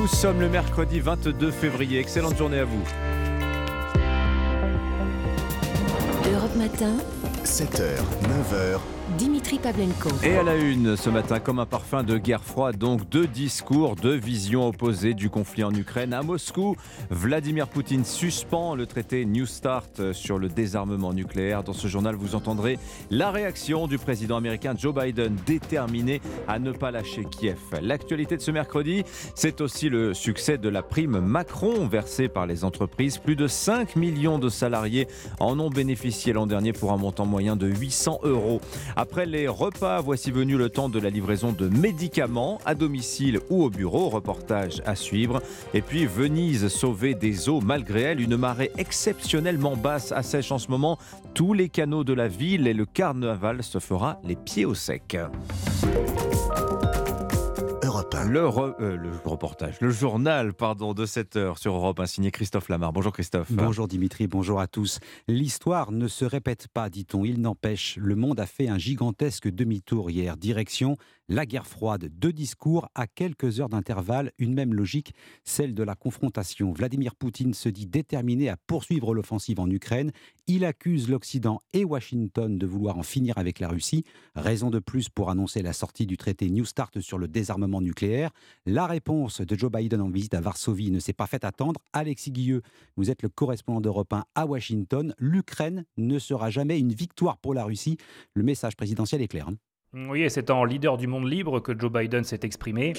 Nous sommes le mercredi 22 février. Excellente journée à vous. Europe Matin, 7h, 9h, Dimitri Pavlenko. Et à la une ce matin, comme un parfum de guerre froide, donc deux discours, deux visions opposées du conflit en Ukraine. À Moscou, Vladimir Poutine suspend le traité New Start sur le désarmement nucléaire. Dans ce journal, vous entendrez la réaction du président américain Joe Biden, déterminé à ne pas lâcher Kiev. L'actualité de ce mercredi, c'est aussi le succès de la prime Macron versée par les entreprises. Plus de 5 millions de salariés en ont bénéficié l'an dernier pour un montant moyen de 800 euros. Après les repas, voici venu le temps de la livraison de médicaments à domicile ou au bureau. Reportage à suivre. Et puis Venise sauvée des eaux malgré elle. Une marée exceptionnellement basse assèche en ce moment tous les canaux de la ville et le carnaval se fera les pieds au sec. Europe 1. Le, re- euh, le reportage, le journal, pardon, de 7 heures sur Europe, un signé Christophe Lamar. Bonjour Christophe. Bonjour Dimitri, bonjour à tous. L'histoire ne se répète pas, dit-on. Il n'empêche, le monde a fait un gigantesque demi-tour hier. Direction la guerre froide. Deux discours à quelques heures d'intervalle, une même logique, celle de la confrontation. Vladimir Poutine se dit déterminé à poursuivre l'offensive en Ukraine. Il accuse l'Occident et Washington de vouloir en finir avec la Russie. Raison de plus pour annoncer la sortie du traité New Start sur le désarmement nucléaire. La réponse de Joe Biden en visite à Varsovie ne s'est pas fait attendre. Alexis Guilleux, vous êtes le correspondant d'Europe 1 à Washington. L'Ukraine ne sera jamais une victoire pour la Russie. Le message présidentiel est clair. hein. Oui, et c'est en leader du monde libre que Joe Biden s'est exprimé.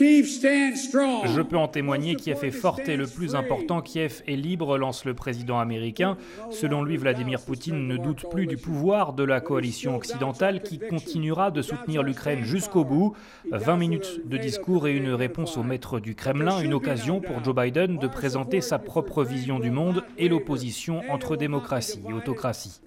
Je peux en témoigner, Kiev est forte et le plus important, Kiev est libre, lance le président américain. Selon lui, Vladimir Poutine ne doute plus du pouvoir de la coalition occidentale qui continuera de soutenir l'Ukraine jusqu'au bout. 20 minutes de discours et une réponse au maître du Kremlin, une occasion pour Joe Biden de présenter sa propre vision du monde et l'opposition entre démocratie et autocratie.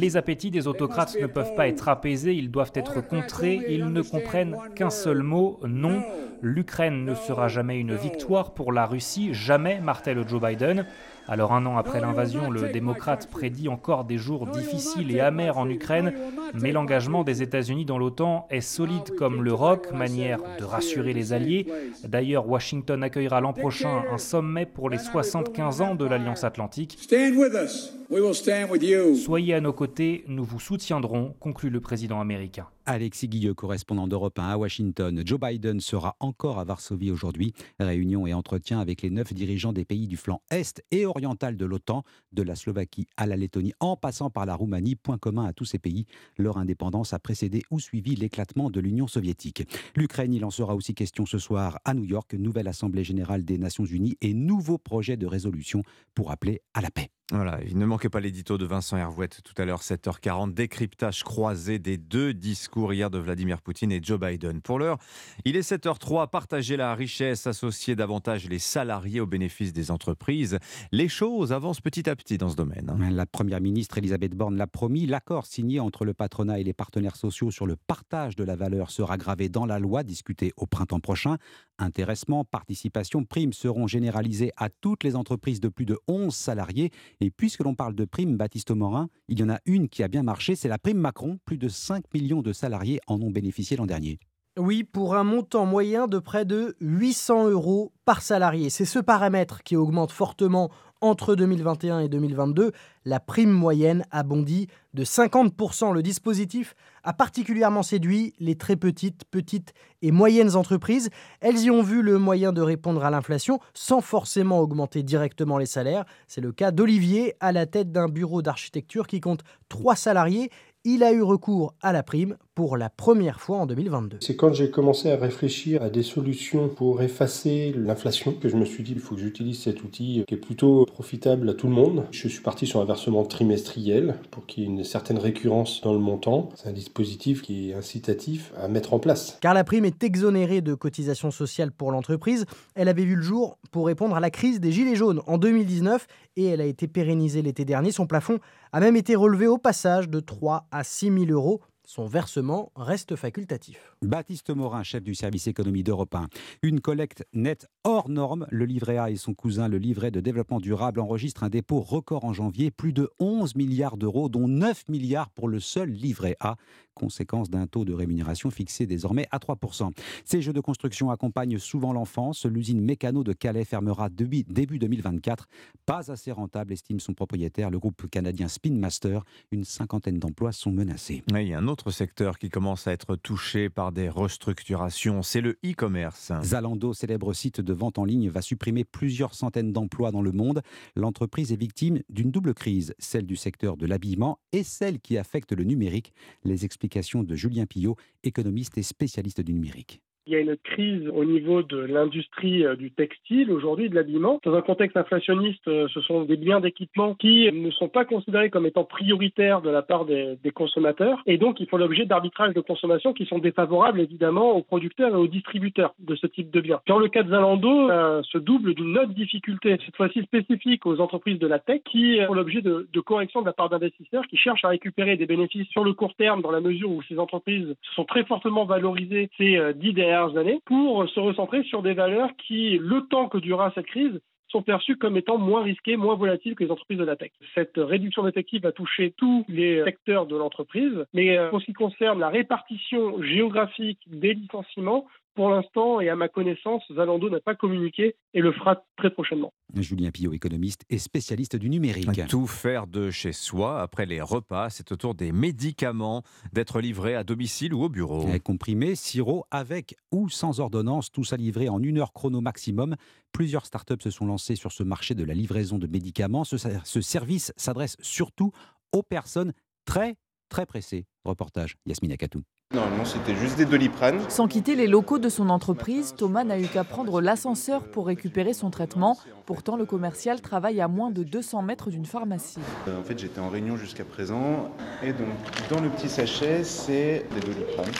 Les appétits des autocrates ne peuvent pas être apaisés, ils doivent être contrés, ils ne comprennent qu'un seul mot, non. L'Ukraine ne sera jamais une victoire pour la Russie, jamais, martèle Joe Biden. Alors un an après l'invasion, le démocrate prédit encore des jours difficiles et amers en Ukraine, mais l'engagement des États-Unis dans l'OTAN est solide comme le roc, manière de rassurer les alliés. D'ailleurs, Washington accueillera l'an prochain un sommet pour les 75 ans de l'Alliance Atlantique. Stand with us. We will stand with you. Soyez à nos côtés, nous vous soutiendrons, conclut le président américain. Alexis Guilleux, correspondant d'Europe 1 à Washington. Joe Biden sera encore à Varsovie aujourd'hui. Réunion et entretien avec les neuf dirigeants des pays du flanc est et oriental de l'OTAN, de la Slovaquie à la Lettonie, en passant par la Roumanie. Point commun à tous ces pays. Leur indépendance a précédé ou suivi l'éclatement de l'Union soviétique. L'Ukraine, il en sera aussi question ce soir à New York. Nouvelle Assemblée générale des Nations unies et nouveau projet de résolution pour appeler à la paix. Voilà, il ne manquait pas l'édito de Vincent Hervouette tout à l'heure, 7h40, décryptage croisé des deux discours hier de Vladimir Poutine et Joe Biden. Pour l'heure, il est 7h03, partager la richesse, associer davantage les salariés au bénéfice des entreprises. Les choses avancent petit à petit dans ce domaine. hein. La Première ministre Elisabeth Borne l'a promis, l'accord signé entre le patronat et les partenaires sociaux sur le partage de la valeur sera gravé dans la loi discutée au printemps prochain. Intéressement, participation, primes seront généralisées à toutes les entreprises de plus de 11 salariés. Et puisque l'on parle de primes, Baptiste Morin, il y en a une qui a bien marché, c'est la prime Macron. Plus de 5 millions de salariés en ont bénéficié l'an dernier. Oui, pour un montant moyen de près de 800 euros par salarié. C'est ce paramètre qui augmente fortement entre 2021 et 2022. La prime moyenne a bondi de 50%. Le dispositif a particulièrement séduit les très petites, petites et moyennes entreprises. Elles y ont vu le moyen de répondre à l'inflation sans forcément augmenter directement les salaires. C'est le cas d'Olivier à la tête d'un bureau d'architecture qui compte trois salariés. Il a eu recours à la prime pour la première fois en 2022. C'est quand j'ai commencé à réfléchir à des solutions pour effacer l'inflation que je me suis dit il faut que j'utilise cet outil qui est plutôt profitable à tout le monde. Je suis parti sur un versement trimestriel pour qu'il y ait une certaine récurrence dans le montant. C'est un dispositif qui est incitatif à mettre en place. Car la prime est exonérée de cotisations sociales pour l'entreprise. Elle avait vu le jour pour répondre à la crise des Gilets jaunes en 2019 et elle a été pérennisée l'été dernier. Son plafond a même été relevé au passage de 3 à 6 000 euros Son versement reste facultatif. Baptiste Morin, chef du service économie d'Europe 1. Une collecte nette hors norme. Le livret A et son cousin, le livret de développement durable, enregistrent un dépôt record en janvier. Plus de 11 milliards d'euros, dont 9 milliards pour le seul livret A conséquence d'un taux de rémunération fixé désormais à 3%. Ces jeux de construction accompagnent souvent l'enfance. L'usine mécano de Calais fermera début 2024. Pas assez rentable, estime son propriétaire, le groupe canadien Spin Master. Une cinquantaine d'emplois sont menacés. il y a un autre secteur qui commence à être touché par des restructurations, c'est le e-commerce. Zalando, célèbre site de vente en ligne, va supprimer plusieurs centaines d'emplois dans le monde. L'entreprise est victime d'une double crise, celle du secteur de l'habillement et celle qui affecte le numérique. Les de Julien Pillot, économiste et spécialiste du numérique. Il y a une crise au niveau de l'industrie euh, du textile aujourd'hui, de l'habillement. Dans un contexte inflationniste, euh, ce sont des biens d'équipement qui ne sont pas considérés comme étant prioritaires de la part des, consommateurs et donc ils font l'objet d'arbitrages de consommation qui sont défavorables évidemment aux producteurs et aux distributeurs de ce type de biens. Dans le cas de Zalando, euh, se double d'une autre difficulté, cette fois-ci spécifique aux entreprises de la tech qui font l'objet de, corrections de la part d'investisseurs qui cherchent à récupérer des bénéfices sur le court terme dans la mesure où ces entreprises se sont très fortement valorisées ces dernières années pour se recentrer sur des valeurs qui, le temps que durera cette crise, sont perçues comme étant moins risquées, moins volatiles que les entreprises de la tech. Cette réduction d'effectifs va toucher tous les secteurs de l'entreprise, mais euh, pour ce qui concerne la répartition géographique des licenciements, pour l'instant, et à ma connaissance, Zalando n'a pas communiqué et le fera très prochainement. Julien Pillot, économiste et spécialiste du numérique. Tout faire de chez soi, après les repas, c'est au tour des médicaments d'être livrés à domicile ou au bureau. Comprimés, sirop, avec ou sans ordonnance, tout ça livré en une heure chrono maximum. Plusieurs startups se sont lancées sur ce marché de la livraison de médicaments. Ce, ce service s'adresse surtout aux personnes très, très pressées. Reportage Yasmine Akatou. Normalement, c'était juste des doliprane. Sans quitter les locaux de son entreprise, Thomas n'a eu qu'à prendre l'ascenseur pour récupérer son traitement. Pourtant, le commercial travaille à moins de 200 mètres d'une pharmacie. Euh, en fait, j'étais en réunion jusqu'à présent. Et donc, dans le petit sachet, c'est des doliprane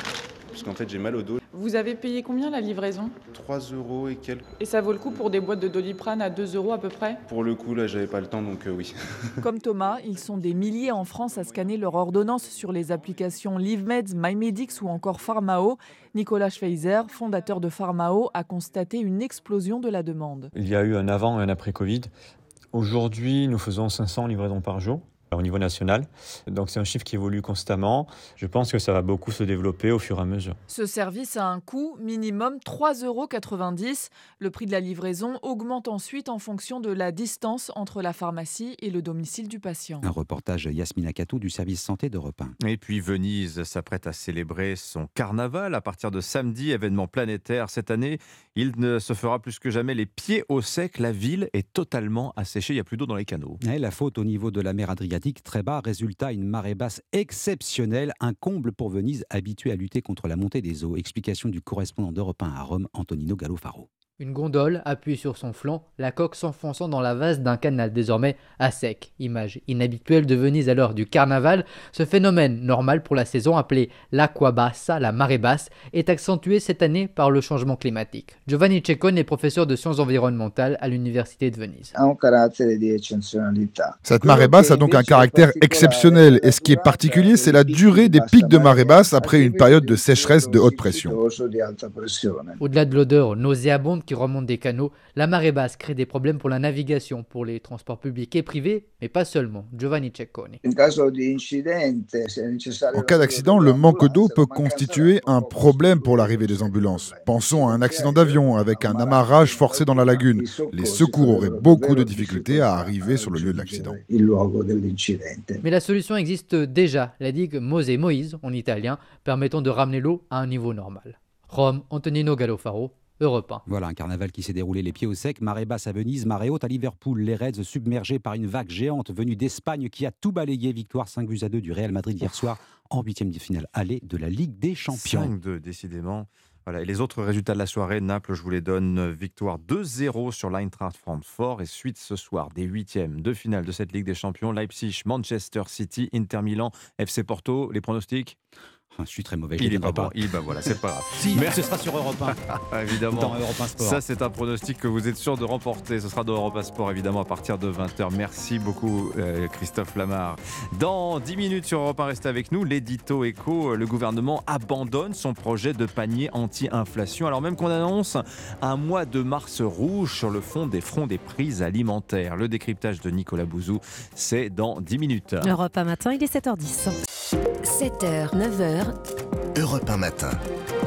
parce qu'en fait j'ai mal au dos. Vous avez payé combien la livraison? 3 euros et quelques. Et ça vaut le coup pour des boîtes de doliprane à 2 euros à peu près? Pour le coup, là j'avais pas le temps donc euh, oui. Comme Thomas, ils sont des milliers en France à scanner leur ordonnance sur les applications LiveMeds, MyMedix ou encore Pharmao. Nicolas Schweizer, fondateur de Pharmao, a constaté une explosion de la demande. Il y a eu un avant et un après Covid. Aujourd'hui, nous faisons 500 livraisons par jour au niveau national. Donc c'est un chiffre qui évolue constamment. Je pense que ça va beaucoup se développer au fur et à mesure. Ce service a un coût minimum 3,90 euros. Le prix de la livraison augmente ensuite en fonction de la distance entre la pharmacie et le domicile du patient. Un reportage Yasmina Katou du service santé d'Europe 1. Et puis Venise s'apprête à célébrer son carnaval à partir de samedi, événement planétaire. Cette année, il ne se fera plus que jamais les pieds au sec. La ville est totalement asséchée, il n'y a plus d'eau dans les canaux. Et la faute au niveau de la mer Adriatique très bas. Résultat, une marée basse exceptionnelle, un comble pour Venise, habituée à lutter contre la montée des eaux. Explication du correspondant d'Europe 1 à Rome, Antonino Gallofaro. Une gondole appuyée sur son flanc, la coque s'enfonçant dans la vase d'un canal désormais à sec. Image inhabituelle de Venise à l'heure du carnaval, ce phénomène normal pour la saison appelé l'aqua bassa, la marée basse, est accentué cette année par le changement climatique. Giovanni Ceccone est professeur de sciences environnementales à l'université de Venise. Cette marée basse a donc un caractère exceptionnel et ce qui est particulier, c'est la durée des pics de marée basse après une période de sécheresse de haute pression. Au-delà de l'odeur nauséabonde qui remonte des canaux, la marée basse crée des problèmes pour la navigation, pour les transports publics et privés, mais pas seulement. Giovanni Cecconi. En cas d'accident, le manque d'eau peut constituer un problème pour l'arrivée des ambulances. Pensons à un accident d'avion avec un amarrage forcé dans la lagune. Les secours auraient beaucoup de difficultés à arriver sur le lieu de l'accident. Mais la solution existe déjà, la digue Mose Moïse en italien, permettant de ramener l'eau à un niveau normal. Rome, Antonino Gallofaro, voilà un carnaval qui s'est déroulé les pieds au sec, marée basse à Venise, marée haute à Liverpool, les Reds submergés par une vague géante venue d'Espagne qui a tout balayé, victoire 5 buts à 2 du Real Madrid hier soir en huitième de finale aller de la Ligue des Champions. 5-2 décidément. Voilà. Et les autres résultats de la soirée, Naples, je vous les donne, victoire 2-0 sur l'Eintracht Francfort et suite ce soir des huitièmes de finale de cette Ligue des Champions, Leipzig, Manchester City, Inter Milan, FC Porto, les pronostics? Je suis très mauvais. Je il est pas bon. Il, bah voilà, c'est pas grave. Si, Mais- ce sera sur Europe 1. Ah, évidemment. Dans Europe 1 Sport. Ça, c'est un pronostic que vous êtes sûr de remporter. Ce sera dans Europa Sport, évidemment, à partir de 20h. Merci beaucoup, euh, Christophe Lamar. Dans 10 minutes sur Europe 1, restez avec nous. L'édito éco, le gouvernement abandonne son projet de panier anti-inflation, alors même qu'on annonce un mois de mars rouge sur le fond des fronts des prix alimentaires. Le décryptage de Nicolas Bouzou, c'est dans 10 minutes. Europe 1 matin, il est 7h10. 7h, 9h, Europe 1 matin.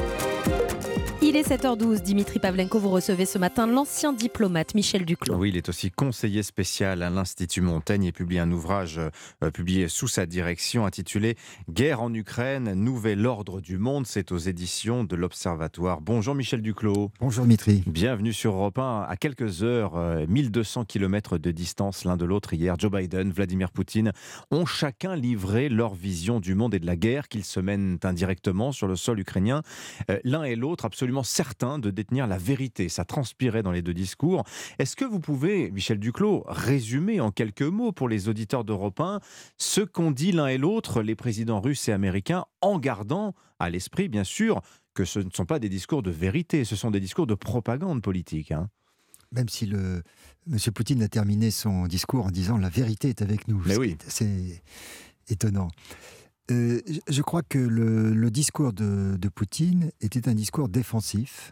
Il est 7h12. Dimitri Pavlenko, vous recevez ce matin l'ancien diplomate Michel Duclos. Oui, il est aussi conseiller spécial à l'Institut Montaigne et publie un ouvrage euh, publié sous sa direction intitulé Guerre en Ukraine, nouvel ordre du monde. C'est aux éditions de l'Observatoire. Bonjour Michel Duclos. Bonjour Dimitri. Bienvenue sur Europe 1. À quelques heures, euh, 1200 km de distance l'un de l'autre hier, Joe Biden, Vladimir Poutine ont chacun livré leur vision du monde et de la guerre qu'ils se mènent indirectement sur le sol ukrainien. Euh, L'un et l'autre absolument certains de détenir la vérité. Ça transpirait dans les deux discours. Est-ce que vous pouvez, Michel Duclos, résumer en quelques mots pour les auditeurs d'Europe 1 ce qu'ont dit l'un et l'autre les présidents russes et américains en gardant à l'esprit, bien sûr, que ce ne sont pas des discours de vérité, ce sont des discours de propagande politique. hein. Même si le Monsieur Poutine a terminé son discours en disant la vérité est avec nous. Mais oui. C'est étonnant. Euh, je- crois que le, le discours de, de Poutine était un discours défensif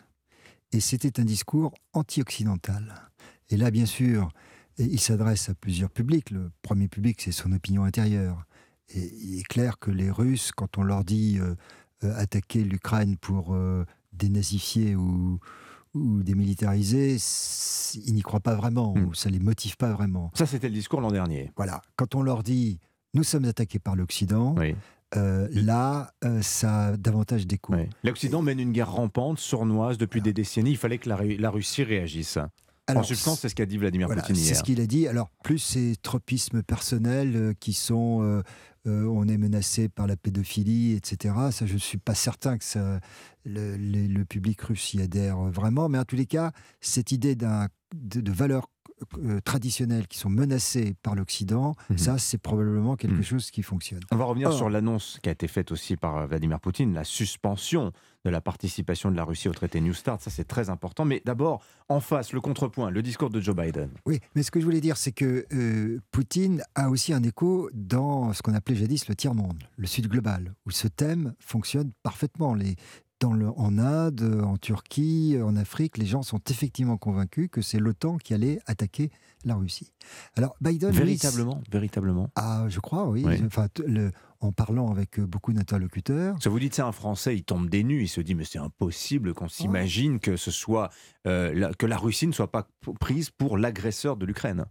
et c'était un discours anti-occidental. Et là, bien sûr, il s'adresse à plusieurs publics. Le premier public, c'est son opinion intérieure. Et il est clair que les Russes, quand on leur dit euh, euh, attaquer l'Ukraine pour dénazifier ou, ou démilitariser, ils n'y croient pas vraiment, ou ça les motive pas vraiment. Ça, c'était le discours l'an dernier. Voilà. Quand on leur dit nous sommes attaqués par l'Occident, euh, là, euh, ça a davantage d'écho. L'Occident mène une guerre rampante, sournoise, depuis des décennies. Il fallait que la, Ru- la Russie réagisse. en Alors, substance, c'est ce qu'a dit Vladimir Voilà, Poutine c'est hier. ce qu'il a dit. Alors, plus ces tropismes personnels euh, qui sont euh, euh, on est menacé par la pédophilie, etc. Ça, je ne suis pas certain que ça, le, le- le public russe y adhère vraiment. Mais en tous les cas, cette idée de, de valeurs euh, traditionnelles qui sont menacées par l'Occident, Mhm. ça, c'est probablement quelque chose qui fonctionne. On va revenir Or, sur l'annonce qui a été faite aussi par euh, Vladimir Poutine, la suspension de la participation de la Russie au traité New Start. Ça, c'est très important. Mais d'abord, en face, le contrepoint, le discours de Joe Biden. Oui, mais ce que je voulais dire, c'est que euh, Poutine a aussi un écho dans ce qu'on appelait jadis le tiers-monde, le Sud global, où ce thème fonctionne parfaitement. Les, dans le, en Inde, en Turquie, en Afrique, les gens sont effectivement convaincus que c'est l'OTAN qui allait attaquer la Russie. Alors Biden, Véritablement, véritablement. Ah, je crois, oui. Oui. Enfin, t- le- en parlant avec euh, beaucoup d'interlocuteurs. Ça vous dites ça à un Français, il tombe des nues, il se dit mais c'est impossible qu'on s'imagine que ce soit euh, la- que la Russie ne soit pas prise pour l'agresseur de l'Ukraine.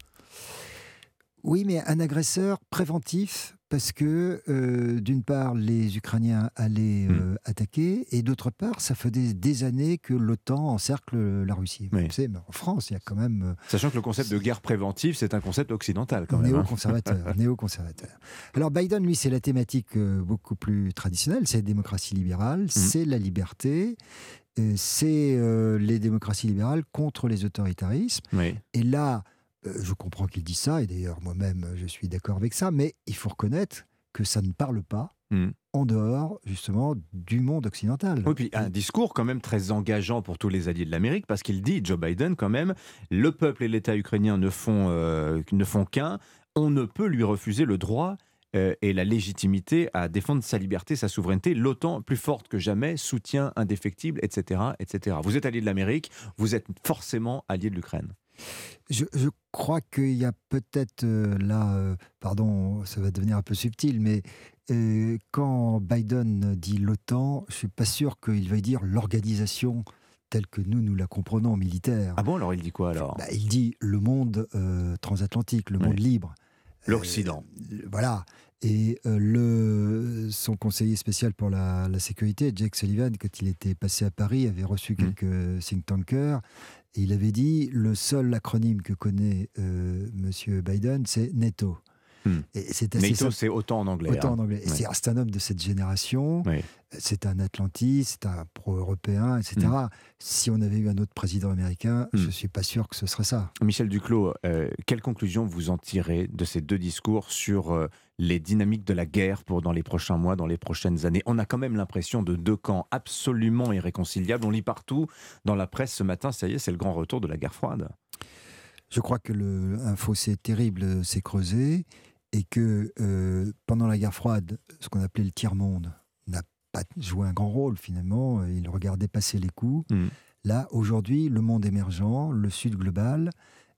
Oui, mais un agresseur préventif, parce que euh, d'une part, les Ukrainiens allaient Hmm. euh, attaquer, et d'autre part, ça fait des, années que l'OTAN encercle la Russie. Vous savez, mais en France, il y a quand même... euh, Sachant que le concept de guerre préventive, c'est un concept occidental quand même. hein. Néoconservateur, néoconservateur. Alors Biden, lui, c'est la thématique beaucoup plus traditionnelle, c'est la démocratie libérale, c'est la liberté, c'est euh, les démocraties libérales contre les autoritarismes. Oui. Et là, je comprends qu'il dit ça, et d'ailleurs moi-même euh, je suis d'accord avec ça, mais il faut reconnaître que ça ne parle pas Hmm. en dehors justement du monde occidental. Oui, puis un discours quand même très engageant pour tous les alliés de l'Amérique, parce qu'il dit, Joe Biden, quand même, le peuple et l'État ukrainien ne font, euh, ne font qu'un, on ne peut lui refuser le droit euh, et la légitimité à défendre sa liberté, sa souveraineté. L'OTAN, plus forte que jamais, soutien indéfectible, etc., etc. Vous êtes allié de l'Amérique, vous êtes forcément allié de l'Ukraine. Je, je crois qu'il y a peut-être euh, là, euh, pardon, ça va devenir un peu subtil, mais euh, quand Biden dit l'OTAN, je suis pas sûr qu'il va dire l'organisation telle que nous, nous la comprenons militaire. Ah bon, alors il dit quoi alors? Bah, Il dit le monde transatlantique, le monde libre. L'Occident. Voilà. Et le, son conseiller spécial pour la, la sécurité, Jake Sullivan, quand il était passé à Paris, avait reçu quelques think tankers. Il avait dit le seul acronyme que connaît euh, Monsieur Biden, c'est NATO. Hmm. c'est c'est autant en anglais. Autant en hein. anglais. C'est un homme de cette génération. C'est un Atlantiste, c'est un pro-européen, etc. Hmm. Si on avait eu un autre président américain, je ne suis pas sûr que ce serait ça. Michel Duclos, euh, quelle conclusion vous en tirez de ces deux discours sur euh, les dynamiques de la guerre pour dans les prochains mois, dans les prochaines années? On a quand même l'impression de deux camps absolument irréconciliables. On lit partout dans la presse ce matin, ça y est, c'est le grand retour de la guerre froide. Je crois que le, un fossé terrible s'est creusé et que euh, pendant la guerre froide, ce qu'on appelait le tiers-monde n'a pas joué un grand rôle finalement. Il regardait passer les coups. Mmh. Là, aujourd'hui, le monde émergent, le Sud global,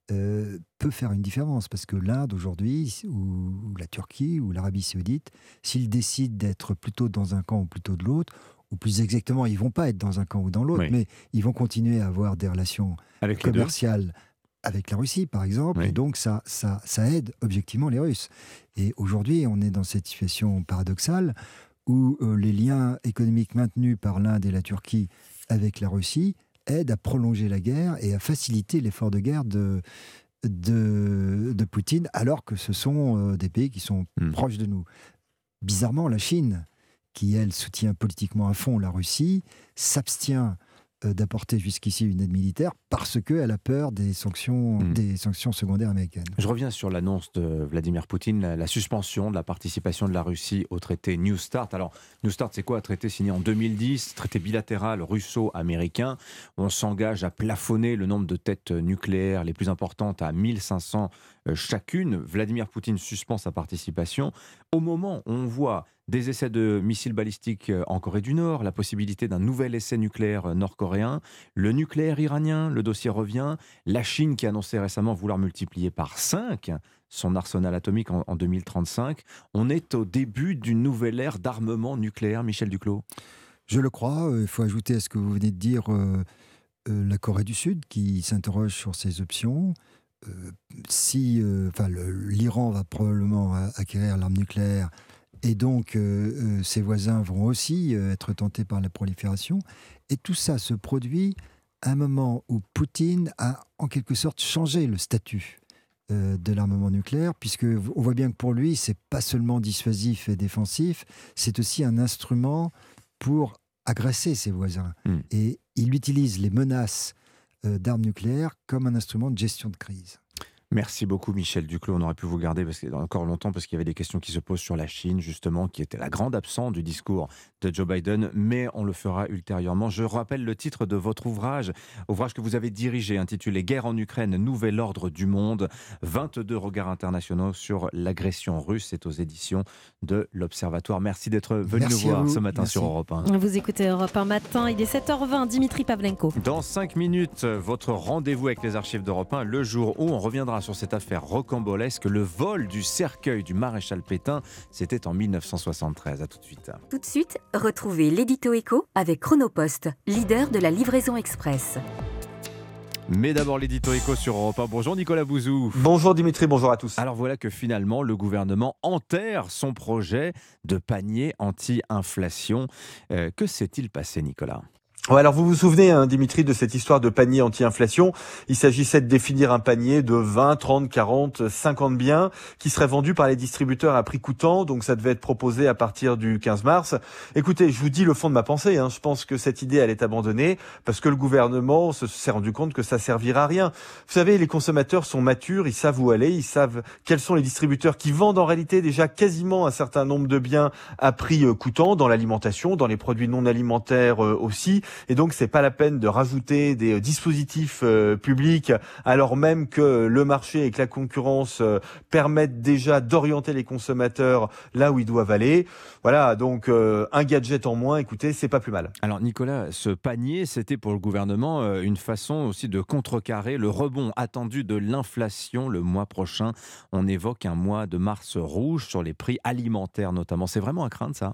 euh, peut faire une différence parce que l'Inde aujourd'hui, ou, la Turquie, ou l'Arabie saoudite, s'ils décident d'être plutôt dans un camp ou plutôt de l'autre, ou plus exactement, ils vont pas être dans un camp ou dans l'autre, mais ils vont continuer à avoir des relations commerciales avec la Russie, par exemple, et donc ça, ça, ça aide objectivement les Russes. Et aujourd'hui, on est dans cette situation paradoxale où euh, les liens économiques maintenus par l'Inde et la Turquie avec la Russie aident à prolonger la guerre et à faciliter l'effort de guerre de, de, de, Poutine, alors que ce sont euh, des pays qui sont hmm. proches de nous. Bizarrement, la Chine, qui elle soutient politiquement à fond la Russie, s'abstient d'apporter jusqu'ici une aide militaire parce qu'elle a peur des sanctions, hmm. des sanctions secondaires américaines. Je reviens sur l'annonce de Vladimir Poutine, la, suspension de la participation de la Russie au traité New Start. Alors, New Start, c'est quoi? Un traité signé en 2010, traité bilatéral russo-américain. On s'engage à plafonner le nombre de têtes nucléaires les plus importantes à 1500 euh, chacune. Vladimir Poutine suspend sa participation. Au moment où on voit des essais de missiles balistiques euh, en Corée du Nord, la possibilité d'un nouvel essai nucléaire euh, nord-coréen, le nucléaire iranien, le dossier revient, la Chine qui annonçait récemment vouloir multiplier par 5 son arsenal atomique en, 2035. On est au début d'une nouvelle ère d'armement nucléaire, Michel Duclos Je le crois. Euh, il faut ajouter à ce que vous venez de dire la Corée du Sud qui s'interroge sur ses options. Si, enfin, l'Iran va probablement acquérir l'arme nucléaire et donc, euh, euh, ses voisins vont aussi euh, être tentés par la prolifération. Et tout ça se produit à un moment où Poutine a en quelque sorte changé le statut de l'armement nucléaire, puisque on voit bien que pour lui, c'est pas seulement dissuasif et défensif, c'est aussi un instrument pour agresser ses voisins. Hmm. Et il utilise les menaces d'armes nucléaires comme un instrument de gestion de crise. Merci beaucoup Michel Duclos. On aurait pu vous garder parce que, encore longtemps parce qu'il y avait des questions qui se posent sur la Chine, justement, qui était la grande absente du discours de Joe Biden, mais on le fera ultérieurement. Je rappelle le titre de votre ouvrage, ouvrage que vous avez dirigé, intitulé Guerre en Ukraine, Nouvel ordre du monde, 22 regards internationaux sur l'agression russe. C'est aux éditions de l'Observatoire. Merci d'être venu nous voir ce matin sur Europe 1. Vous écoutez Europe 1 matin, il est 7h20, Dimitri Pavlenko. Dans 5 minutes, votre rendez-vous avec les archives d'Europe 1, le jour où on reviendra sur cette affaire rocambolesque, le vol du cercueil du maréchal Pétain. C'était en 1973. À tout de suite. Tout de suite, retrouvez l'édito écho avec Chronopost, leader de la livraison express. Mais d'abord l'édito écho sur Europe 1. Bonjour Nicolas Bouzou. Bonjour Dimitri, bonjour à tous. Alors voilà que finalement le gouvernement enterre son projet de panier anti-inflation. Euh, que s'est-il passé Nicolas? Alors vous vous souvenez, hein, Dimitri, de cette histoire de panier anti-inflation? Il s'agissait de définir un panier de 20, 30, 40, 50 biens qui seraient vendus par les distributeurs à prix coûtant. Donc ça devait être proposé à partir du 15 mars. Écoutez, je vous dis le fond de ma pensée. Hein. Je pense que cette idée, elle est abandonnée parce que le gouvernement se s'est rendu compte que ça servira à rien. Vous savez, les consommateurs sont matures, ils savent où aller, ils savent quels sont les distributeurs qui vendent en réalité déjà quasiment un certain nombre de biens à prix euh, coûtant dans l'alimentation, dans les produits non alimentaires euh, aussi. Et donc, c'est pas la peine de rajouter des euh, dispositifs euh, publics alors même que le marché et que la concurrence euh, permettent déjà d'orienter les consommateurs là où ils doivent aller. Voilà, donc un gadget en moins, écoutez, c'est pas plus mal. Alors Nicolas, ce panier, c'était pour le gouvernement une façon aussi de contrecarrer le rebond attendu de l'inflation le mois prochain. On évoque un mois de mars rouge sur les prix alimentaires notamment. C'est vraiment à craindre ça?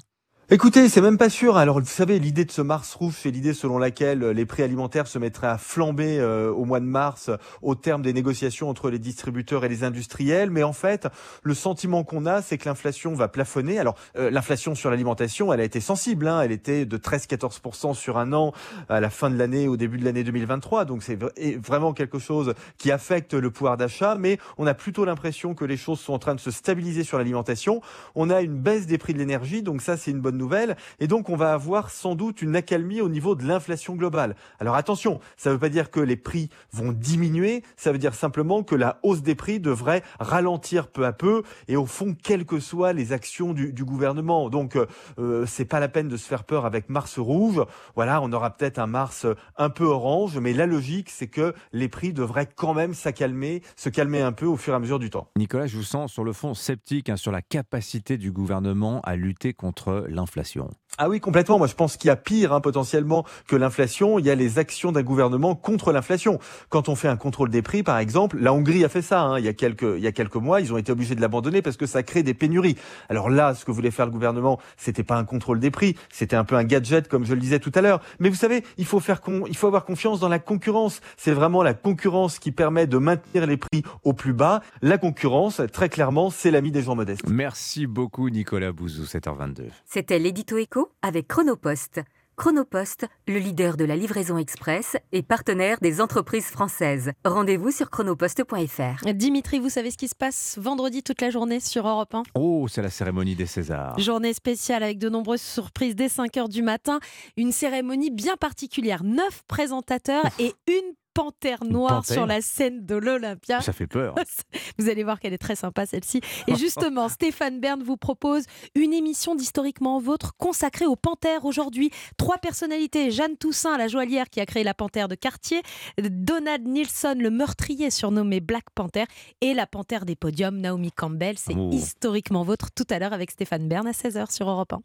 Écoutez, c'est même pas sûr. Alors, vous savez, l'idée de ce Mars rouge, c'est l'idée selon laquelle les prix alimentaires se mettraient à flamber euh, au mois de mars au terme des négociations entre les distributeurs et les industriels. Mais en fait, le sentiment qu'on a, c'est que l'inflation va plafonner. Alors, euh, l'inflation sur l'alimentation, elle a été sensible. Hein. Elle était de 13-14% sur un an à la fin de l'année, au début de l'année 2023. Donc, c'est vraiment quelque chose qui affecte le pouvoir d'achat. Mais on a plutôt l'impression que les choses sont en train de se stabiliser sur l'alimentation. On a une baisse des prix de l'énergie. Donc, ça, c'est une bonne nouvelle. Et donc, on va avoir sans doute une accalmie au niveau de l'inflation globale. Alors attention, ça ne veut pas dire que les prix vont diminuer, ça veut dire simplement que la hausse des prix devrait ralentir peu à peu et au fond, quelles que soient les actions du, gouvernement. Donc, euh, c'est pas la peine de se faire peur avec Mars rouge. Voilà, on aura peut-être un Mars un peu orange, mais la logique, c'est que les prix devraient quand même s'accalmer, se calmer un peu au fur et à mesure du temps. Nicolas, je vous sens sur le fond sceptique hein, sur la capacité du gouvernement à lutter contre l'inflation l'inflation. Ah oui, complètement. Moi, je pense qu'il y a pire hein, potentiellement que l'inflation. Il y a les actions d'un gouvernement contre l'inflation. Quand on fait un contrôle des prix, par exemple, la Hongrie a fait ça. Hein, il y a quelques il y a quelques mois, ils ont été obligés de l'abandonner parce que ça crée des pénuries. Alors là, ce que voulait faire le gouvernement, c'était pas un contrôle des prix, c'était un peu un gadget, comme je le disais tout à l'heure. Mais vous savez, il faut faire il faut avoir confiance dans la concurrence. C'est vraiment la concurrence qui permet de maintenir les prix au plus bas. La concurrence, très clairement, c'est l'ami des gens modestes. Merci beaucoup, Nicolas Bouzou, 7h22. C'était l'édito écho avec Chronopost. Chronopost, le leader de la livraison express et partenaire des entreprises françaises. Rendez-vous sur chronopost.fr. Dimitri, vous savez ce qui se passe vendredi toute la journée sur Europe 1 Oh, c'est la cérémonie des Césars. Journée spéciale avec de nombreuses surprises dès 5h du matin. Une cérémonie bien particulière. Neuf présentateurs et une panthère noire sur la scène de l'Olympia. Ça fait peur. Vous allez voir qu'elle est très sympa celle-ci. Et justement, Stéphane Bern vous propose une émission d'Historiquement Vôtre consacrée aux panthères aujourd'hui. Trois personnalités, Jeanne Toussaint, la joaillière qui a créé la panthère de quartier, Donald Nilsson, le meurtrier surnommé Black Panther, et la panthère des podiums, Naomi Campbell. C'est oh. Historiquement Vôtre tout à l'heure avec Stéphane Bern à 16h sur Europe 1.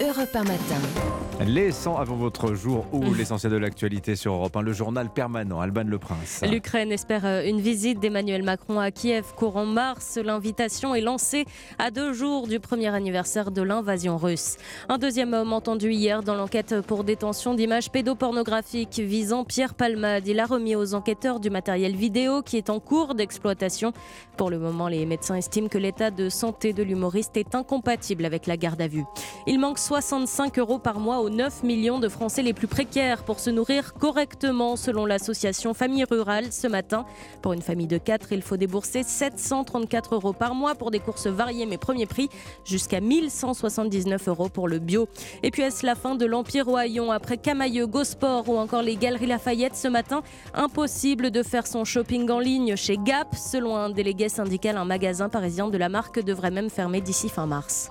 Europe 1 matin. Les 100 avant votre jour ou l'essentiel de l'actualité sur Europe 1, le journal permanent, Alban Le Prince. L'Ukraine espère euh, une visite d'Emmanuel Macron à Kiev courant mars. L'invitation est lancée à deux jours du premier anniversaire de l'invasion russe. Un deuxième homme entendu hier dans l'enquête pour détention d'images pédopornographiques visant Pierre Palmade. Il a remis aux enquêteurs du matériel vidéo qui est en cours d'exploitation. Pour le moment, les médecins estiment que l'état de santé de l'humoriste est incompatible avec la garde à vue. Il manque 65 euros par mois aux 9 millions de Français les plus précaires pour se nourrir correctement, selon l'association Famille Rurale ce matin. Pour une famille de 4, il faut débourser 734 euros par mois pour des courses variées mais premier prix, jusqu'à 1179 euros pour le bio. Et puis est-ce la fin de l'Empire Royon après Camailleux, Gosport ou encore les Galeries Lafayette ce matin? Impossible de faire son shopping en ligne chez Gap. Selon un délégué syndical, un magasin parisien de la marque devrait même fermer d'ici fin mars.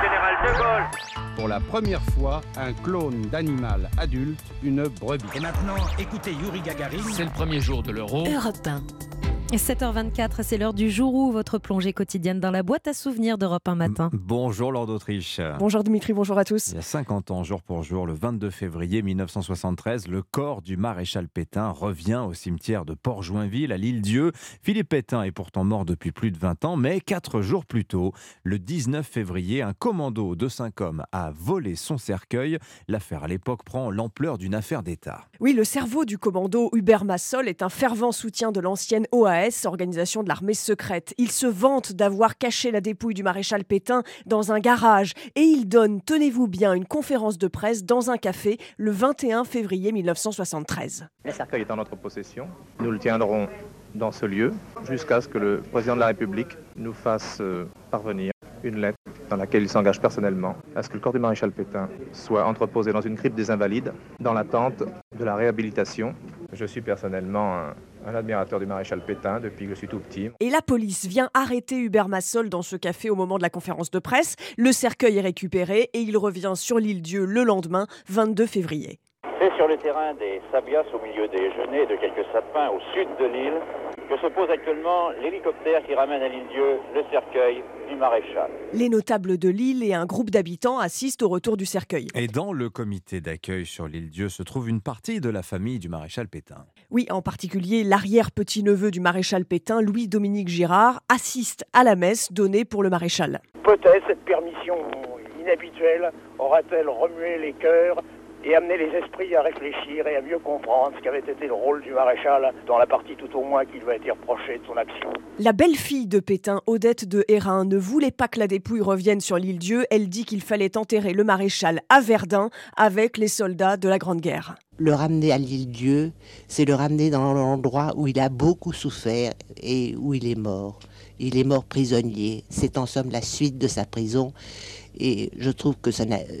Général. Pour la première fois, un clone d'animal adulte, une brebis. Et maintenant, écoutez Yuri Gagarin. C'est le premier jour de l'euro. Europe 1. 7h24, c'est l'heure du jour où votre plongée quotidienne dans la boîte à souvenirs d'Europe 1 matin. Bonjour Lord d'Autriche. Bonjour Dimitri, bonjour à tous. Il y a 50 ans, jour pour jour, le 22 février 1973, le corps du maréchal Pétain revient au cimetière de Port-Joinville à l'île-Dieu. Philippe Pétain est pourtant mort depuis plus de 20 ans, mais quatre jours plus tôt, le 19 février, un commando de 5 hommes a volé son cercueil. L'affaire à l'époque prend l'ampleur d'une affaire d'État. Oui, le cerveau du commando Hubert Massol est un fervent soutien de l'ancienne OAS organisation de l'armée secrète. Il se vante d'avoir caché la dépouille du maréchal Pétain dans un garage et il donne, tenez-vous bien, une conférence de presse dans un café le 21 février 1973. Le cercueil est en notre possession. Nous le tiendrons dans ce lieu jusqu'à ce que le président de la République nous fasse euh, parvenir une lettre dans laquelle il s'engage personnellement à ce que le corps du maréchal Pétain soit entreposé dans une crypte des Invalides dans l'attente de la réhabilitation. Je suis personnellement un, admirateur du maréchal Pétain depuis que je suis tout petit. Et la police vient arrêter Hubert Massol dans ce café au moment de la conférence de presse. Le cercueil est récupéré et il revient sur l'île Dieu le lendemain, 22 février. C'est sur le terrain des Sabias, au milieu des genêts et de quelques sapins au sud de l'île, que se pose actuellement l'hélicoptère qui ramène à l'île Dieu le cercueil du maréchal. Les notables de l'île et un groupe d'habitants assistent au retour du cercueil. Et dans le comité d'accueil sur l'île Dieu se trouve une partie de la famille du maréchal Pétain. Oui, en particulier l'arrière-petit-neveu du maréchal Pétain, Louis-Dominique Girard, assiste à la messe donnée pour le maréchal. Peut-être cette permission inhabituelle aura-t-elle remué les cœurs et amené les esprits à réfléchir et à mieux comprendre ce qu'avait été le rôle du maréchal dans la partie tout au moins qui lui a été reprochée de son action. La belle-fille de Pétain, Odette de Hérin, ne voulait pas que la dépouille revienne sur l'île Dieu. Elle dit qu'il fallait enterrer le maréchal à Verdun avec les soldats de la Grande Guerre. Le ramener à l'île Dieu, c'est le ramener dans l'endroit où il a beaucoup souffert et où il est mort. Il est mort prisonnier. C'est en somme la suite de sa prison. Et je trouve que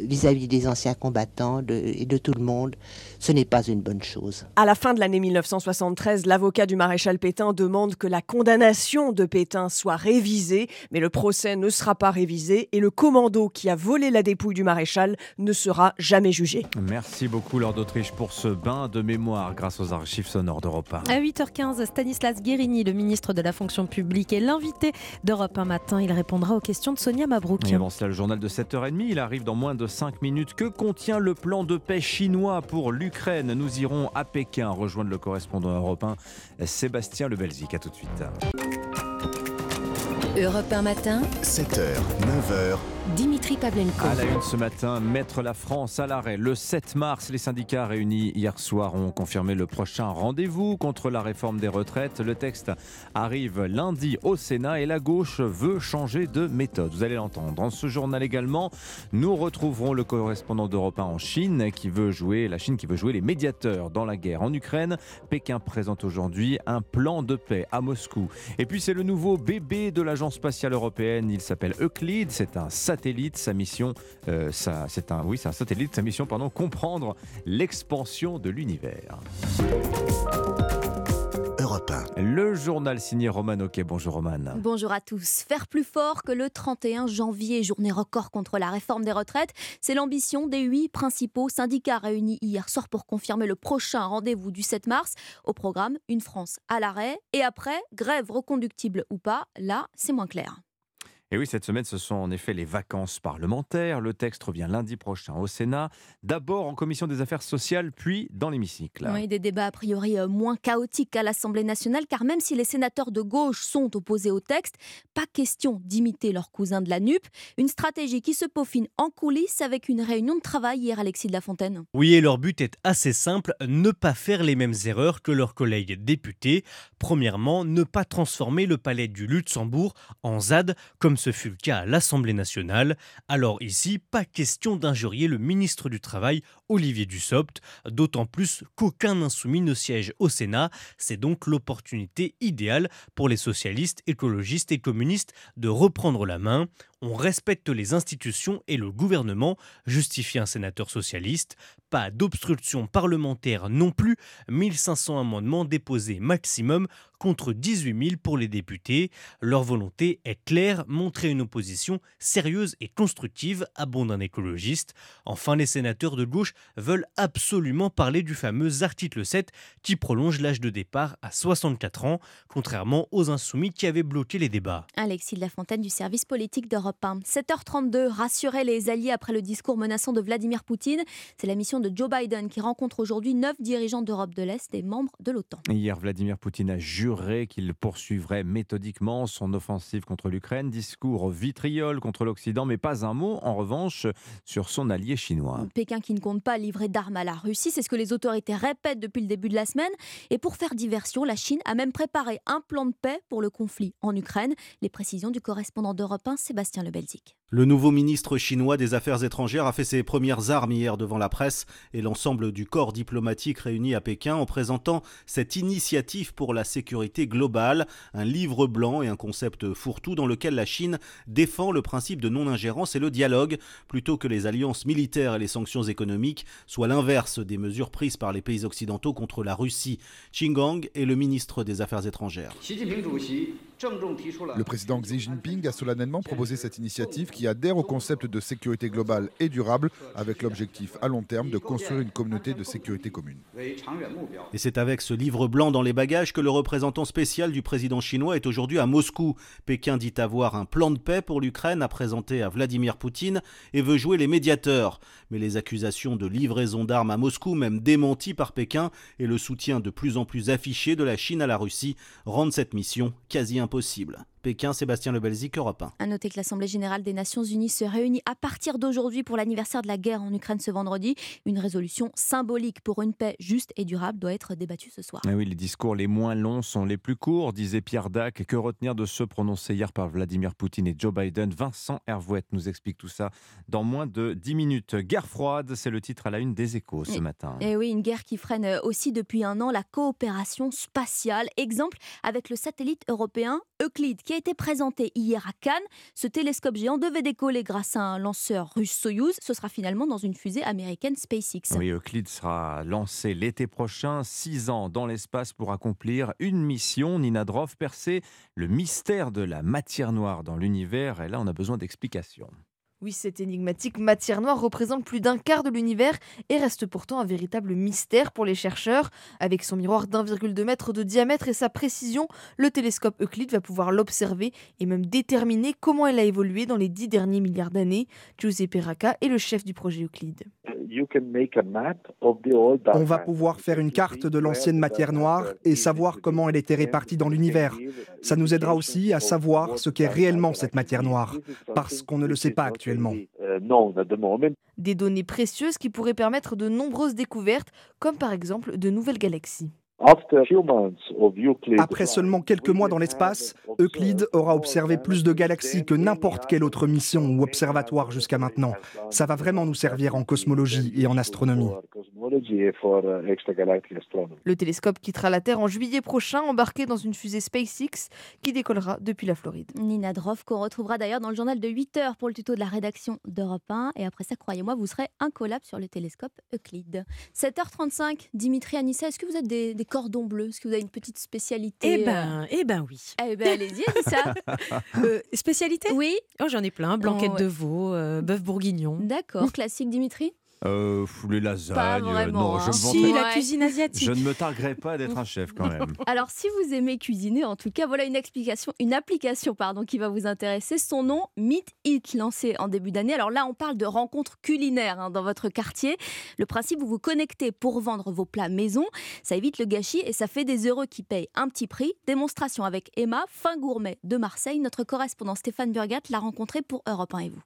vis-à-vis des anciens combattants et de tout le monde, ce n'est pas une bonne chose. À la fin de l'année 1973, l'avocat du maréchal Pétain demande que la condamnation de Pétain soit révisée, mais le procès ne sera pas révisé et le commando qui a volé la dépouille du maréchal ne sera jamais jugé. Merci beaucoup, Lord d'Autriche, pour ce bain de mémoire grâce aux archives sonores d'Europe 1. À 8h15, Stanislas Guérini, le ministre de la fonction publique, est l'invité d'Europe 1 matin. Il répondra aux questions de Sonia Mabrouk. Et avant cela, le journal de 7h30, il arrive dans moins de 5 minutes. Que contient le plan de paix chinois pour l'Ukraine nous irons à Pékin rejoindre le correspondant européen Sébastien Le Belzic. À tout de suite. Europe 1 matin. 7h, 9h. Dimitri Pavlenko. À la une ce matin, mettre la France à l'arrêt. Le 7 mars, les syndicats réunis hier soir ont confirmé le prochain rendez-vous contre la réforme des retraites. Le texte arrive lundi au Sénat et la gauche veut changer de méthode. Vous allez l'entendre. Dans ce journal également, nous retrouverons le correspondant d'Europe 1 en Chine qui veut jouer, la Chine qui veut jouer les médiateurs dans la guerre en Ukraine. Pékin présente aujourd'hui un plan de paix à Moscou. Et puis c'est le nouveau bébé de l'agence spatiale européenne. Il s'appelle Euclid. C'est un satellite. Sa mission, euh, c'est un, oui, c'est un satellite. Sa mission, pardon, comprendre l'expansion de l'univers. Europe 1. Le journal signé Roman Ok. Bonjour Roman. Bonjour à tous. Faire plus fort que le 31 janvier, journée record contre la réforme des retraites, c'est l'ambition des huit principaux syndicats réunis hier soir pour confirmer le prochain rendez-vous du 7 mars. Au programme, une France à l'arrêt et après, grève reconductible ou pas, là, c'est moins clair. Et oui, cette semaine, ce sont en effet les vacances parlementaires. Le texte revient lundi prochain au Sénat, d'abord en commission des affaires sociales, puis dans l'hémicycle. Oui, des débats a priori euh, moins chaotiques qu'à l'Assemblée nationale, car même si les sénateurs de gauche sont opposés au texte, pas question d'imiter leurs cousins de la NUP. Une stratégie qui se peaufine en coulisses avec une réunion de travail hier, Alexis de la Fontaine. Oui, et leur but est assez simple ne pas faire les mêmes erreurs que leurs collègues députés. Premièrement, ne pas transformer le palais du Luxembourg en ZAD, comme ce fut le cas à l'Assemblée nationale. Alors ici, pas question d'injurier le ministre du Travail, Olivier Dussopt, d'autant plus qu'aucun insoumis ne siège au Sénat. C'est donc l'opportunité idéale pour les socialistes, écologistes et communistes de reprendre la main. On respecte les institutions et le gouvernement, justifie un sénateur socialiste. Pas d'obstruction parlementaire non plus, 1500 amendements déposés maximum contre 18 000 pour les députés. Leur volonté est claire, montrer une opposition sérieuse et constructive, abonde un écologiste. Enfin, les sénateurs de gauche veulent absolument parler du fameux article 7 qui prolonge l'âge de départ à 64 ans, contrairement aux insoumis qui avaient bloqué les débats. Alexis de du service politique d'Europe 1. 7h32, rassurer les alliés après le discours menaçant de Vladimir Poutine. C'est la mission de Joe Biden qui rencontre aujourd'hui neuf dirigeants d'Europe de l'Est et membres de l'OTAN. Hier, Vladimir Poutine a juré qu'il poursuivrait méthodiquement son offensive contre l'Ukraine. Discours vitriol contre l'Occident, mais pas un mot en revanche sur son allié chinois. Pékin qui ne compte pas livrer d'armes à la Russie, c'est ce que les autorités répètent depuis le début de la semaine. Et pour faire diversion, la Chine a même préparé un plan de paix pour le conflit en Ukraine. Les précisions du correspondant d'Europe 1, Sébastien Lebelzik. Le nouveau ministre chinois des Affaires étrangères a fait ses premières armes hier devant la presse et l'ensemble du corps diplomatique réuni à Pékin en présentant cette initiative pour la sécurité globale, un livre blanc et un concept fourre-tout dans lequel la Chine défend le principe de non-ingérence et le dialogue plutôt que les alliances militaires et les sanctions économiques, soit l'inverse des mesures prises par les pays occidentaux contre la Russie. Gang est le ministre des Affaires étrangères. Le président Xi Jinping a solennellement proposé cette initiative qui qui adhèrent au concept de sécurité globale et durable avec l'objectif à long terme de construire une communauté de sécurité commune. Et c'est avec ce livre blanc dans les bagages que le représentant spécial du président chinois est aujourd'hui à Moscou. Pékin dit avoir un plan de paix pour l'Ukraine à présenter à Vladimir Poutine et veut jouer les médiateurs. Mais les accusations de livraison d'armes à Moscou, même démenties par Pékin, et le soutien de plus en plus affiché de la Chine à la Russie rendent cette mission quasi impossible. Pékin, Sébastien Lebelzik, Europe 1. À noter que l'Assemblée générale des Nations unies se réunit à partir d'aujourd'hui pour l'anniversaire de la guerre en Ukraine ce vendredi. Une résolution symbolique pour une paix juste et durable doit être débattue ce soir. Ah oui, les discours les moins longs sont les plus courts, disait Pierre Dac. Que retenir de ceux prononcés hier par Vladimir Poutine et Joe Biden? Vincent Hervouette nous explique tout ça dans moins de 10 minutes. Guerre froide, c'est le titre à la une des échos ce matin. Et oui, une guerre qui freine aussi depuis un an la coopération spatiale. Exemple avec le satellite européen Euclide qui a été présenté hier à Cannes. Ce télescope géant devait décoller grâce à un lanceur russe Soyuz. Ce sera finalement dans une fusée américaine SpaceX. Oui, Euclide sera lancé l'été prochain, six ans dans l'espace pour accomplir une mission. Nina Droff percer le mystère de la matière noire dans l'univers. Et là, on a besoin d'explications. Oui, cette énigmatique matière noire représente plus d'un quart de l'univers et reste pourtant un véritable mystère pour les chercheurs. Avec son miroir d'1,2 mètre de diamètre et sa précision, le télescope Euclide va pouvoir l'observer et même déterminer comment elle a évolué dans les dix derniers milliards d'années. Giuseppe Racca est le chef du projet Euclide. On va pouvoir faire une carte de l'ancienne matière noire et savoir comment elle était répartie dans l'univers. Ça nous aidera aussi à savoir ce qu'est réellement cette matière noire, parce qu'on ne le sait pas actuellement. Des données précieuses qui pourraient permettre de nombreuses découvertes, comme par exemple de nouvelles galaxies. Après seulement quelques mois dans l'espace, Euclide aura observé plus de galaxies que n'importe quelle autre mission ou observatoire jusqu'à maintenant. Ça va vraiment nous servir en cosmologie et en astronomie. Le télescope quittera la Terre en juillet prochain, embarqué dans une fusée SpaceX qui décollera depuis la Floride. Nina Droff, qu'on retrouvera d'ailleurs dans le journal de 8 heures pour le tuto de la rédaction d'Europe 1. Et après ça, croyez-moi, vous serez incollable sur le télescope Euclide. 7h35, Dimitri Anissa, est-ce que vous êtes des, cordons bleus Est-ce que vous avez une petite spécialité Eh ben, eh ben oui. Eh ben, allez-y, Anissa. euh, spécialité? Oui. Oh, j'en ai plein. Blanquette Oh, de veau, euh, bœuf bourguignon. D'accord, classique Dimitri? Euh, les lasagnes. Pas vraiment, non, je, hein. me Si, vanterai- la cuisine asiatique. je ne me targuerai pas d'être un chef quand même. Alors, si vous aimez cuisiner, en tout cas, voilà une explication, une application pardon, qui va vous intéresser. Son nom, Meet It, lancé en début d'année. Alors là, on parle de rencontres culinaires hein, dans votre quartier. Le principe, vous vous connectez pour vendre vos plats maison. Ça évite le gâchis et ça fait des heureux qui payent un petit prix. Démonstration avec Emma, fin gourmet de Marseille. Notre correspondant Stéphane Burgat l'a rencontré pour Europe 1 et vous.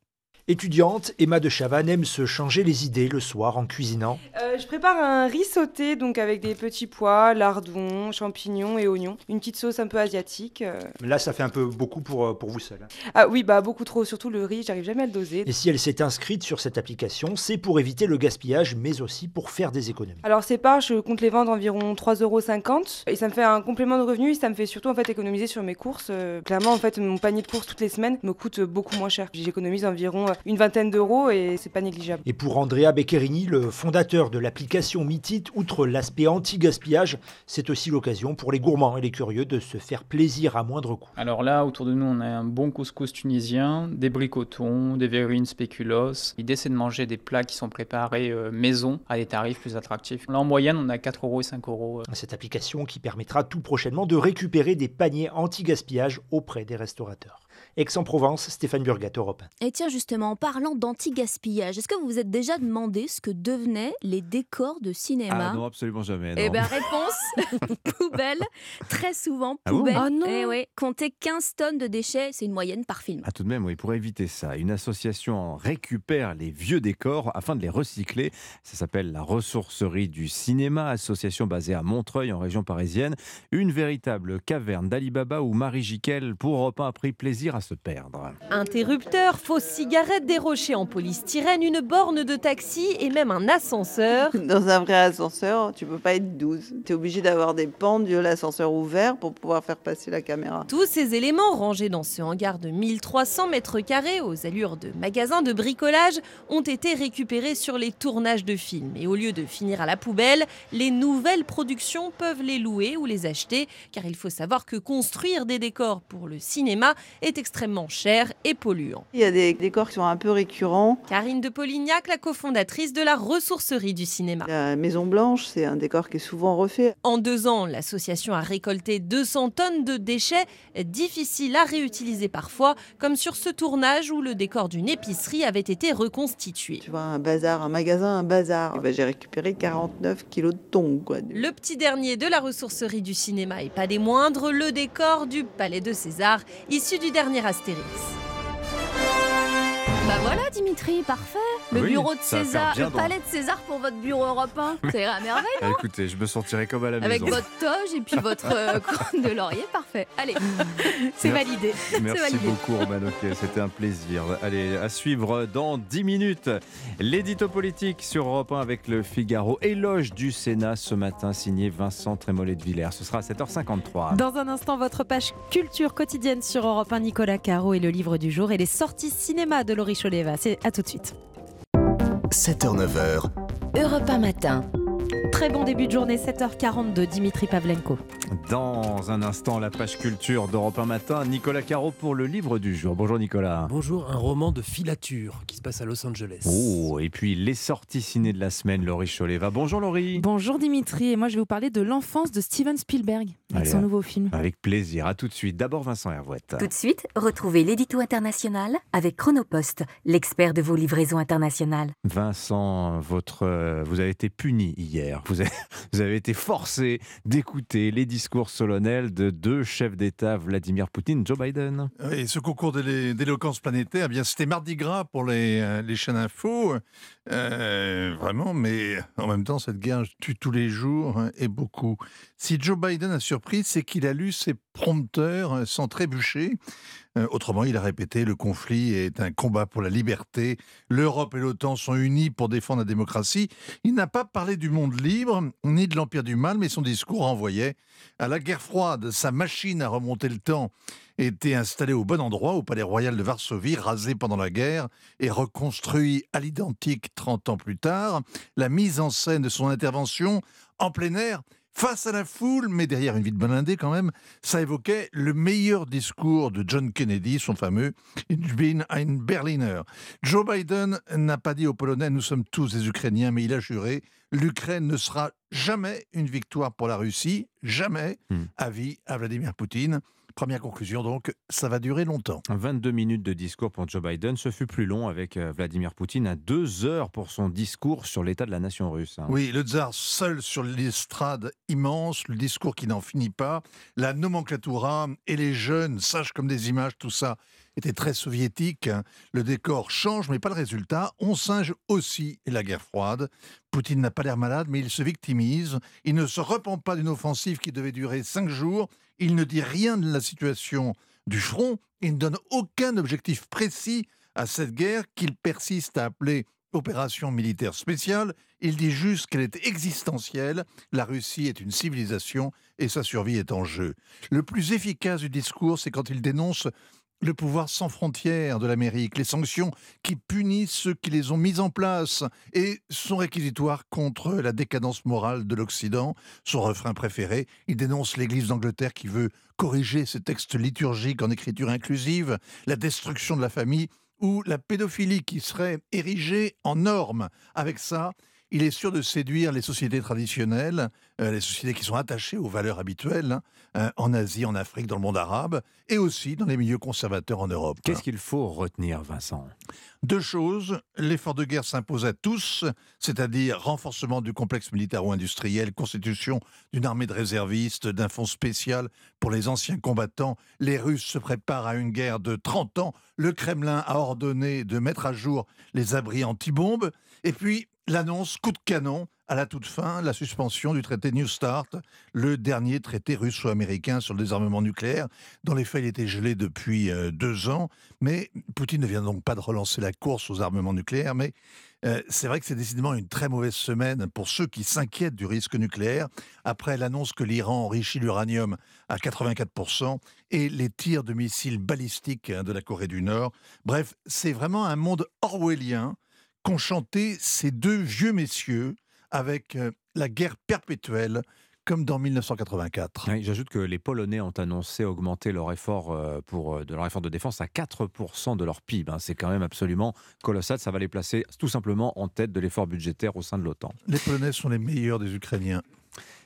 Étudiante, Emma de Chavannes aime se changer les idées le soir en cuisinant. Euh, je prépare un riz sauté donc avec des petits pois, lardons, champignons et oignons. Une petite sauce un peu asiatique. euh. Là, ça fait un peu beaucoup pour, euh, pour vous seul. Ah oui, bah beaucoup trop. Surtout le riz, j'arrive jamais à le doser. Et si elle s'est inscrite sur cette application, c'est pour éviter le gaspillage, mais aussi pour faire des économies. Alors ces parts, je compte les vendre environ 3,50€ et ça me fait un complément de revenu et ça me fait surtout en fait économiser sur mes courses. Euh, clairement en fait mon panier de courses toutes les semaines me coûte beaucoup moins cher. J'économise environ une vingtaine d'euros et c'est pas négligeable. Et pour Andrea Beccherini, le fondateur de l'application Mitit, outre l'aspect anti-gaspillage, c'est aussi l'occasion pour les gourmands et les curieux de se faire plaisir à moindre coût. Alors là, autour de nous, on a un bon couscous tunisien, des bricotons, des verrines spéculoos. L'idée, c'est de manger des plats qui sont préparés euh, maison à des tarifs plus attractifs. Là, en moyenne, on a 4 euros et 5 euros. euh. Cette application qui permettra tout prochainement de récupérer des paniers anti-gaspillage auprès des restaurateurs. Aix-en-Provence, Stéphane Burgat, Europe. Et tiens, justement, en parlant d'anti-gaspillage, est-ce que vous vous êtes déjà demandé ce que devenaient les décors de cinéma Ah non, absolument jamais. Eh bien, réponse poubelle. Très souvent, Ah bon poubelle. Ah non. Eh ouais, compter 15 tonnes de déchets, c'est une moyenne par film. Ah, tout de même, oui, pour éviter ça, une association récupère les vieux décors afin de les recycler. Ça s'appelle la ressourcerie du cinéma, association basée à Montreuil en région parisienne. Une véritable caverne d'Alibaba où Marie Jiquel, pour Europe 1, a pris plaisir à se perdre. Interrupteur, fausses cigarettes, des rochers en polystyrène, une borne de taxi et même un ascenseur. Dans un vrai ascenseur, tu peux pas être 12. Tu es obligé d'avoir des pendules, l'ascenseur ouvert pour pouvoir faire passer la caméra. Tous ces éléments rangés dans ce hangar de 1300 mètres carrés aux allures de magasins de bricolage ont été récupérés sur les tournages de films. Et au lieu de finir à la poubelle, les nouvelles productions peuvent les louer ou les acheter, car il faut savoir que construire des décors pour le cinéma est extrêmement extrêmement cher et polluant. Il y a des décors qui sont un peu récurrents. Karine de Polignac, la cofondatrice de la ressourcerie du cinéma. La Maison Blanche, c'est un décor qui est souvent refait. En deux ans, l'association a récolté 200 tonnes de déchets, difficiles à réutiliser parfois, comme sur ce tournage où le décor d'une épicerie avait été reconstitué. Tu vois, un bazar, un magasin, un bazar. Ben, J'ai récupéré 49 kilos de thon. Quoi. Le petit dernier de la ressourcerie du cinéma et pas des moindres, le décor du Palais de César, issu du dernier Astérix. Bah voilà Dimitri, parfait. Le Oui, bureau de ça César, le palais de César pour votre bureau européen. C'est à merveille, Ah, non écoutez, je me sentirais comme à la Avec maison. votre toge et puis votre euh, couronne de laurier, parfait. Allez, c'est validé. Merci validé. beaucoup Roman, c'était un plaisir. Allez, à suivre dans 10 minutes, l'édito politique sur Europe 1 avec le Figaro. Éloge du Sénat ce matin, signé Vincent Trémollet de Villers. Ce sera à 7h53. Dans un instant, votre page culture quotidienne sur Europe 1, Nicolas Caro et le livre du jour et les sorties cinéma de Laurie Choleva. C'est à tout de suite. 7h-9h, Europe 1 matin. Très bon début de journée, 7h42, Dimitri Pavlenko. Dans un instant, la page culture d'Europe 1 matin, Nicolas Caro pour le livre du jour. Bonjour Nicolas. Bonjour, un roman de filature qui se passe à Los Angeles. Oh, et puis les sorties ciné de la semaine, Laurie Choleva. Bonjour Laurie. Bonjour Dimitri, et moi je vais vous parler de l'enfance de Steven Spielberg avec Allez, son nouveau film. Avec plaisir, à tout de suite. D'abord Vincent Hervouette. Tout de suite, retrouvez l'édito international avec Chronopost, l'expert de vos livraisons internationales. Vincent, votre, euh, vous avez été puni hier. Vous avez, été forcé d'écouter les discours solennels de deux chefs d'État, Vladimir Poutine, Joe Biden. Et ce concours d'éloquence planétaire, eh c'était mardi gras pour les, euh, chaînes info. Euh, vraiment, mais en même temps, cette guerre tue tous les jours hein, et beaucoup. Si Joe Biden a surpris, c'est qu'il a lu ses prompteurs euh, sans trébucher. Euh, autrement, il a répété le conflit est un combat pour la liberté. L'Europe et l'OTAN sont unis pour défendre la démocratie. Il n'a pas parlé du monde libre ni de l'empire du mal, mais son discours renvoyait à la guerre froide. Sa machine à remonter le temps était installé au bon endroit, au palais royal de Varsovie, rasé pendant la guerre et reconstruit à l'identique 30 ans plus tard. La mise en scène de son intervention en plein air, face à la foule, mais derrière une vie de blindé quand même, ça évoquait le meilleur discours de John Kennedy, son fameux Ich bin ein Berliner. Joe Biden n'a pas dit aux Polonais nous sommes tous des Ukrainiens, mais il a juré l'Ukraine ne sera jamais une victoire pour la Russie, jamais. Avis à Vladimir Poutine. Première conclusion donc, ça va durer longtemps. 22 minutes de discours pour Joe Biden. Ce fut plus long avec euh, Vladimir Poutine à deux heures pour son discours sur l'état de la nation russe. hein. Oui, le tsar seul sur l'estrade immense, le discours qui n'en finit pas, la nomenclatura et les jeunes, sages comme des images, tout ça était très soviétique. hein. Le décor change, mais pas le résultat. On singe aussi la guerre froide. Poutine n'a pas l'air malade, mais il se victimise. Il ne se repent pas d'une offensive qui devait durer cinq jours. Il ne dit rien de la situation du front. Il ne donne aucun objectif précis à cette guerre qu'il persiste à appeler opération militaire spéciale. Il dit juste qu'elle est existentielle. La Russie est une civilisation et sa survie est en jeu. Le plus efficace du discours, c'est quand il dénonce le pouvoir sans frontières de l'Amérique, les sanctions qui punissent ceux qui les ont mises en place et sont réquisitoires contre la décadence morale de l'Occident. Son refrain préféré, il dénonce l'Église d'Angleterre qui veut corriger ses textes liturgiques en écriture inclusive, la destruction de la famille ou la pédophilie qui serait érigée en norme. Avec ça, il est sûr de séduire les sociétés traditionnelles, euh, les sociétés qui sont attachées aux valeurs habituelles, hein, euh, en Asie, en Afrique, dans le monde arabe, et aussi dans les milieux conservateurs en Europe. Qu'est-ce qu'il faut retenir, Vincent? Deux choses. L'effort de guerre s'impose à tous, c'est-à-dire renforcement du complexe militaro-industriel, constitution d'une armée de réservistes, d'un fonds spécial pour les anciens combattants. Les Russes se préparent à une guerre de 30 ans. Le Kremlin a ordonné de mettre à jour les abris anti-bombes. Et puis, l'annonce coup de canon à la toute fin, la suspension du traité New Start, le dernier traité russo-américain sur le désarmement nucléaire. Dans les faits, il était gelé depuis euh, deux ans, mais Poutine ne vient donc pas de relancer la course aux armements nucléaires, mais euh, c'est vrai que c'est décidément une très mauvaise semaine pour ceux qui s'inquiètent du risque nucléaire, après l'annonce que l'Iran enrichit l'uranium à 84% et les tirs de missiles balistiques hein, de la Corée du Nord. Bref, c'est vraiment un monde orwellien qu'ont chanté ces deux vieux messieurs avec euh, la guerre perpétuelle comme dans 1984. J'ajoute que les Polonais ont annoncé augmenter leur effort, euh, pour, euh, de leur effort de défense à 4% de leur PIB. Hein. C'est quand même absolument colossal. Ça va les placer tout simplement en tête de l'effort budgétaire au sein de l'OTAN. Les Polonais sont les meilleurs des Ukrainiens.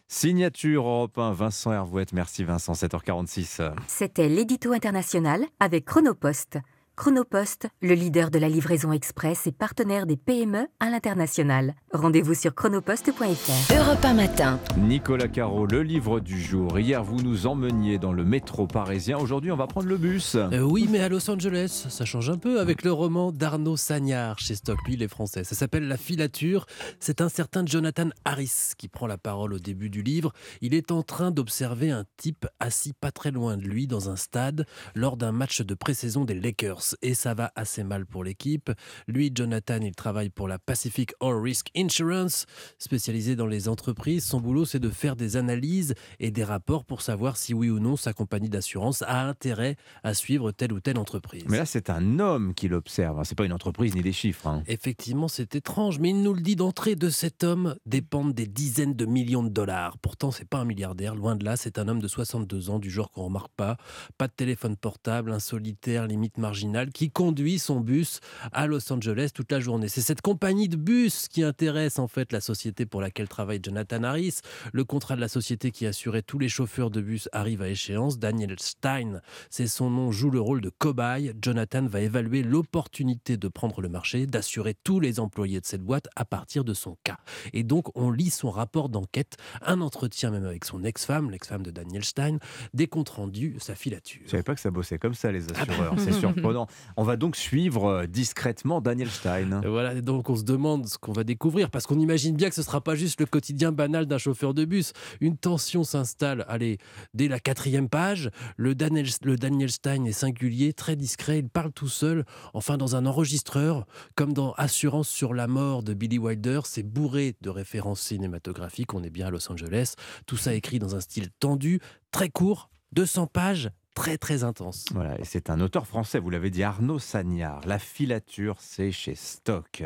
Signature Europe 1, Vincent Hervouette. Merci Vincent, 7h46. C'était l'édito international avec Chronopost. Chronopost, le leader de la livraison express et partenaire des PME à l'international. Rendez-vous sur chronopost.fr. Europe 1 matin. Nicolas Caro, le livre du jour. Hier, vous nous emmeniez dans le métro parisien. Aujourd'hui, on va prendre le bus. Euh, oui, mais à Los Angeles, ça change un peu avec le roman d'Arnaud Sagnard chez Stock, lui, les Français. Ça s'appelle La filature. C'est un certain Jonathan Harris qui prend la parole au début du livre. Il est en train d'observer un type assis pas très loin de lui dans un stade lors d'un match de pré-saison des Lakers et ça va assez mal pour l'équipe. Lui, Jonathan, il travaille pour la Pacific All Risk Insurance, spécialisée dans les entreprises. Son boulot, c'est de faire des analyses et des rapports pour savoir si oui ou non sa compagnie d'assurance a intérêt à suivre telle ou telle entreprise. Mais là, c'est un homme qui l'observe. Hein. C'est pas une entreprise ni des chiffres. Hein. Effectivement, c'est étrange, mais il nous le dit d'entrée de cet homme dépendent des dizaines de millions de dollars. Pourtant, c'est pas un milliardaire, loin de là. C'est un homme de 62 ans, du genre qu'on remarque pas. Pas de téléphone portable, un solitaire, limite qui conduit son bus à Los Angeles toute la journée. C'est cette compagnie de bus qui intéresse en fait la société pour laquelle travaille Jonathan Harris. Le contrat de la société qui assurait tous les chauffeurs de bus arrive à échéance. Daniel Stein, c'est son nom, joue le rôle de cobaye. Jonathan va évaluer l'opportunité de prendre le marché, d'assurer tous les employés de cette boîte à partir de son cas. Et donc on lit son rapport d'enquête, un entretien même avec son ex-femme, l'ex-femme de Daniel Stein, des comptes rendus, sa filature. Je savais pas que ça bossait comme ça les assureurs, c'est surprenant. On va donc suivre euh, discrètement Daniel Stein. voilà, donc on se demande ce qu'on va découvrir, parce qu'on imagine bien que ce ne sera pas juste le quotidien banal d'un chauffeur de bus. Une tension s'installe, allez, dès la quatrième page. Le Daniel, le Daniel Stein est singulier, très discret, il parle tout seul, enfin dans un enregistreur, comme dans Assurance sur la mort de Billy Wilder, c'est bourré de références cinématographiques, on est bien à Los Angeles, tout ça écrit dans un style tendu, très court, 200 pages, très très intense. Voilà, et c'est un auteur français, vous l'avez dit, Arnaud Sagnard. La filature, c'est chez Stock.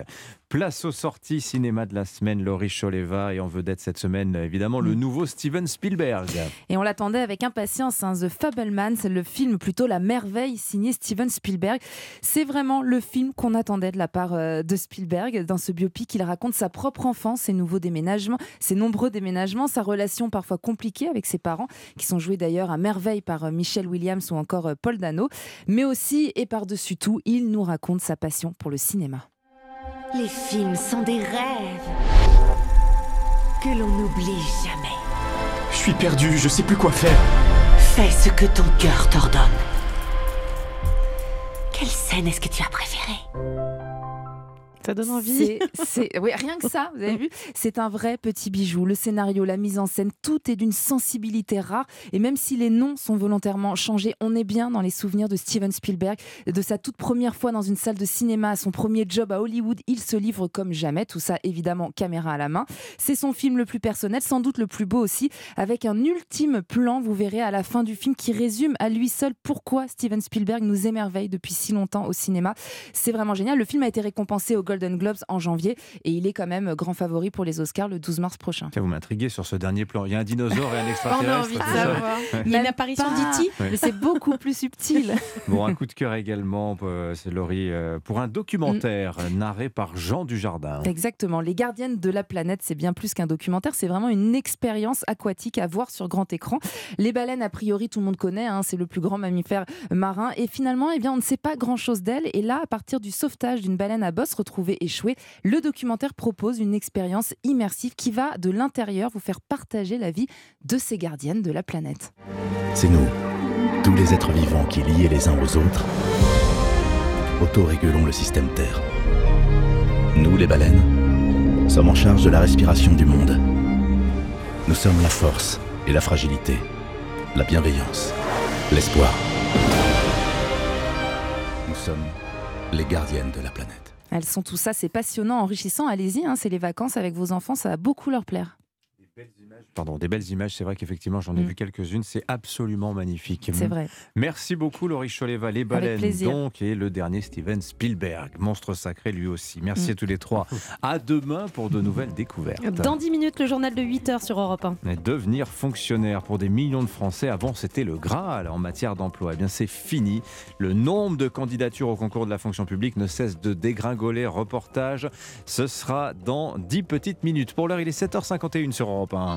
Place aux sorties cinéma de la semaine, Laurie Choleva et en vedette cette semaine, évidemment, le mm. nouveau Steven Spielberg. Et on l'attendait avec impatience, hein, The Fableman, c'est le film plutôt La Merveille signé Steven Spielberg. C'est vraiment le film qu'on attendait de la part euh, de Spielberg. Dans ce biopic, il raconte sa propre enfance, ses nouveaux déménagements, ses nombreux déménagements, sa relation parfois compliquée avec ses parents, qui sont joués d'ailleurs à merveille par euh, Michel Williams ou encore euh, Paul Dano. Mais aussi et par-dessus tout, il nous raconte sa passion pour le cinéma. Les films sont des rêves que l'on n'oublie jamais. Je suis perdu, je sais plus quoi faire. Fais ce que ton cœur t'ordonne. Quelle scène est-ce que tu as préférée? Ça donne envie. Oui, rien que ça, vous avez vu C'est un vrai petit bijou. Le scénario, la mise en scène, tout est d'une sensibilité rare. Et même si les noms sont volontairement changés, on est bien dans les souvenirs de Steven Spielberg, de sa toute première fois dans une salle de cinéma, son premier job à Hollywood. Il se livre comme jamais. Tout ça, évidemment, caméra à la main. C'est son film le plus personnel, sans doute le plus beau aussi, avec un ultime plan, vous verrez à la fin du film, qui résume à lui seul pourquoi Steven Spielberg nous émerveille depuis si longtemps au cinéma. C'est vraiment génial. Le film a été récompensé au Golden Globes en janvier et il est quand même grand favori pour les Oscars le 12 mars prochain. vous m'intriguez sur ce dernier plan. Il y a un dinosaure et un extraterrestre. Il y a une apparition d'E.T., mais c'est beaucoup plus subtil. Bon, un coup de cœur également, euh, c'est Laurie, euh, pour un documentaire mm. narré par Jean Dujardin. Exactement. Les gardiennes de la planète, c'est bien plus qu'un documentaire, c'est vraiment une expérience aquatique à voir sur grand écran. Les baleines, a priori, tout le monde connaît, hein, c'est le plus grand mammifère marin. Et finalement, eh bien, on ne sait pas grand-chose d'elle. Et là, à partir du sauvetage d'une baleine à bosse retrouvée échouée, le documentaire propose une expérience immersive qui va de l'intérieur vous faire partager la vie de ces gardiennes de la planète. C'est nous, tous les êtres vivants qui, liés les uns aux autres, autorégulons le système Terre. Nous, les baleines, sommes en charge de la respiration du monde. Nous sommes la force et la fragilité, la bienveillance, l'espoir. Nous sommes les gardiennes de la planète. Elles sont tout ça, c'est passionnant, enrichissant. Allez-y, hein, c'est les vacances avec vos enfants, ça va beaucoup leur plaire. Pardon, des belles images. C'est vrai qu'effectivement, j'en ai Mm. vu quelques-unes. C'est absolument magnifique. C'est vrai. Merci beaucoup, Laurie Choleva. Les baleines, donc, et le dernier Steven Spielberg, monstre sacré lui aussi. Merci Mm. à tous les trois. À demain pour de nouvelles découvertes. Dans 10 minutes, le journal de 8h sur Europe 1. Mais devenir fonctionnaire pour des millions de Français, avant c'était le Graal en matière d'emploi. Eh bien c'est fini. Le nombre de candidatures au concours de la fonction publique ne cesse de dégringoler. Reportage, ce sera dans 10 petites minutes. Pour l'heure, il est 7h51 sur Europe 1.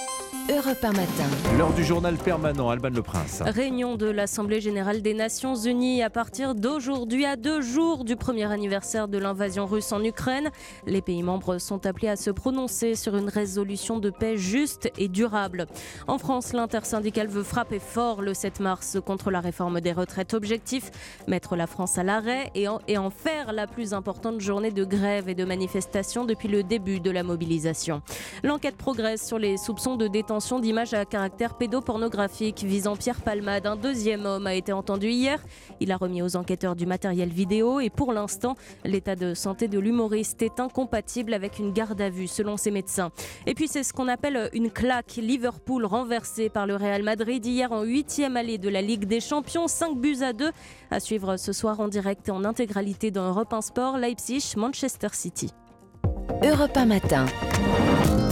Europe 1 matin. L'heure du journal permanent, Alban Le Prince. Réunion de l'Assemblée générale des Nations Unies à partir d'aujourd'hui, à deux jours du premier anniversaire de l'invasion russe en Ukraine. Les pays membres sont appelés à se prononcer sur une résolution de paix juste et durable. En France, l'intersyndicale veut frapper fort le 7 mars contre la réforme des retraites. Objectif mettre la France à l'arrêt et en, et en faire la plus importante journée de grève et de manifestation depuis le début de la mobilisation. L'enquête progresse sur les soupçons de détention d'images à caractère pédopornographique visant Pierre Palmade. Un deuxième homme a été entendu hier. Il a remis aux enquêteurs du matériel vidéo et pour l'instant, l'état de santé de l'humoriste est incompatible avec une garde à vue selon ses médecins. Et puis c'est ce qu'on appelle une claque. Liverpool renversé par le Real Madrid hier en huitième allée de la Ligue des Champions. 5 buts à 2 à suivre ce soir en direct et en intégralité dans Europe 1 Sport, Leipzig, Manchester City. Europe 1 matin.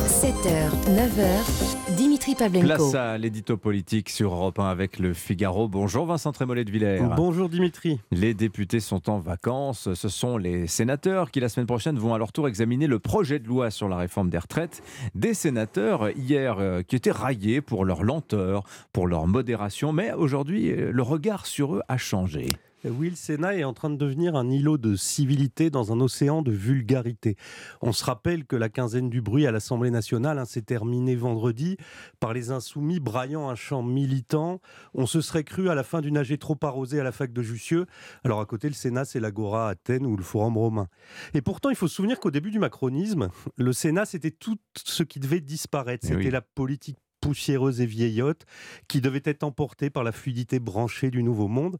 7h, 9h, Dimitri Pavlenko. Place à l'édito politique sur Europe 1 avec le Figaro. Bonjour Vincent Trémollet de Villers. Bonjour Dimitri. Les députés sont en vacances. Ce sont les sénateurs qui, la semaine prochaine, vont à leur tour examiner le projet de loi sur la réforme des retraites. Des sénateurs, hier, euh, qui étaient raillés pour leur lenteur, pour leur modération. Mais aujourd'hui, euh, le regard sur eux a changé. Oui, le Sénat est en train de devenir un îlot de civilité dans un océan de vulgarité. On se rappelle que la quinzaine du bruit à l'Assemblée nationale hein, s'est terminée vendredi par les insoumis braillant un chant militant. On se serait cru à la fin d'une AG trop arrosée à la fac de Jussieu. Alors à côté, le Sénat, c'est l'Agora à Athènes ou le Forum romain. Et pourtant, il faut se souvenir qu'au début du macronisme, le Sénat, c'était tout ce qui devait disparaître. Eh C'était oui. la politique poussiéreuse et vieillotte qui devait être emportée par la fluidité branchée du nouveau monde.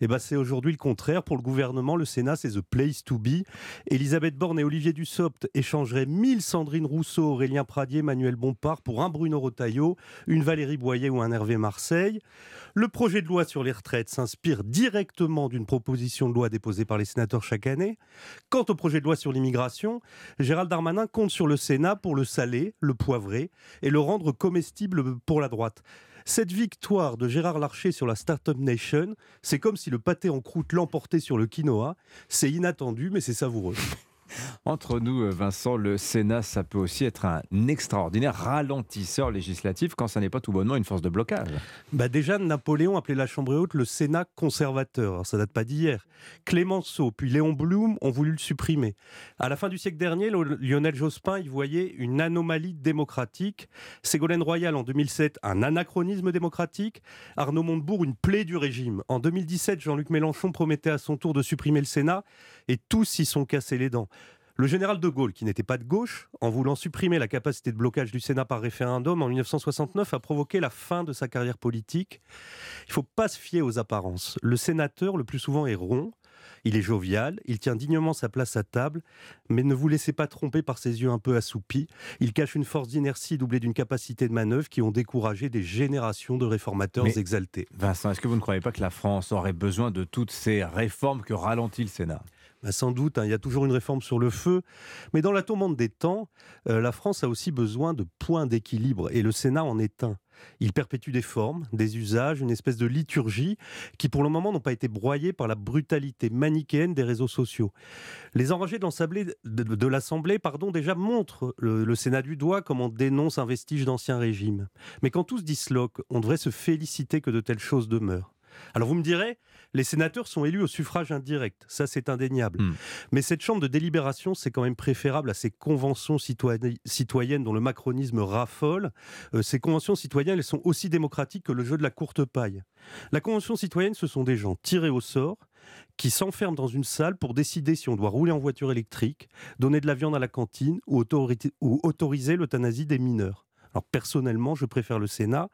Et ben c'est aujourd'hui le contraire. Pour le gouvernement, le Sénat, c'est the place to be. Elisabeth Borne et Olivier Dussopt échangeraient 1000 Sandrine Rousseau, Aurélien Pradier, Manuel Bompard pour un Bruno Retailleau, une Valérie Boyer ou un Hervé Marseille. Le projet de loi sur les retraites s'inspire directement d'une proposition de loi déposée par les sénateurs chaque année. Quant au projet de loi sur l'immigration, Gérald Darmanin compte sur le Sénat pour le saler, le poivrer et le rendre comestible pour la droite. Cette victoire de Gérard Larcher sur la Startup Nation, c'est comme si le pâté en croûte l'emportait sur le quinoa. C'est inattendu, mais c'est savoureux. Entre nous, euh, Vincent, le Sénat, ça peut aussi être un extraordinaire ralentisseur législatif quand ça n'est pas tout bonnement une force de blocage. Bah déjà, Napoléon appelait la Chambre haute le Sénat conservateur. Alors, ça date pas d'hier. Clémenceau, puis Léon Blum ont voulu le supprimer. À la fin du siècle dernier, Lionel Jospin y voyait une anomalie démocratique. Ségolène Royal en 2007, un anachronisme démocratique. Arnaud Montebourg, une plaie du régime. En 2017, Jean-Luc Mélenchon promettait à son tour de supprimer le Sénat et tous s'y sont cassés les dents. Le général de Gaulle, qui n'était pas de gauche, en voulant supprimer la capacité de blocage du Sénat par référendum en 1969, a provoqué la fin de sa carrière politique. Il ne faut pas se fier aux apparences. Le sénateur, le plus souvent, est rond. Il est jovial, il tient dignement sa place à table, mais ne vous laissez pas tromper par ses yeux un peu assoupis. Il cache une force d'inertie doublée d'une capacité de manœuvre qui ont découragé des générations de réformateurs Mais- exaltés. Vincent, est-ce que vous ne croyez pas que la France aurait besoin de toutes ces réformes que ralentit le Sénat? Bah, sans doute, hein, il y a toujours une réforme sur le feu. Mais dans la tourmente des temps, euh, la France a aussi besoin de points d'équilibre et le Sénat en est un. Il perpétue des formes, des usages, une espèce de liturgie qui pour le moment n'ont pas été broyés par la brutalité manichéenne des réseaux sociaux. Les enragés de l'Assemblée, pardon, déjà montrent le, le Sénat du doigt comme on dénonce un vestige d'ancien régime. Mais quand tout se disloque, on devrait se féliciter que de telles choses demeurent. Alors vous me direz, les sénateurs sont élus au suffrage indirect, ça c'est indéniable. Mais cette chambre de délibération, c'est quand même préférable à ces conventions citoyennes, dont le macronisme raffole. Euh, ces conventions citoyennes, elles sont aussi démocratiques que le jeu de la courte paille. La convention citoyenne, ce sont des gens tirés au sort qui s'enferment dans une salle pour décider si on doit rouler en voiture électrique, donner de la viande à la cantine ou autoriser l'euthanasie des mineurs. Alors personnellement, je préfère le Sénat,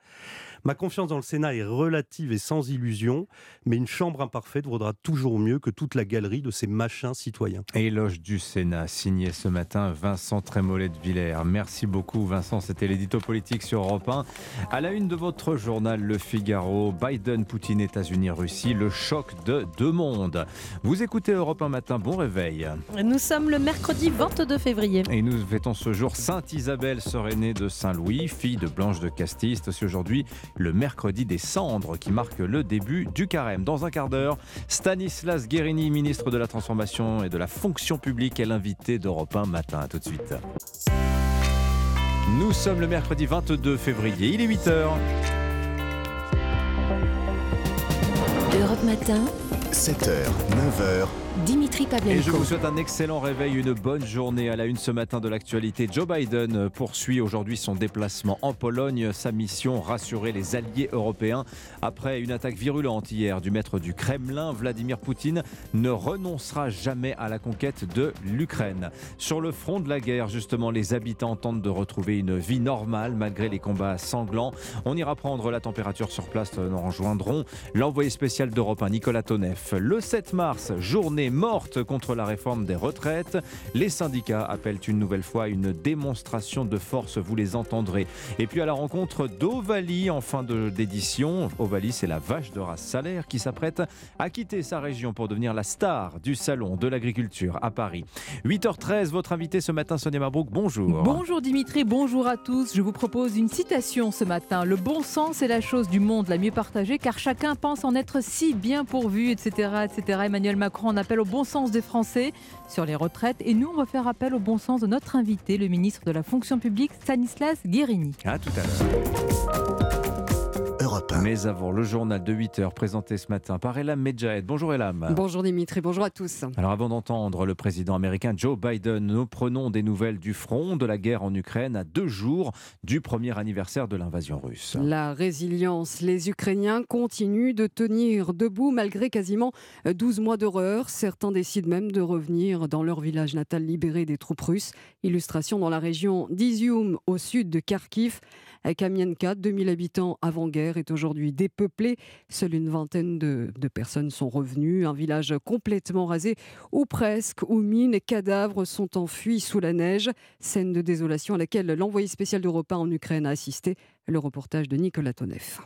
Ma confiance dans le Sénat est relative et sans illusion, mais une chambre imparfaite vaudra toujours mieux que toute la galerie de ces machins citoyens. Éloge du Sénat, signé ce matin Vincent Trémollet de Villers. Merci beaucoup Vincent, c'était l'édito politique sur Europe 1. À la une de votre journal Le Figaro, Biden, Poutine, États-Unis, Russie, le choc de deux mondes. Vous écoutez Europe 1 matin, bon réveil. Nous sommes le mercredi 22 février. Et nous fêtons ce jour Sainte Isabelle, sœur aînée de Saint-Louis, fille de Blanche de Castille. C'est aussi aujourd'hui le mercredi des cendres qui marque le début du carême. Dans un quart d'heure, Stanislas Guérini, ministre de la Transformation et de la Fonction publique, est l'invité d'Europe 1 matin. A tout de suite. Nous sommes le mercredi 22 février, il est 8h. Europe Matin, 7h, 9h. Dimitri Pavlenko. Et je vous souhaite un excellent réveil, une bonne journée à la une ce matin de l'actualité. Joe Biden poursuit aujourd'hui son déplacement en Pologne. Sa mission, rassurer les alliés européens. Après une attaque virulente hier du maître du Kremlin, Vladimir Poutine ne renoncera jamais à la conquête de l'Ukraine. Sur le front de la guerre, justement, les habitants tentent de retrouver une vie normale malgré les combats sanglants. On ira prendre la température sur place, nous rejoindrons l'envoyé spécial d'Europe 1, Nicolas Tonev. Le 7 mars, journée morte contre la réforme des retraites. Les syndicats appellent une nouvelle fois une démonstration de force, vous les entendrez. Et puis à la rencontre d'Ovalie en fin d'édition. Ovalie, c'est la vache de race salaire qui s'apprête à quitter sa région pour devenir la star du salon de l'agriculture à Paris. 8h13, votre invité ce matin, Sonia Mabrouk, bonjour. Bonjour Dimitri, bonjour à tous. Je vous propose une citation ce matin. Le bon sens est la chose du monde la mieux partagée car chacun pense en être si bien pourvu, etc. etc. Emmanuel Macron en appelle au bon sens des Français sur les retraites. Et nous, on va faire appel au bon sens de notre invité, le ministre de la fonction publique, Stanislas Guérini. À tout à l'heure. Mais avant, le journal de 8 heures présenté ce matin par Elam Medjahed. Bonjour Elam. Bonjour Dimitri, bonjour à tous. Alors avant d'entendre le président américain Joe Biden, nous prenons des nouvelles du front de la guerre en Ukraine à deux jours du premier anniversaire de l'invasion russe. La résilience, les Ukrainiens continuent de tenir debout malgré quasiment 12 mois d'horreur. Certains décident même de revenir dans leur village natal libéré des troupes russes. Illustration dans la région d'Izium au sud de Kharkiv. Kamienka, 2000 habitants avant-guerre, est aujourd'hui dépeuplé. Seule une vingtaine de, personnes sont revenues. Un village complètement rasé, ou presque, où mines et cadavres sont enfuis sous la neige. Scène de désolation à laquelle l'envoyé spécial d'Europe en Ukraine a assisté. Le reportage de Nicolas Tonev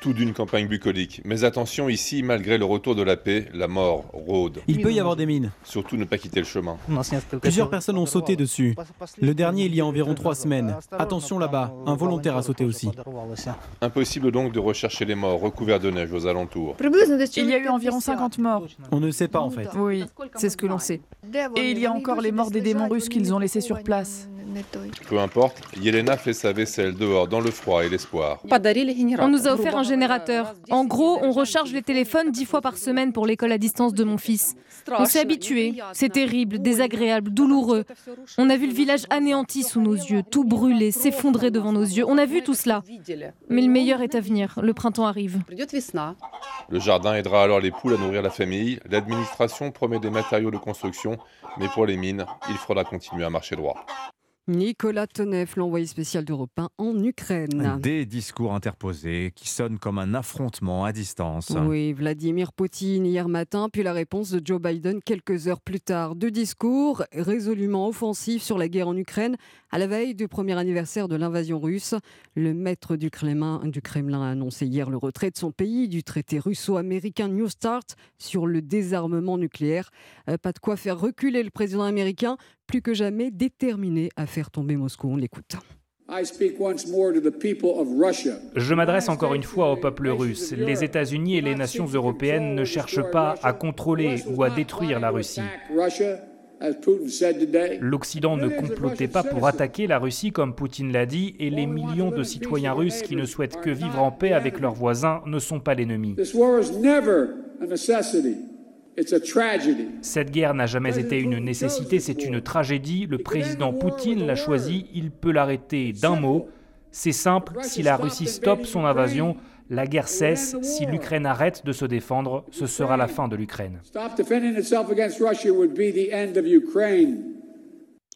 tout d'une campagne bucolique. Mais attention, ici, malgré le retour de la paix, la mort rôde. Il peut y avoir des mines. Surtout ne pas quitter le chemin. Plusieurs personnes ont sauté dessus. Le dernier, il y a environ trois semaines. Attention là-bas, un volontaire a sauté aussi. Impossible donc de rechercher les morts recouverts de neige aux alentours. Il y a eu environ 50 morts. On ne sait pas en fait. Oui, c'est ce que l'on sait. Et il y a encore les morts des démons russes qu'ils ont laissés sur place. Peu importe, Yelena fait sa vaisselle dehors dans le froid et l'espoir. On nous a offert un générateur. En gros, on recharge les téléphones dix fois par semaine pour l'école à distance de mon fils. On s'est habitué. C'est terrible, désagréable, douloureux. On a vu le village anéanti sous nos yeux, tout brûlé, s'effondrer devant nos yeux. On a vu tout cela. Mais le meilleur est à venir. Le printemps arrive. Le jardin aidera alors les poules à nourrir la famille. L'administration promet des matériaux de construction, mais pour les mines, il faudra continuer à marcher droit. Nicolas Tonev, l'envoyé spécial d'Europe 1 en Ukraine. Des discours interposés qui sonnent comme un affrontement à distance. Oui, Vladimir Poutine hier matin, puis la réponse de Joe Biden quelques heures plus tard. Deux discours résolument offensifs sur la guerre en Ukraine à la veille du premier anniversaire de l'invasion russe. Le maître du Kremlin, du Kremlin a annoncé hier le retrait de son pays du traité russo-américain New Start sur le désarmement nucléaire. Euh, pas de quoi faire reculer le président américain plus que jamais déterminé à faire tomber Moscou. On l'écoute. Je m'adresse encore une fois au peuple russe. Les États-Unis et les nations européennes ne cherchent pas à contrôler ou à détruire la Russie. L'Occident ne complotait pas pour attaquer la Russie comme Poutine l'a dit, et les millions de citoyens russes qui ne souhaitent que vivre en paix avec leurs voisins ne sont pas l'ennemi. Cette guerre n'a jamais été une nécessité, c'est une tragédie. Le président Poutine l'a choisi, il peut l'arrêter d'un mot. C'est simple, si la Russie stoppe son invasion, la guerre cesse. Si l'Ukraine arrête de se défendre, ce sera la fin de l'Ukraine.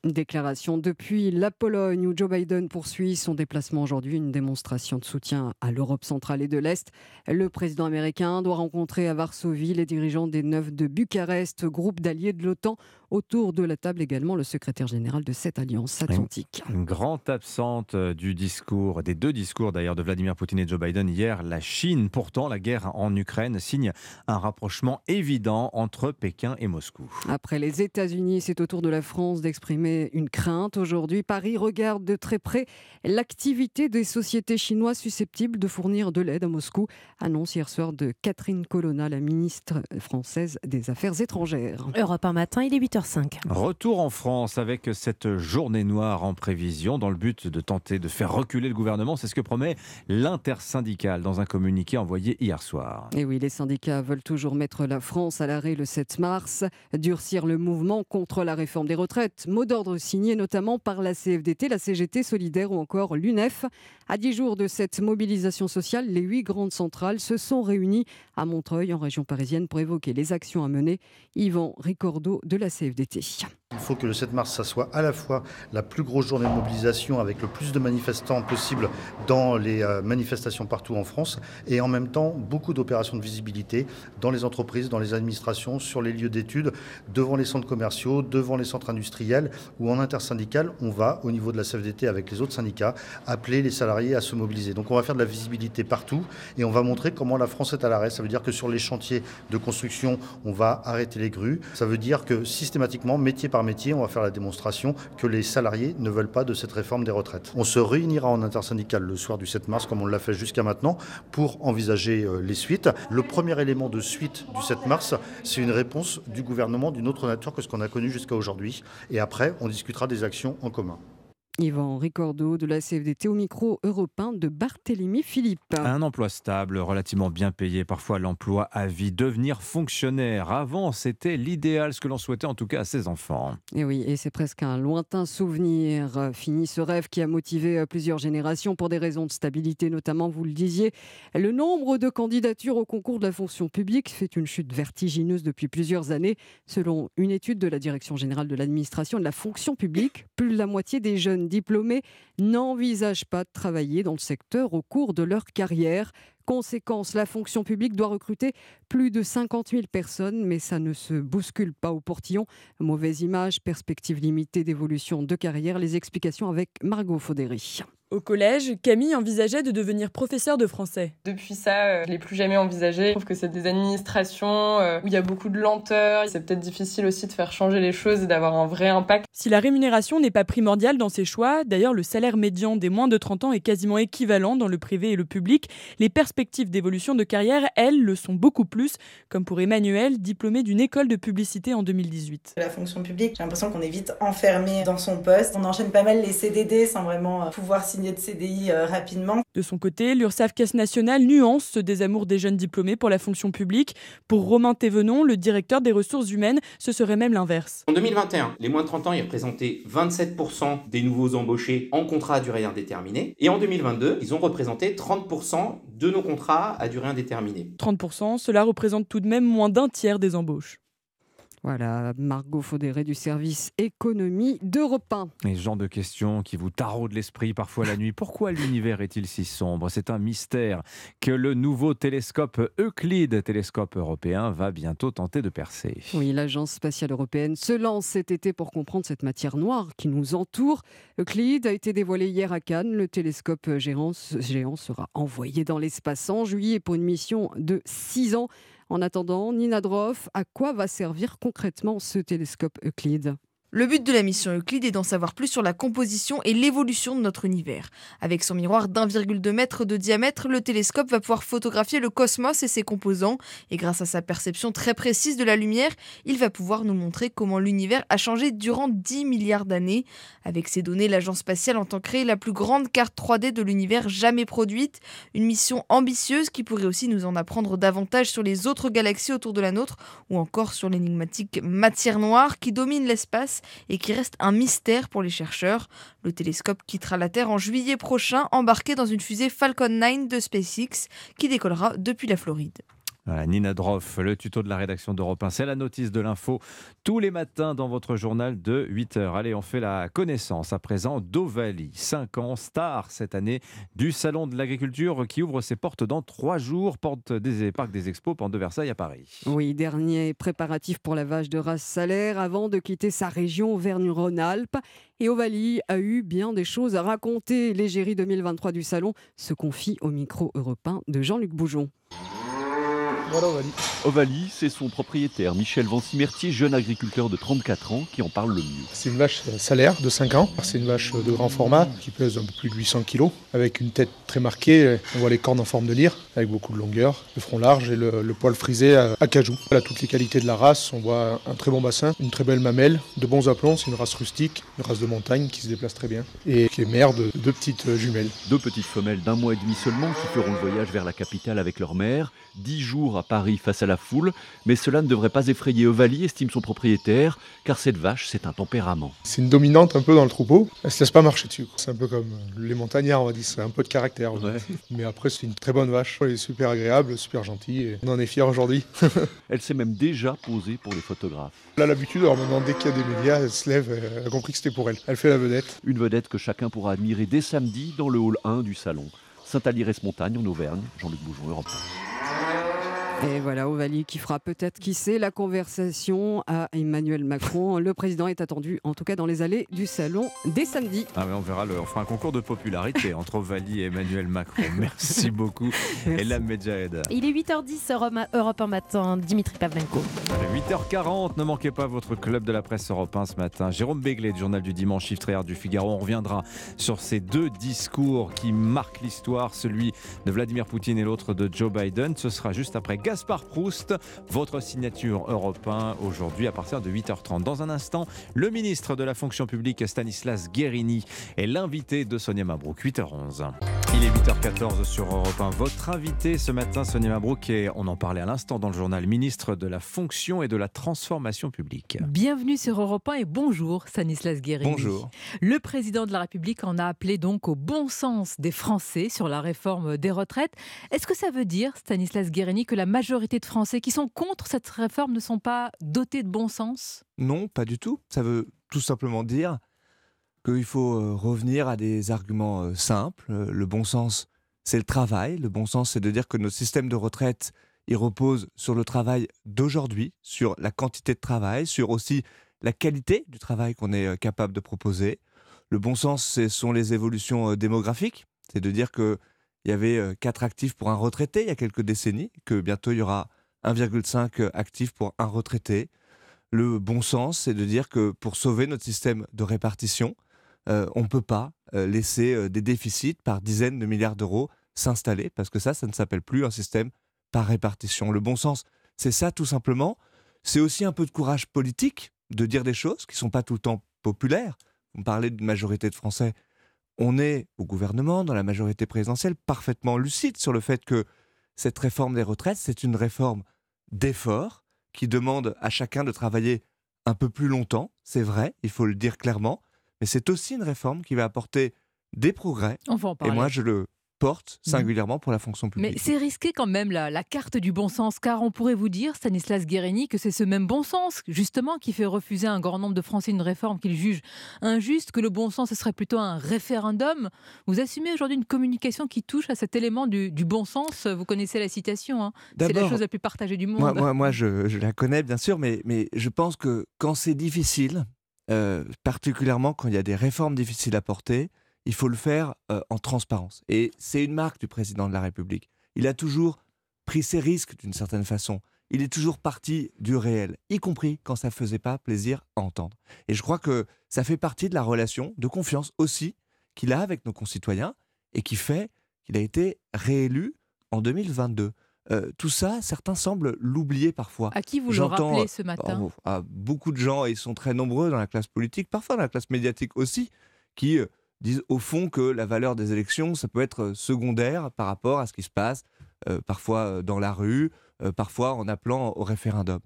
Déclaration depuis la Pologne où Joe Biden poursuit son déplacement aujourd'hui, une démonstration de soutien à l'Europe centrale et de l'Est. Le président américain doit rencontrer à Varsovie les dirigeants des neuf de Bucarest, groupe d'alliés de l'OTAN. Autour de la table également le secrétaire général de cette alliance atlantique. Une grande absente euh, du discours, des deux discours d'ailleurs de Vladimir Poutine et Joe Biden hier, la Chine. Pourtant, la guerre en Ukraine signe un rapprochement évident entre Pékin et Moscou. Après les États-Unis, c'est au tour de la France d'exprimer une crainte. Aujourd'hui, Paris regarde de très près l'activité des sociétés chinoises susceptibles de fournir de l'aide à Moscou. Annonce hier soir de Catherine Colonna, la ministre française des Affaires étrangères. Europe un matin, il est 8h. Retour en France avec cette journée noire en prévision dans le but de tenter de faire reculer le gouvernement. C'est ce que promet l'intersyndicale dans un communiqué envoyé hier soir. Et oui, les syndicats veulent toujours mettre la France à l'arrêt le 7 mars, durcir le mouvement contre la réforme des retraites. Mot d'ordre signé notamment par la CFDT, la CGT Solidaire ou encore l'UNEF. À dix jours de cette mobilisation sociale, les huit grandes centrales se sont réunies à Montreuil, en région parisienne, pour évoquer les actions à mener. Yvan Ricordo de la CFDT Judith Kjønn. Il faut que le 7 mars, ça soit à la fois la plus grosse journée de mobilisation avec le plus de manifestants possible dans les euh, manifestations partout en France et en même temps beaucoup d'opérations de visibilité dans les entreprises, dans les administrations, sur les lieux d'études, devant les centres commerciaux, devant les centres industriels ou en intersyndical, on va au niveau de la CFDT avec les autres syndicats appeler les salariés à se mobiliser. Donc on va faire de la visibilité partout et on va montrer comment la France est à l'arrêt. Ça veut dire que sur les chantiers de construction, on va arrêter les grues. Ça veut dire que systématiquement métier par métier, on va faire la démonstration que les salariés ne veulent pas de cette réforme des retraites. On se réunira en intersyndical le soir du 7 mars, comme on l'a fait jusqu'à maintenant, pour envisager euh, les suites. Le premier élément de suite du 7 mars, c'est une réponse du gouvernement d'une autre nature que ce qu'on a connu jusqu'à aujourd'hui. Et après, on discutera des actions en commun. Yvan Ricordo de la CFDT au micro européen de Barthélemy Philippe. Un emploi stable, relativement bien payé, parfois l'emploi à vie, devenir fonctionnaire. Avant, c'était l'idéal, ce que l'on souhaitait en tout cas à ses enfants. Et oui, et c'est presque un lointain souvenir. Fini ce rêve qui a motivé euh, plusieurs générations pour des raisons de stabilité, notamment, vous le disiez. Le nombre de candidatures au concours de la fonction publique fait une chute vertigineuse depuis plusieurs années. Selon une étude de la Direction générale de l'administration de la fonction publique, plus de la moitié des jeunes diplômés n'envisagent pas de travailler dans le secteur au cours de leur carrière. Conséquence, la fonction publique doit recruter plus de 50 000 personnes, mais ça ne se bouscule pas au portillon. Mauvaise image, perspective limitée d'évolution de carrière. Les explications avec Margot Faudéry. Au collège, Camille envisageait de devenir professeur de français. Depuis ça, euh, je l'ai plus jamais envisagé. Je trouve que c'est des administrations euh, où il y a beaucoup de lenteur. C'est peut-être difficile aussi de faire changer les choses et d'avoir un vrai impact. Si la rémunération n'est pas primordiale dans ses choix, d'ailleurs le salaire médian des moins de 30 ans est quasiment équivalent dans le privé et le public, les perspectives d'évolution de carrière, elles, le sont beaucoup plus, comme pour Emmanuel, diplômé d'une école de publicité en 2018. La fonction publique, j'ai l'impression qu'on est vite enfermé dans son poste. On enchaîne pas mal les CDD sans vraiment euh, pouvoir signer de CDI euh, rapidement. De son côté, l'URSSAF Caisse nationale nuance ce désamour des jeunes diplômés pour la fonction publique. Pour Romain Thévenon, le directeur des ressources humaines, ce serait même l'inverse. En 2021, les moins de 30 ans, ils représentaient 27% des nouveaux embauchés en contrat à durée indéterminée. Et en 2022, ils ont représenté 30% de nos contrats à durée indéterminée. 30%, cela représente tout de même moins d'un tiers des embauches. Voilà, Margot Faudéré du service économie d'Europe 1. Et ce genre de questions qui vous taraudent l'esprit parfois la nuit. Pourquoi l'univers est-il si sombre? C'est un mystère que le nouveau télescope Euclide, télescope européen, va bientôt tenter de percer. Oui, l'Agence spatiale européenne se lance cet été pour comprendre cette matière noire qui nous entoure. Euclide a été dévoilé hier à Cannes. Le télescope géant, géant sera envoyé dans l'espace en juillet pour une mission de 6 ans. En attendant, Nina Droff, à quoi va servir concrètement ce télescope Euclide? Le but de la mission Euclide est d'en savoir plus sur la composition et l'évolution de notre univers. Avec son miroir d'1,2 mètre de diamètre, le télescope va pouvoir photographier le cosmos et ses composants. Et grâce à sa perception très précise de la lumière, il va pouvoir nous montrer comment l'univers a changé durant 10 milliards d'années. Avec ces données, l'agence spatiale entend créer la plus grande carte 3D de l'univers jamais produite. Une mission ambitieuse qui pourrait aussi nous en apprendre davantage sur les autres galaxies autour de la nôtre ou encore sur l'énigmatique matière noire qui domine l'espace et qui reste un mystère pour les chercheurs. Le télescope quittera la Terre en juillet prochain, embarqué dans une fusée Falcon 9 de SpaceX qui décollera depuis la Floride. Nina Droff, le tuto de la rédaction d'Europe 1, c'est la notice de l'info tous les matins dans votre journal de 8h. Allez, on fait la connaissance à présent d'Ovalie, 5 ans, star cette année du Salon de l'Agriculture qui ouvre ses portes dans 3 jours, porte des parcs des expos, porte de Versailles à Paris. Oui, dernier préparatif pour la vache de race salaire avant de quitter sa région Auvergne-Rhône-Alpes. Et Ovalie a eu bien des choses à raconter. L'égérie 2023 du Salon se confie au micro européen de Jean-Luc Boujon. Voilà Ovalie. Ovalie, c'est son propriétaire, Michel Vancimertier, jeune agriculteur de 34 ans, qui en parle le mieux. C'est une vache salaire de 5 ans. C'est une vache de grand format qui pèse un peu plus de 800 kg, avec une tête très marquée. On voit les cornes en forme de lyre, avec beaucoup de longueur, le front large et le, poil frisé à, cajou. Elle a toutes les qualités de la race. On voit un très bon bassin, une très belle mamelle, de bons aplombs. C'est une race rustique, une race de montagne qui se déplace très bien et qui est mère de deux petites jumelles. Deux petites femelles d'un mois et demi seulement qui feront le voyage vers la capitale avec leur mère. Dix jours à Paris face à la foule, mais cela ne devrait pas effrayer Ovalie, estime son propriétaire, car cette vache, c'est un tempérament. C'est une dominante un peu dans le troupeau, elle se laisse pas marcher dessus. C'est un peu comme les montagnards, on va dire, c'est un peu de caractère. Mais après, c'est une très bonne vache, elle est super agréable, super gentille, et on en est fiers aujourd'hui. elle s'est même déjà posée pour les photographes. Elle a l'habitude, alors maintenant, dès qu'il y a des médias, elle se lève, elle a compris que c'était pour elle. Elle fait la vedette. Une vedette que chacun pourra admirer dès samedi dans le hall 1 du salon. Saint-Alirès-Montagne en Auvergne, Jean-Luc Boujon, Europe et voilà, Ovalie qui fera peut-être, qui sait, la conversation à Emmanuel Macron. Le président est attendu, en tout cas dans les allées du salon, dès samedi. Ah on verra, le, on fera un concours de popularité entre Ovalie et Emmanuel Macron. Merci beaucoup, Elam Medjahed. Il est 8h10, Europe 1 matin, Dimitri Pavlenko. 8h40, ne manquez pas votre club de la presse Europe 1 ce matin. Jérôme Béglé du journal du dimanche, chiffre du Figaro. On reviendra sur ces deux discours qui marquent l'histoire, celui de Vladimir Poutine et l'autre de Joe Biden. Ce sera juste après Gaspard Proust, votre signature européen aujourd'hui à partir de 8h30. Dans un instant, le ministre de la fonction publique Stanislas Guérini est l'invité de Sonia Mabrouk, 8h11. Il est 8h14 sur Europe 1. Votre invité ce matin, Sonia Mabrouk, est, on en parlait à l'instant dans le journal, ministre de la fonction et de la transformation publique. Bienvenue sur Europe 1 et bonjour Stanislas Guérini. Bonjour. Le président de la République en a appelé donc au bon sens des Français sur la réforme des retraites. Est-ce que ça veut dire, Stanislas Guérini, que la majorité de Français qui sont contre cette réforme ne sont pas dotés de bon sens Non, pas du tout. Ça veut tout simplement dire qu'il faut euh, revenir à des arguments euh, simples. Euh, le bon sens, c'est le travail. Le bon sens, c'est de dire que notre système de retraite, il repose sur le travail d'aujourd'hui, sur la quantité de travail, sur aussi la qualité du travail qu'on est capable de proposer. Le bon sens, ce sont les évolutions démographiques. C'est de dire que il y avait 4 actifs pour un retraité il y a quelques décennies, que bientôt il y aura 1,5 actifs pour un retraité. Le bon sens, c'est de dire que pour sauver notre système de répartition, on ne peut pas laisser des déficits par dizaines de milliards d'euros s'installer, parce que ça, ça ne s'appelle plus un système par répartition. Le bon sens, c'est ça tout simplement. C'est aussi un peu de courage politique de dire des choses qui ne sont pas tout le temps populaires. Vous parlez d'une majorité de Français on est au gouvernement, dans la majorité présidentielle, parfaitement lucide sur le fait que cette réforme des retraites, c'est une réforme d'effort qui demande à chacun de travailler un peu plus longtemps, c'est vrai, il faut le dire clairement, mais c'est aussi une réforme qui va apporter des progrès. Et moi, je le mmh. singulièrement pour la fonction publique. Mais c'est risqué quand même la, la, carte du bon sens, car on pourrait vous dire, Stanislas Guérini, que c'est ce même bon sens, justement, qui fait refuser un grand nombre de Français une réforme qu'ils jugent injuste, que le bon sens, ce serait plutôt un référendum. Vous assumez aujourd'hui une communication qui touche à cet élément du, bon sens. Vous connaissez la citation, hein. c'est la chose la plus partagée du monde. Moi, moi, je, la connais, bien sûr, mais, mais je pense que quand c'est difficile, euh, particulièrement quand il y a des réformes difficiles à porter, il faut le faire euh, en transparence. Et c'est une marque du président de la République. Il a toujours pris ses risques d'une certaine façon. Il est toujours parti du réel, y compris quand ça ne faisait pas plaisir à entendre. Et je crois que ça fait partie de la relation de confiance aussi qu'il a avec nos concitoyens et qui fait qu'il a été réélu en 2022. Euh, tout ça, certains semblent l'oublier parfois. À qui vous le rappelez ce matin oh, À beaucoup de gens, et ils sont très nombreux dans la classe politique, parfois dans la classe médiatique aussi, qui euh, disent au fond que la valeur des élections, ça peut être euh, secondaire par rapport à ce qui se passe euh, parfois euh, dans la rue, parfois en appelant au référendum.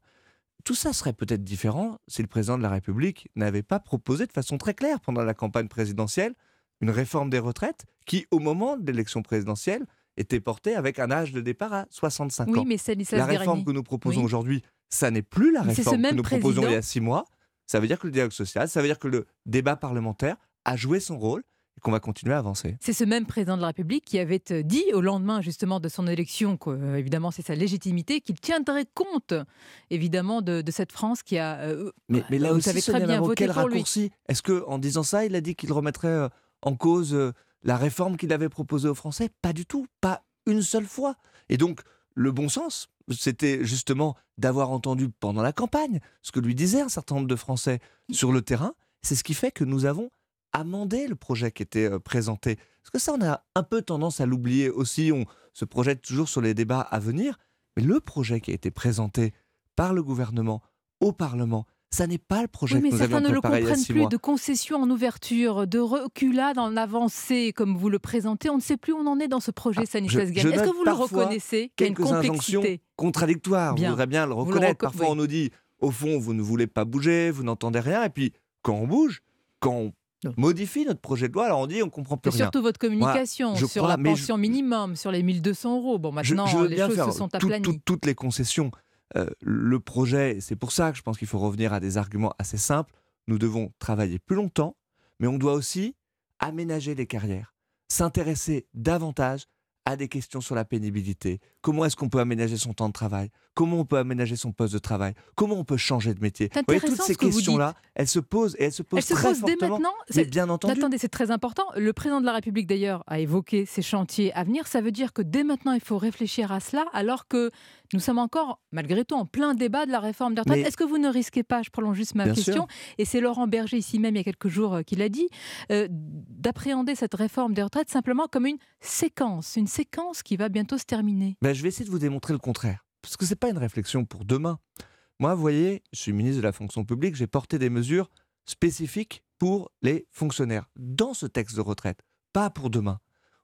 Tout ça serait peut-être différent si le président de la République n'avait pas proposé de façon très claire pendant la campagne présidentielle une réforme des retraites qui, au moment de l'élection présidentielle, était porté avec un âge de départ à 65 Oui, ans. mais La réforme que nous proposons Oui. aujourd'hui, ça n'est plus la ce réforme que nous proposions il y a président- six mois. Ça veut dire que le dialogue social, ça veut dire que le débat parlementaire a joué son rôle et qu'on va continuer à avancer. C'est ce même président de la République qui avait euh, dit au lendemain justement de son élection, que, euh, évidemment c'est sa légitimité, qu'il tiendrait compte évidemment de, de cette France qui a, euh, Mais, mais là aussi, très bien voté quel pour raccourci Est-ce que en disant ça, il a dit qu'il remettrait euh, en cause euh, la réforme qu'il avait proposée aux Français? Pas du tout, pas une seule fois. Et donc, le bon sens, c'était justement d'avoir entendu pendant la campagne ce que lui disaient un certain nombre de Français sur le terrain. C'est ce qui fait que nous avons amendé le projet qui était euh, présenté. Parce que ça, on a un peu tendance à l'oublier aussi. On se projette toujours sur les débats à venir. Mais le projet qui a été présenté par le gouvernement au Parlement, ça n'est pas le projet Oui, mais que nous certains avions ne le préparé y a comprennent plus, mois. de concession en ouverture, de reculade en avancée, comme vous le présentez. On ne sait plus où on en est dans ce projet Stanislas Ah, Guérini. je Est-ce que vous le reconnaissez qu'il y a une complexité contradictoires. Bien. On voudrait bien le le reconnaître. reco- Parfois, oui. on nous dit, au fond, vous ne voulez pas bouger, vous n'entendez rien. Et puis, quand on bouge, quand on modifie notre projet de loi, alors on dit, on comprend plus Et rien. surtout votre communication sur crois, la je- pension minimum, sur les 1200 euros. Bon, maintenant, je les choses faire se sont tout- aplanies. tout- toutes les concessions. Euh, le projet, c'est pour ça que je pense qu'il faut revenir à des arguments assez simples. Nous devons travailler plus longtemps, mais on doit aussi aménager les carrières, s'intéresser davantage à des questions sur la pénibilité. Comment est-ce qu'on peut aménager son temps de travail? Comment on peut aménager son poste de travail? Comment on peut changer de métier? Vous voyez, toutes ces ce questions-là, elles se posent et elles se posent Elle se très pose dès maintenant. Mais C'est- bien entendu. Attendez, c'est très important. Le président de la République, d'ailleurs, a évoqué ces chantiers à venir. Ça veut dire que dès maintenant, il faut réfléchir à cela, alors que nous sommes encore, malgré tout, en plein débat de la réforme des retraites. Mais- Est-ce que vous ne risquez pas, je prolonge juste ma Bien question, sûr. et c'est Laurent Berger, ici même, il y a quelques jours, euh, qui l'a dit, euh, d'appréhender cette réforme des retraites simplement comme une séquence, une séquence qui va bientôt se terminer? Ben, je vais essayer de vous démontrer le contraire. Parce que ce n'est pas une réflexion pour demain. Moi, vous voyez, je suis ministre de la fonction publique, j'ai porté des mesures spécifiques pour les fonctionnaires dans ce texte de retraite, pas pour demain.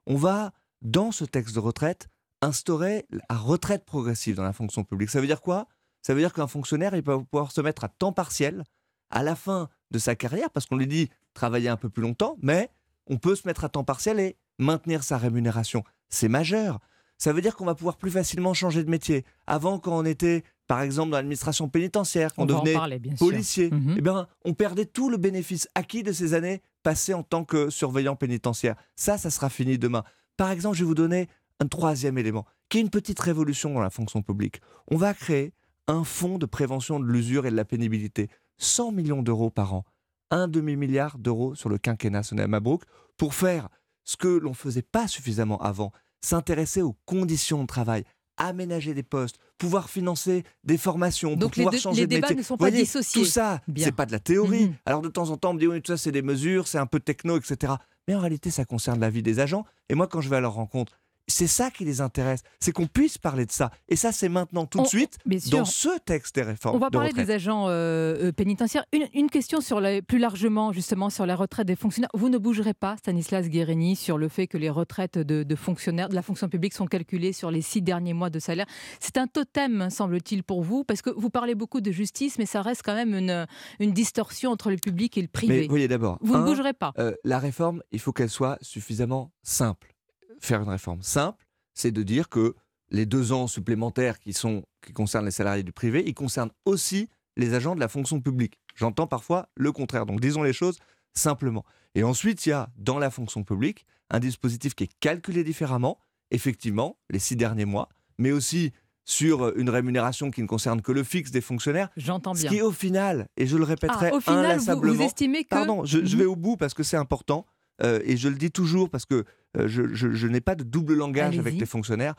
On va, dans ce texte de retraite, instaurer la retraite progressive dans la fonction publique. Ça veut dire quoi? Ça veut dire qu'un fonctionnaire, il peut pouvoir se mettre à temps partiel à la fin de sa carrière, parce qu'on lui dit travailler un peu plus longtemps, mais on peut se mettre à temps partiel et maintenir sa rémunération. C'est majeur. Ça veut dire qu'on va pouvoir plus facilement changer de métier. Avant, quand on était, par exemple, dans l'administration pénitentiaire, qu'on devenait parler, policier, Mhm. eh bien, on perdait tout le bénéfice acquis de ces années passées en tant que surveillant pénitentiaire. Ça, ça sera fini demain. Par exemple, je vais vous donner un troisième élément, qui est une petite révolution dans la fonction publique. On va créer un fonds de prévention de l'usure et de la pénibilité. 100 millions d'euros par an. Un demi-milliard d'euros sur le quinquennat Sonia Mabrouk pour faire ce que l'on ne faisait pas suffisamment avant, s'intéresser aux conditions de travail, aménager des postes, pouvoir financer des formations, pour Donc les pouvoir deux- changer les de débats ne sont pas voyez, dissociés. Tout ça, c'est pas de la théorie. Mhm. Alors de temps en temps, on me dit oui, tout ça c'est des mesures, c'est un peu techno, etc. Mais en réalité, ça concerne la vie des agents. Et moi, quand je vais à leur rencontre, c'est ça qui les intéresse, c'est qu'on puisse parler de ça. Et ça, c'est maintenant, tout de suite, dans ce texte des réformes. On va de parler retraite. des agents euh, euh, pénitentiaires. Une, une question sur plus largement, justement, sur les retraites des fonctionnaires. Vous ne bougerez pas, Stanislas Guérini, sur le fait que les retraites de, de fonctionnaires de la fonction publique sont calculées sur les six derniers mois de salaire. C'est un totem, semble-t-il, pour vous, parce que vous parlez beaucoup de justice, mais ça reste quand même une, une distorsion entre le public et le privé. Mais voyez d'abord, Vous ne bougerez pas. euh, la réforme, il faut qu'elle soit suffisamment simple. Faire une réforme simple, c'est de dire que les deux ans supplémentaires qui, sont, qui concernent les salariés du privé, ils concernent aussi les agents de la fonction publique. J'entends parfois le contraire. Donc disons les choses simplement. Et ensuite, il y a dans la fonction publique un dispositif qui est calculé différemment, effectivement, les six derniers mois, mais aussi sur une rémunération qui ne concerne que le fixe des fonctionnaires. J'entends Ce bien. qui au final, et je le répéterai Ah, au final, vous- inlassablement, vous estimez que- pardon, je, je Mhm. vais au bout parce que c'est important euh, et je le dis toujours parce que euh, je, je- je n'ai pas de double langage avec les fonctionnaires.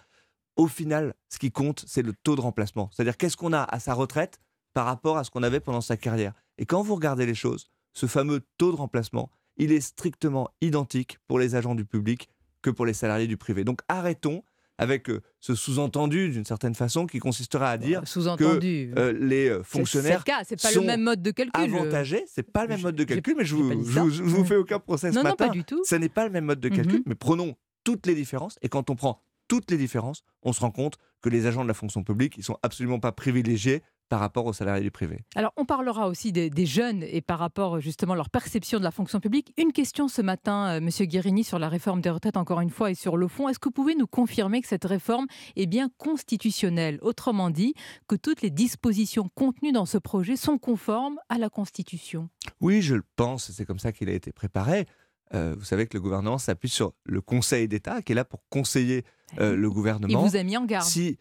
Au final, ce qui compte, c'est le taux de remplacement. C'est-à-dire qu'est-ce qu'on a à sa retraite par rapport à ce qu'on avait pendant sa carrière? Et quand vous regardez les choses, ce fameux taux de remplacement, il est strictement identique pour les agents du public que pour les salariés du privé. Donc arrêtons avec euh, ce sous-entendu d'une certaine façon qui consisterait à dire que euh, les euh, C'est- c'est fonctionnaires le cas, pas le même mode de calcul, avantagés, c'est pas le même mode de calcul, mais je vous, je vous- je vous fais aucun procès ce Non, non, matin. pas du tout. Ce n'est pas le même mode de calcul, Mhm. mais prenons toutes les différences. Et quand on prend toutes les différences, on se rend compte que les agents de la fonction publique, ils sont absolument pas privilégiés par rapport aux salariés du privé. Alors, on parlera aussi des, jeunes et par rapport justement à leur perception de la fonction publique. Une question ce matin, euh, Monsieur Guérini, sur la réforme des retraites, encore une fois, et sur le fond. Est-ce que vous pouvez nous confirmer que cette réforme est bien constitutionnelle? Autrement dit, que toutes les dispositions contenues dans ce projet sont conformes à la Constitution? Oui, je le pense. C'est comme ça qu'il a été préparé. Euh, vous savez que le gouvernement s'appuie sur le Conseil d'État qui est là pour conseiller euh, le gouvernement. Il vous a mis en garde. Si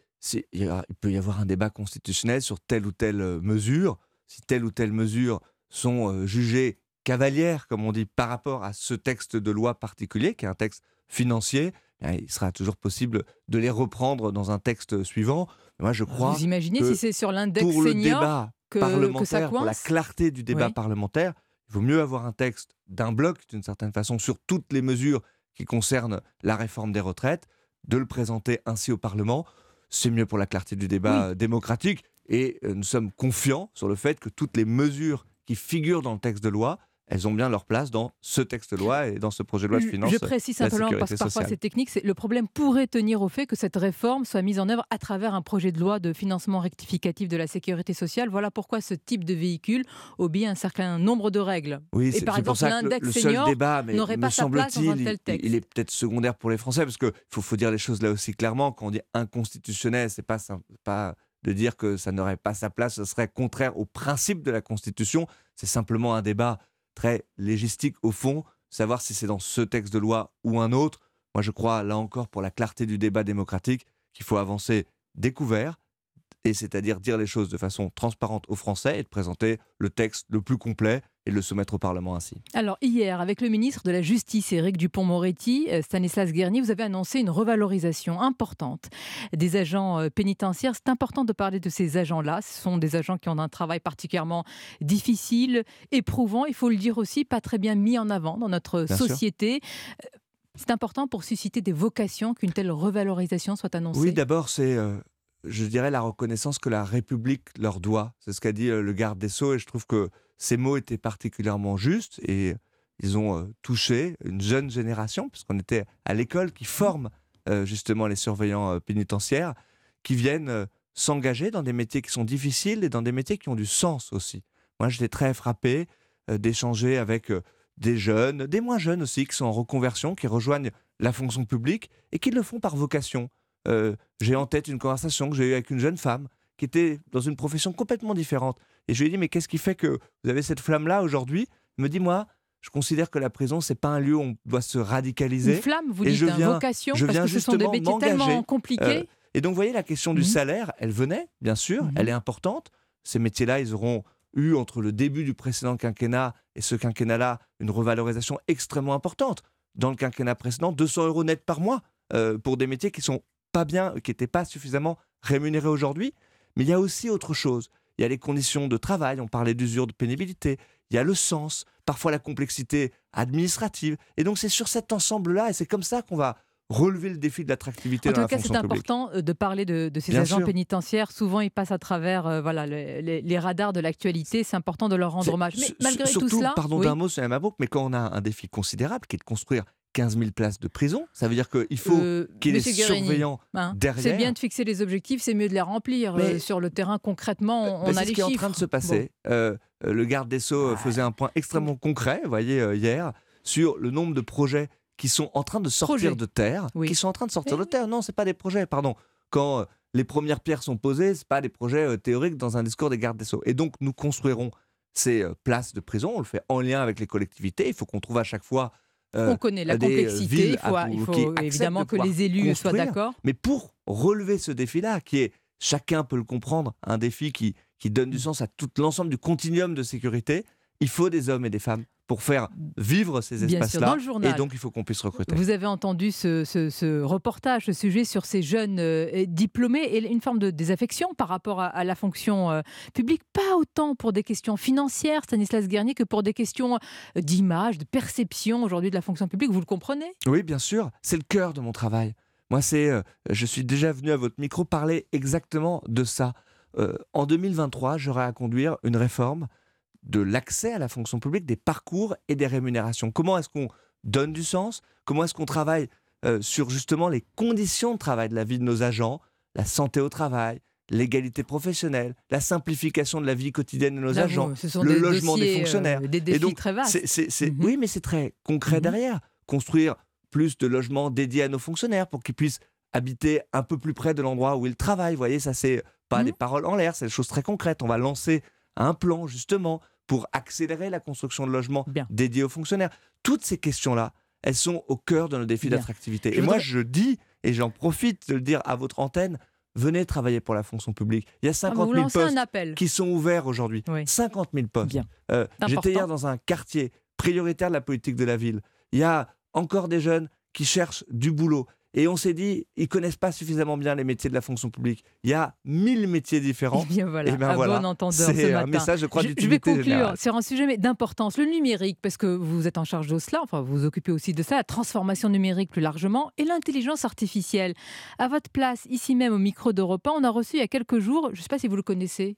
il, peut y avoir un débat constitutionnel sur telle ou telle euh, mesure, si telle ou telle mesure sont euh, jugées cavalières, comme on dit, par rapport à ce texte de loi particulier, qui est un texte financier, eh il sera toujours possible de les reprendre dans un texte suivant. Moi, je crois. Vous imaginez si c'est sur l'index senior le débat que, parlementaire, pour la clarté du débat parlementaire, il vaut mieux avoir un texte d'un bloc, d'une certaine façon, sur toutes les mesures qui concernent la réforme des retraites, de le présenter ainsi au Parlement c'est mieux pour la clarté du débat démocratique. Et euh, nous sommes confiants sur le fait que toutes les mesures qui figurent dans le texte de loi elles ont bien leur place dans ce texte de loi et dans ce projet de loi de finances. Je précise simplement parce que parfois c'est technique, le problème pourrait tenir au fait que cette réforme soit mise en œuvre à travers un projet de loi de financement rectificatif de la sécurité sociale. Voilà pourquoi ce type de véhicule obéit à un certain nombre de règles. Oui, et par exemple, l'index senior n'aurait pas sa place dans un tel texte. Il, est peut-être secondaire pour les Français parce qu'il faut, faut dire les choses là aussi clairement. Quand on dit inconstitutionnel, c'est pas pas de dire que ça n'aurait pas sa place, ce serait contraire au principe de la Constitution. C'est simplement un débat très légistique au fond, savoir si c'est dans ce texte de loi ou un autre. Moi, je crois, là encore, pour la clarté du débat démocratique, qu'il faut avancer découvert, et c'est-à-dire dire les choses de façon transparente aux Français et de présenter le texte le plus complet et le soumettre au Parlement ainsi. Alors hier, avec le ministre de la Justice, Éric Dupont-Moretti, euh, Stanislas Guerny, vous avez annoncé une revalorisation importante des agents euh, pénitentiaires. C'est important de parler de ces agents-là. Ce sont des agents qui ont un travail particulièrement difficile, éprouvant, il faut le dire aussi, pas très bien mis en avant dans notre société. Euh, c'est important pour susciter des vocations qu'une telle revalorisation soit annoncée. Oui, d'abord, c'est je dirais, la reconnaissance que la République leur doit. C'est ce qu'a dit le garde des Sceaux et je trouve que ces mots étaient particulièrement justes et ils ont euh, touché une jeune génération, puisqu'on était à l'école qui forme euh, justement les surveillants euh, pénitentiaires, qui viennent s'engager dans des métiers qui sont difficiles et dans des métiers qui ont du sens aussi. Moi, j'étais très frappé d'échanger avec des jeunes, des moins jeunes aussi, qui sont en reconversion, qui rejoignent la fonction publique et qui le font par vocation. J'ai en tête une conversation que j'ai eue avec une jeune femme qui était dans une profession complètement différente et je lui ai dit, mais qu'est-ce qui fait que vous avez cette flamme-là aujourd'hui? Il me dit, moi, je considère que la prison, c'est pas un lieu où on doit se radicaliser. Une flamme, vous dites, une vocation, je parce que ce sont des métiers tellement compliqués. Euh, et donc, vous voyez, la question du mhm. salaire, elle venait, bien sûr, mhm. elle est importante. Ces métiers-là, ils auront eu, entre le début du précédent quinquennat et ce quinquennat-là, une revalorisation extrêmement importante. Dans le quinquennat précédent, 200 euros net par mois euh, pour des métiers qui sont pas bien, qui n'étaient pas suffisamment rémunérés aujourd'hui. Mais il y a aussi autre chose il y a les conditions de travail, on parlait d'usure de pénibilité, il y a le sens, parfois la complexité administrative. Et donc c'est sur cet ensemble-là, et c'est comme ça qu'on va relever le défi de l'attractivité. En tout cas, c'est important euh, de parler de, ces agents pénitentiaires. Souvent, ils passent à travers euh, voilà, les, radars de l'actualité. C'est important de leur rendre hommage. Mais malgré tout cela. Pardon d'un mot, c'est boucle, mais quand on a un défi considérable qui est de construire 15 000 places de prison. Ça veut dire qu'il faut euh, qu'il y ait des surveillants hein, derrière. C'est bien de fixer les objectifs, c'est mieux de les remplir. Euh, sur le terrain, concrètement, on, a les ce qui est en train de se passer. Euh, le garde des Sceaux faisait un point extrêmement concret, vous voyez, hier, sur le nombre de projets qui sont en train de sortir de terre. Qui sont en train de sortir de terre. Non, ce pas des projets, pardon. Quand les premières pierres sont posées, ce pas des projets théoriques dans un discours des gardes des Sceaux. Et donc, nous construirons ces places de prison. On le fait en lien avec les collectivités. Il faut qu'on trouve à chaque fois on connaît la euh, complexité, il faut, évidemment que les élus soient d'accord. Mais pour relever ce défi-là, qui est, chacun peut le comprendre, un défi qui, qui donne du sens à tout l'ensemble du continuum de sécurité, il faut des hommes et des femmes pour faire vivre ces espaces-là. Et donc, il faut qu'on puisse recruter. Vous avez entendu ce, reportage, ce sujet sur ces jeunes euh, diplômés et une forme de désaffection par rapport à, la fonction euh, publique, pas autant pour des questions financières, Stanislas Guernier, que pour des questions euh, d'image, de perception aujourd'hui de la fonction publique. Vous le comprenez? Oui, bien sûr. C'est le cœur de mon travail. Moi, c'est, je suis déjà venu à votre micro parler exactement de ça. en 2023, j'aurai à conduire une réforme de l'accès à la fonction publique, des parcours et des rémunérations. Comment est-ce qu'on donne du sens? Comment est-ce qu'on travaille euh, sur justement les conditions de travail de la vie de nos agents, la santé au travail, l'égalité professionnelle, la simplification de la vie quotidienne de nos Là, agents, le des logement dossiers, des euh, fonctionnaires. des Et défis donc, très vastes. Mhm. Oui, mais c'est très concret derrière. Construire plus de logements dédiés à nos fonctionnaires pour qu'ils puissent habiter un peu plus près de l'endroit où ils travaillent. Vous voyez, ça, c'est pas Mhm. des paroles en l'air, c'est des choses très concrètes. On va lancer un plan, justement, pour accélérer la construction de logements dédiés aux fonctionnaires. Toutes ces questions-là, elles sont au cœur de nos défis Bien. d'attractivité. Et moi, je dis, et j'en profite de le dire à votre antenne, venez travailler pour la fonction publique. Il y a 50 Ah, vous 000 lancez un postes qui sont ouverts aujourd'hui. 50 000 postes. Euh, J'étais hier dans un quartier prioritaire de la politique de la ville. Il y a encore des jeunes qui cherchent du boulot. Et on s'est dit, ils connaissent pas suffisamment bien les métiers de la fonction publique. Il y a mille métiers différents. Eh bien voilà, Et ben à voilà. bon entendeur ce C'est un matin. message, je crois, je, je vais conclure générale. sur un sujet d'importance, le numérique, parce que vous êtes en charge de cela, enfin vous vous occupez aussi de ça, la transformation numérique plus largement, et l'intelligence artificielle. À votre place, ici même au micro d'Europe 1, on a reçu il y a quelques jours, je ne sais pas si vous le connaissez,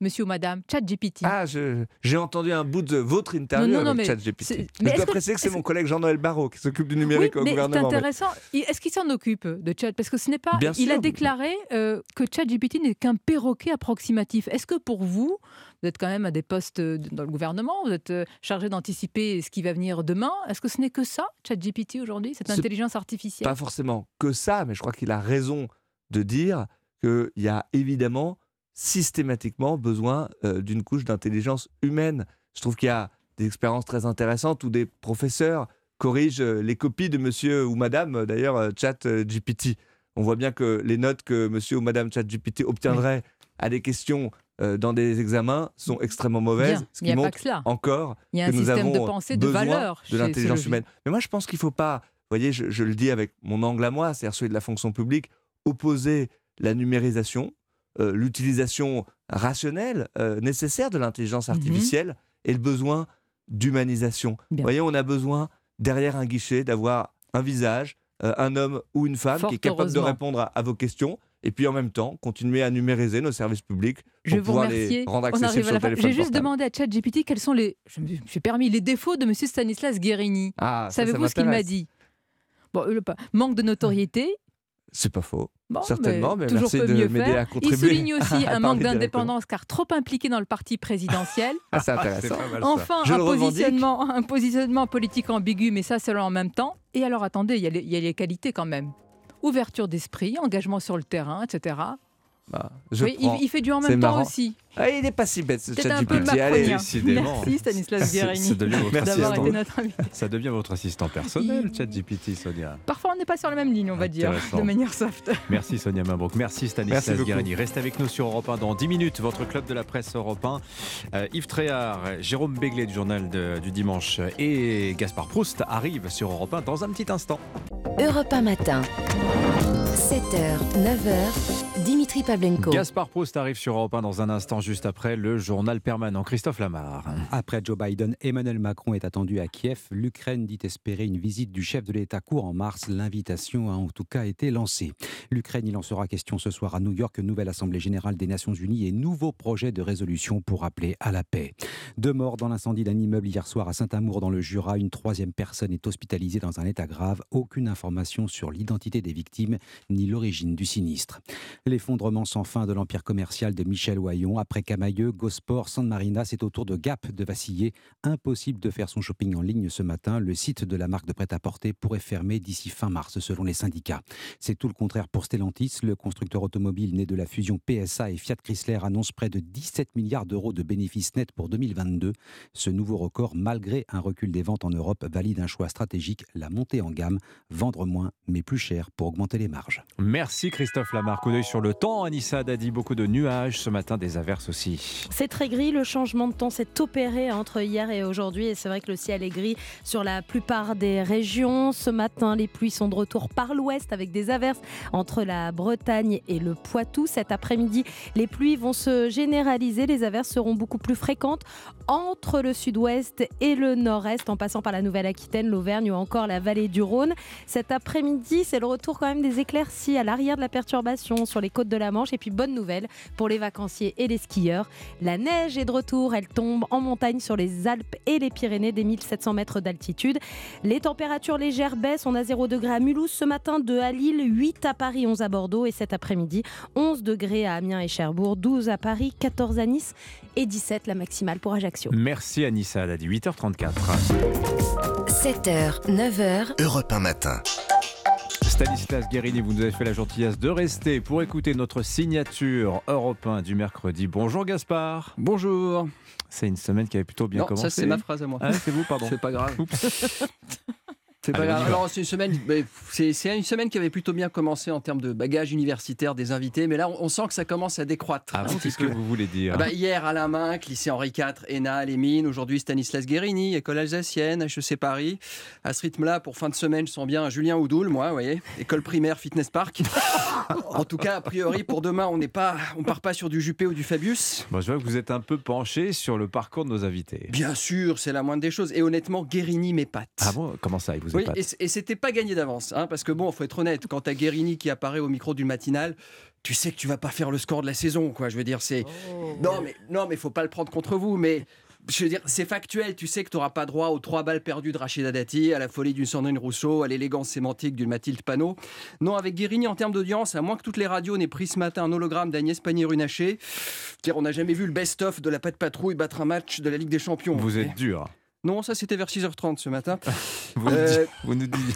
monsieur ou madame, ChatGPT. Ah, j'ai entendu un bout de votre interview Non, avec ChatGPT. c'est- Je dois que- préciser que c'est mon collègue Jean-Noël Barrot qui s'occupe du Oui, numérique au mais c'est gouvernement. mais- intéressant. Est-ce qu'il s'en occupe de Chat? Parce que ce n'est pas. Bien il a déclaré euh, que ChatGPT n'est qu'un perroquet approximatif. Est-ce que pour vous, vous êtes quand même à des postes euh, dans le gouvernement, vous êtes euh, chargé d'anticiper ce qui va venir demain? Est-ce que ce n'est que ça, ChatGPT aujourd'hui, cette C'est intelligence artificielle? Pas forcément que ça, mais je crois qu'il a raison de dire qu'il y a évidemment systématiquement besoin euh, d'une couche d'intelligence humaine. Je trouve qu'il y a des expériences très intéressantes où des professeurs corrigent euh, les copies de monsieur ou madame, euh, d'ailleurs, chat GPT. On voit bien que les notes que monsieur ou madame chat GPT obtiendrait à des questions euh, dans des examens sont extrêmement mauvaises, Bien, ce il n'y qui a pas que cela. encore Il y a que un nous système de avons pensée, de chez de ce l'intelligence humaine. Mais moi, je pense qu'il ne faut pas, vous voyez, je, je le dis avec mon angle à moi, c'est-à-dire celui de la fonction publique, opposer la numérisation, euh, l'utilisation rationnelle euh, nécessaire de l'intelligence Mhm. artificielle et le besoin d'humanisation. Vous voyez, on a besoin, derrière un guichet, d'avoir un visage, euh, un homme ou une femme Fort qui est capable de répondre à, à vos questions et puis en même temps continuer à numériser nos services publics pour Je vous pouvoir remercie. les rendre accessibles sur le téléphone J'ai juste portable. demandé à ChatGPT quels sont les, je me suis permis, les défauts de Monsieur Stanislas Guérini. Ah, Savez-vous ce qu'il m'a dit? Bon, le manque de notoriété. C'est pas faux. Bon, Certainement, mais, toujours merci de mieux m'aider à contribuer. Il souligne aussi un manque d'indépendance car trop impliqué dans le parti présidentiel. Ah, c'est intéressant. Enfin, Je un positionnement, un positionnement politique ambigu, mais ça, c'est en même temps. Et alors, attendez, il y, y a les qualités quand même. Ouverture d'esprit, engagement sur le terrain, etc. Bah, je Oui, il, prends. il fait du en même temps marrant. aussi. Ah, il n'est pas si bête ce un peu ChatGPT. Allez. Merci Stanislas Guérini ça devient votre d'avoir assistant. été notre invité. Ça devient votre assistant personnel, ChatGPT, Sonia. Parfois, on n'est pas sur la même ligne, on va dire, de manière soft. Merci Sonia Mabrouk, merci Stanislas Merci. Guérini. Reste avec nous sur Europe 1 dans 10 minutes, votre club de la presse Europe 1. Euh, Yves Tréhard, Jérôme Béglé du journal de- du dimanche et Gaspard Proust arrivent sur Europe 1 dans un petit instant. Europe 1 matin. 7h, 9h, Dimitri Pavlenko. Gaspard Proust arrive sur Europe 1 dans un instant, juste après le journal permanent. Christophe Lamar. Après Joe Biden, Emmanuel Macron est attendu à Kiev. L'Ukraine dit espérer une visite du chef de l'État court en mars. L'invitation a en tout cas été lancée. L'Ukraine, il en sera question ce soir à New York, nouvelle Assemblée générale des Nations Unies et nouveau projet de résolution pour appeler à la paix. Deux morts dans l'incendie d'un immeuble hier soir à Saint-Amour dans le Jura. Une troisième personne est hospitalisée dans un état grave. Aucune information sur l'identité des victimes ni l'origine du sinistre. L'effondrement sans fin de l'empire commercial de Michel Oyon. Après Camailleux, Gosport, San Marina, c'est au tour de Gap de vaciller. Impossible de faire son shopping en ligne ce matin. Le site de la marque de prêt-à-porter pourrait fermer d'ici fin mars, selon les syndicats. C'est tout le contraire pour Stellantis. Le constructeur automobile né de la fusion PSA et Fiat Chrysler annonce près de 17 milliards d'euros de bénéfices nets pour 2022. Ce nouveau record, malgré un recul des ventes en Europe, valide un choix stratégique, la montée en gamme, vendre moins mais plus cher pour augmenter les marges. Merci Christophe Lamar. Coup d'œil sur temps. Anissa Dadi, beaucoup de nuages ce matin, des averses aussi. C'est très gris, le changement de temps s'est opéré entre hier et aujourd'hui et c'est vrai que le ciel est gris sur la plupart des régions. Ce matin, les pluies sont de retour par l'ouest avec des averses entre la Bretagne et le Poitou. Cet après-midi, les pluies vont se généraliser, les averses seront beaucoup plus fréquentes entre le sud-ouest et le nord-est en passant par la Nouvelle-Aquitaine, l'Auvergne ou encore la vallée du Rhône. Cet après-midi, c'est le retour quand même des éclaircies à l'arrière de la perturbation sur les côtes de la la Manche. Et puis bonne nouvelle pour les vacanciers et les skieurs. La neige est de retour, elle tombe en montagne sur les Alpes et les Pyrénées des 1700 mètres d'altitude. Les températures légères baissent, on a 0 degré à Mulhouse ce matin, 2 à Lille, 8 à Paris, 11 à Bordeaux et cet après-midi 11 degrés à Amiens et Cherbourg, 12 à Paris, 14 à Nice et 17 la maximale pour Ajaccio. Merci Anissa, elle a dit 8h34. 7h, 9h. Europe 1 matin. Stanislas Guérini, vous nous avez fait la gentillesse de rester pour écouter notre signature Europe 1 du mercredi. Bonjour Gaspard. Bonjour. C'est une semaine qui avait plutôt bien non, commencé. Ça, c'est ma phrase à moi. Ah, c'est vous, pardon. c'est pas grave. C'est pas grave. Alors, c'est une semaine, c'est c'est une semaine qui avait plutôt bien commencé en termes de bagages universitaires des invités, mais là, on, on sent que ça commence à décroître. Ah petit qu'est-ce que vous voulez dire Ah bah, hier, Alain Minck, lycée Henri IV, ENA, les mines. Aujourd'hui, Stanislas Guérini, école alsacienne, HEC Paris. À ce rythme-là, pour fin de semaine, je sens bien Julien Oudoul, moi, vous voyez, école primaire, fitness park. en tout cas, a priori, pour demain, on n'est pas, on part pas sur du Juppé ou du Fabius. Bon, je vois que vous êtes un peu penché sur le parcours de nos invités. Bien sûr, c'est la moindre des choses. Et honnêtement, Guérini m'épate. Ah bon Comment ça, il vous Oui, épate et, c'était pas gagné d'avance, hein, parce que bon, faut être honnête, quand t'as Guérini qui apparaît au micro du matinal, tu sais que tu vas pas faire le score de la saison, quoi. Je veux dire, c'est non, mais non, mais faut pas le prendre contre vous, mais. Je veux dire, c'est factuel. Tu sais que tu n'auras pas droit aux trois balles perdues de Rachida Dati, à la folie d'une Sandrine Rousseau, à l'élégance sémantique d'une Mathilde Panot. Non, avec Guérini, en termes d'audience, à moins que toutes les radios n'aient pris ce matin un hologramme d'Agnès Pannier-Runacher, on n'a jamais vu le best-of de la Patte Patrouille battre un match de la Ligue des Champions. Vous êtes dur. Non, ça c'était vers 6h30 ce matin. Vous, nous Euh, disiez- vous nous disiez,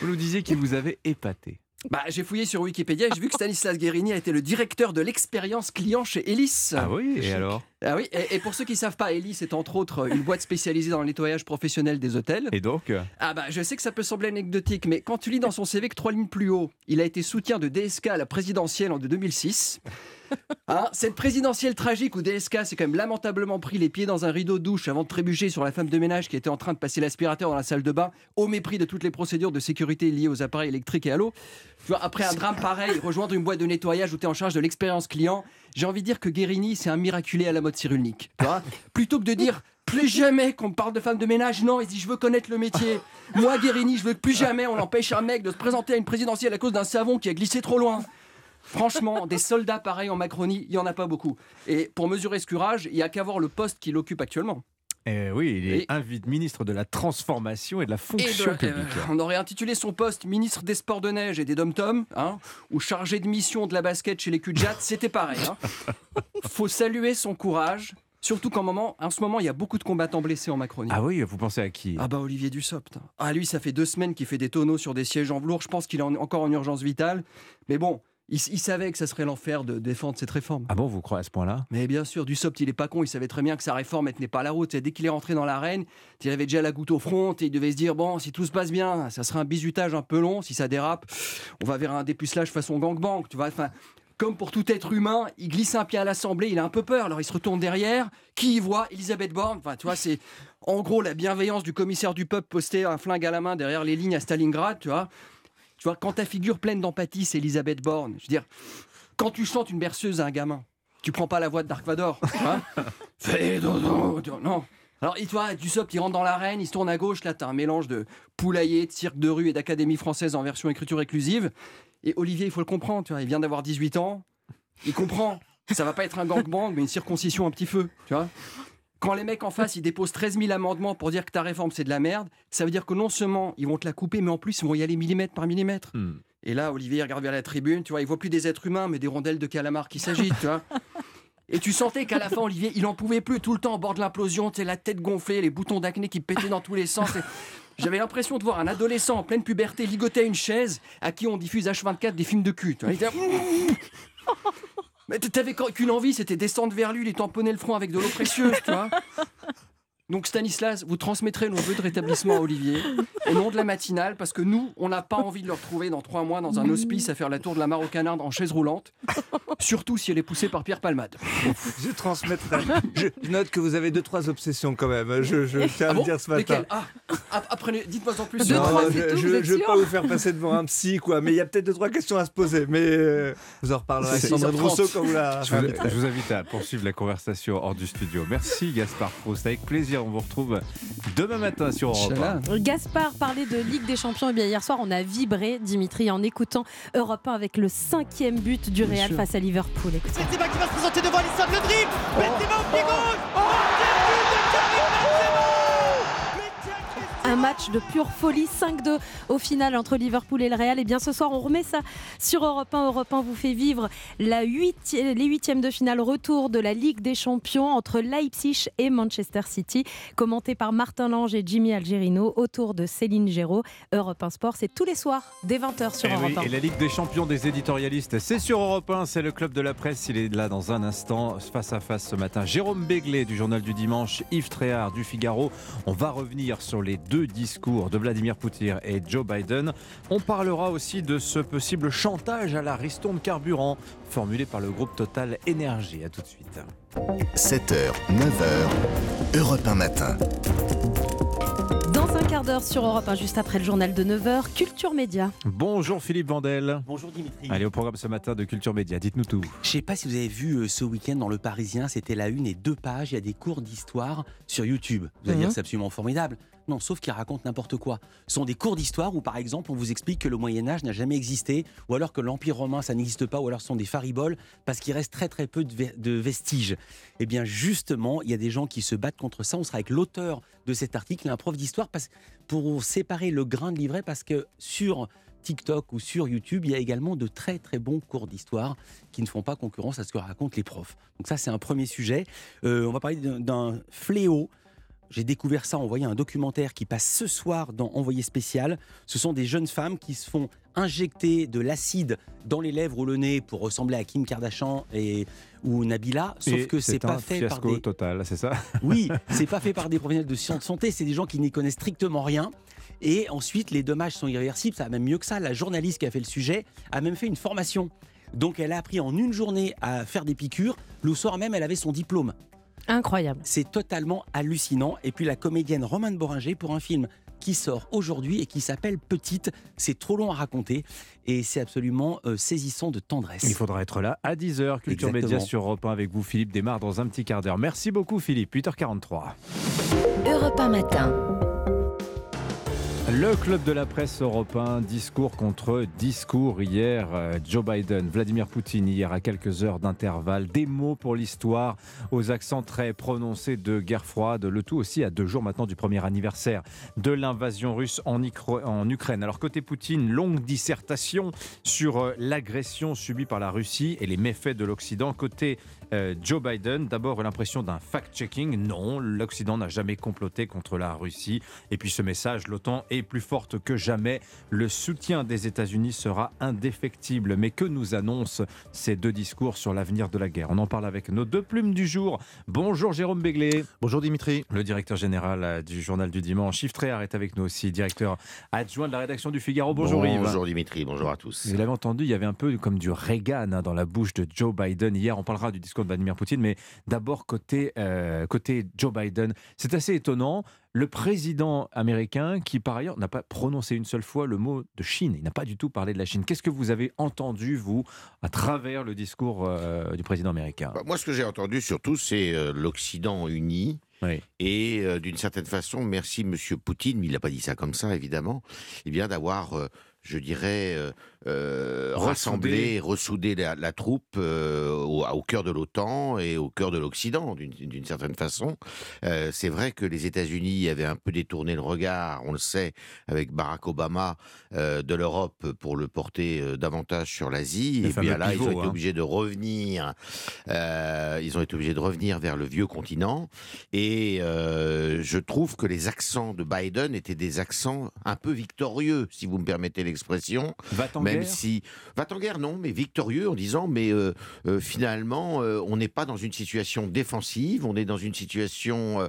vous nous disiez qu'il vous avait épaté. Bah, j'ai fouillé sur Wikipédia et j'ai vu que Stanislas Guérini a été le directeur de l'expérience client chez Elis. Ah oui, et alors? Ah oui, et, et pour ceux qui savent pas, Elis est entre autres une boîte spécialisée dans le nettoyage professionnel des hôtels. Et donc? Ah bah, je sais que ça peut sembler anecdotique, mais quand tu lis dans son CV que trois lignes plus haut, il a été soutien de DSK à la présidentielle en 2006. Hein, cette présidentielle tragique où DSK s'est quand même lamentablement pris les pieds dans un rideau de douche avant de trébucher sur la femme de ménage qui était en train de passer l'aspirateur dans la salle de bain, au mépris de toutes les procédures de sécurité liées aux appareils électriques et à l'eau. Tu vois, après un drame pareil, rejoindre une boîte de nettoyage où tu es en charge de l'expérience client, j'ai envie de dire que Guérini, c'est un miraculé à la mode cyrulnique. Tu vois Plutôt que de dire plus jamais qu'on me parle de femme de ménage, non, il dit je veux connaître le métier. Moi, Guérini, je veux que plus jamais on empêche un mec de se présenter à une présidentielle à cause d'un savon qui a glissé trop loin. Franchement, des soldats pareils en Macronie, il n'y en a pas beaucoup. Et pour mesurer ce curage, il n'y a qu'à voir le poste qu'il occupe actuellement. Eh oui, il est Et- ministre de la transformation et de la fonction de- publique. on aurait intitulé son poste ministre des sports de neige et des dom-toms, hein, ou chargé de mission de la basket chez les Kudjat, c'était pareil. Hein. Faut saluer son courage, surtout qu'en moment, en ce moment, il y a beaucoup de combattants blessés en Macronie. Ah oui, vous pensez à qui? Ah bah Olivier Dussopt. Ah lui, ça fait deux semaines qu'il fait des tonneaux sur des sièges en velours. Je pense qu'il est en- encore en urgence vitale. Mais bon, il, savait que ça serait l'enfer de défendre cette réforme. Ah bon, vous croyez à ce point-là? Mais bien sûr, Dussopt, il est pas con. Il savait très bien que sa réforme, elle tenait pas la route. Et dès qu'il est rentré dans l'arène, il avait déjà la goutte au front. Et il devait se dire bon, si tout se passe bien, ça sera un bizutage un peu long. Si ça dérape, on va vers un dépucelage façon gangbang. Tu vois, enfin. Comme pour tout être humain, il glisse un pied à l'Assemblée, il a un peu peur, alors il se retourne derrière. Qui y voit? Elisabeth Borne. Enfin, tu vois, c'est en gros la bienveillance du commissaire du peuple posté un flingue à la main derrière les lignes à Stalingrad, tu vois. Tu vois, quand ta figure pleine d'empathie, c'est Elisabeth Borne. Je veux dire, quand tu chantes une berceuse à un gamin, tu prends pas la voix de Dark Vador. tu vois. Fais dodo, non. Alors, et toi, Dussopt, il rentre dans l'arène, il se tourne à gauche. Là, t'as un mélange de poulailler, de cirque de rue et d'académie française en version écriture inclusive. Et Olivier, il faut le comprendre, tu vois, il vient d'avoir 18 ans. Il comprend. Ça va pas être un gangbang, mais une circoncision un petit feu, tu vois. Quand les mecs en face, ils déposent 13 000 amendements pour dire que ta réforme, c'est de la merde, ça veut dire que non seulement ils vont te la couper, mais en plus, ils vont y aller millimètre par millimètre. Et là, Olivier il regarde vers la tribune, tu vois, il voit plus des êtres humains, mais des rondelles de calamar qui s'agitent, tu vois. Et tu sentais qu'à la fin, Olivier, il en pouvait plus tout le temps au bord de l'implosion, tu sais, la tête gonflée, les boutons d'acné qui pétaient dans tous les sens. Et J'avais l'impression de voir un adolescent en pleine puberté ligoter à une chaise à qui on diffuse H24 des films de cul. tu vois. Mais t'avais qu'une envie, c'était descendre vers lui, lui tamponner le front avec de l'eau précieuse, tu vois. Donc Stanislas, vous transmettrez nos vœux de rétablissement à Olivier au nom de la matinale parce que nous, on n'a pas envie de le retrouver dans trois mois dans un hospice à faire la tour de la canard en chaise roulante, surtout si elle est poussée par Pierre Palmade. Je transmettrai. Je, note que vous avez deux, trois obsessions quand même. Je, je tiens Ah à bon le dire ce matin. Ah, ap- apprenez, dites-moi en plus. Non, je, je, je vais pas vous faire passer devant un psy, quoi. Mais il y a peut-être deux, trois questions à se poser. Mais euh, vous en reparlerez avec Sandrine 6h30. Rousseau quand vous la Je vous, je vous invite à poursuivre la conversation hors du studio. Merci Gaspard Proust. Avec plaisir, on vous retrouve demain matin sur Europe 1. Gaspard parler de Ligue des Champions, eh bien, hier soir, on a vibré, Dimitri, en écoutant Europe 1 avec le cinquième but du Real face à Liverpool. Écoutez. Benzema qui va se présenter devant Alisson, le dribble Benzema au pied gauche un match de pure folie, 5-2 au final entre Liverpool et le Real. Et bien ce soir, on remet ça sur Europe 1. Europe 1 vous fait vivre la huit, les huitièmes de finale retour de la Ligue des Champions entre Leipzig et Manchester City, commenté par Martin Lange et Jimmy Algerino autour de Céline Géraud. Europe 1 Sport, c'est tous les soirs dès 20h sur et Europe oui, 1. Et la Ligue des Champions des éditorialistes, c'est sur Europe 1, c'est le club de la presse. Il est là dans un instant, face à face ce matin. Jérôme Béglé du Journal du Dimanche, Yves Tréhard du Figaro. On va revenir sur les deux discours de Vladimir Poutine et Joe Biden. On parlera aussi de ce possible chantage à la ristourne carburant formulé par le groupe Total Énergie. À tout de suite. 7h, 9h, Europe 1 matin. Dans un quart d'heure sur Europe 1, juste après le journal de 9h, Culture Média. Bonjour Philippe Vandel. Bonjour Dimitri. Allez au programme ce matin de Culture Média, dites-nous tout. Je sais pas si vous avez vu euh, ce week-end dans Le Parisien, c'était la une et deux pages, il y a des cours d'histoire sur YouTube. Vous allez Mhm. dire c'est absolument formidable. Non, sauf qu'ils racontent n'importe quoi. Ce sont des cours d'histoire où, par exemple, on vous explique que le Moyen-Âge n'a jamais existé, ou alors que l'Empire romain, ça n'existe pas, ou alors ce sont des fariboles, parce qu'il reste très très peu de, ve- de vestiges. Eh bien, justement, il y a des gens qui se battent contre ça. On sera avec l'auteur de cet article, un prof d'histoire, pour séparer le grain de l'ivraie, parce que sur TikTok ou sur YouTube, il y a également de très très bons cours d'histoire qui ne font pas concurrence à ce que racontent les profs. Donc ça, c'est un premier sujet. Euh, on va parler d'un fléau. J'ai découvert ça en voyant un documentaire qui passe ce soir dans Envoyé spécial. Ce sont des jeunes femmes qui se font injecter de l'acide dans les lèvres ou le nez pour ressembler à Kim Kardashian et, ou Nabila. Sauf Et que c'est pas fait par des, total, c'est ça? Oui, c'est pas fait par des professionnels de sciences de santé, c'est des gens qui n'y connaissent strictement rien. Et ensuite, les dommages sont irréversibles. Ça va même mieux que ça. La journaliste qui a fait le sujet a même fait une formation. Donc, elle a appris en une journée à faire des piqûres. Le soir même, elle avait son diplôme. Incroyable. C'est totalement hallucinant. Et puis, la comédienne Romane Boringer pour un film qui sort aujourd'hui et qui s'appelle Petite. C'est trop long à raconter et c'est absolument euh, saisissant de tendresse. Il faudra être là à 10h. Culture. Média sur Europe 1 avec vous. Philippe démarre dans un petit quart d'heure. Merci beaucoup Philippe. 8h43. Europe 1 matin. Le club de la presse européen, discours contre discours hier. euh, Joe Biden, Vladimir Poutine hier à quelques heures d'intervalle. Des mots pour l'histoire aux accents très prononcés de guerre froide. Le tout aussi à deux jours maintenant du premier anniversaire de l'invasion russe en, en Ukraine. Alors côté Poutine, longue dissertation sur euh, l'agression subie par la Russie et les méfaits de l'Occident. Côté euh, Joe Biden, d'abord l'impression d'un fact-checking. Non, l'Occident n'a jamais comploté contre la Russie. Et puis ce message, l'OTAN est plus forte que jamais. Le soutien des États-Unis sera indéfectible. Mais que nous annoncent ces deux discours sur l'avenir de la guerre? On en parle avec nos deux plumes du jour. Bonjour Jérôme Béglé. Bonjour Dimitri. Le directeur général euh, du journal du dimanche. Yves Tréhard est avec nous aussi, directeur adjoint de la rédaction du Figaro. Bonjour, Yves. Bonjour Dimitri, bonjour à tous. Vous l'avez entendu, il y avait un peu comme du Reagan hein, dans la bouche de Joe Biden hier. On parlera du discours de Vladimir Poutine, mais d'abord côté, euh, côté Joe Biden. C'est assez étonnant. Le président américain, qui par ailleurs n'a pas prononcé une seule fois le mot de Chine, il n'a pas du tout parlé de la Chine. Qu'est-ce que vous avez entendu, vous, à travers le discours euh, du président américain? Bah, Moi, ce que j'ai entendu surtout, c'est euh, l'Occident uni. Et d'une certaine façon, merci Monsieur Poutine, mais il n'a pas dit ça comme ça, évidemment, eh bien d'avoir, je dirais, euh, euh, Ressoudé. rassemblé, ressoudé la, la troupe euh, au, au cœur de l'OTAN et au cœur de l'Occident, d'une certaine façon. Euh, c'est vrai que les États-Unis avaient un peu détourné le regard, on le sait, avec Barack Obama, de l'Europe pour le porter davantage sur l'Asie. Et bien là, ils ont été hein. obligés de revenir. ils ont été obligés de revenir vers le vieux continent. Et je trouve que les accents de Biden étaient des accents un peu victorieux, si vous me permettez l'expression. Va-t-en Même guerre si va en guerre, non, mais victorieux en disant, mais euh, euh, finalement, euh, on n'est pas dans une situation défensive, on est dans une situation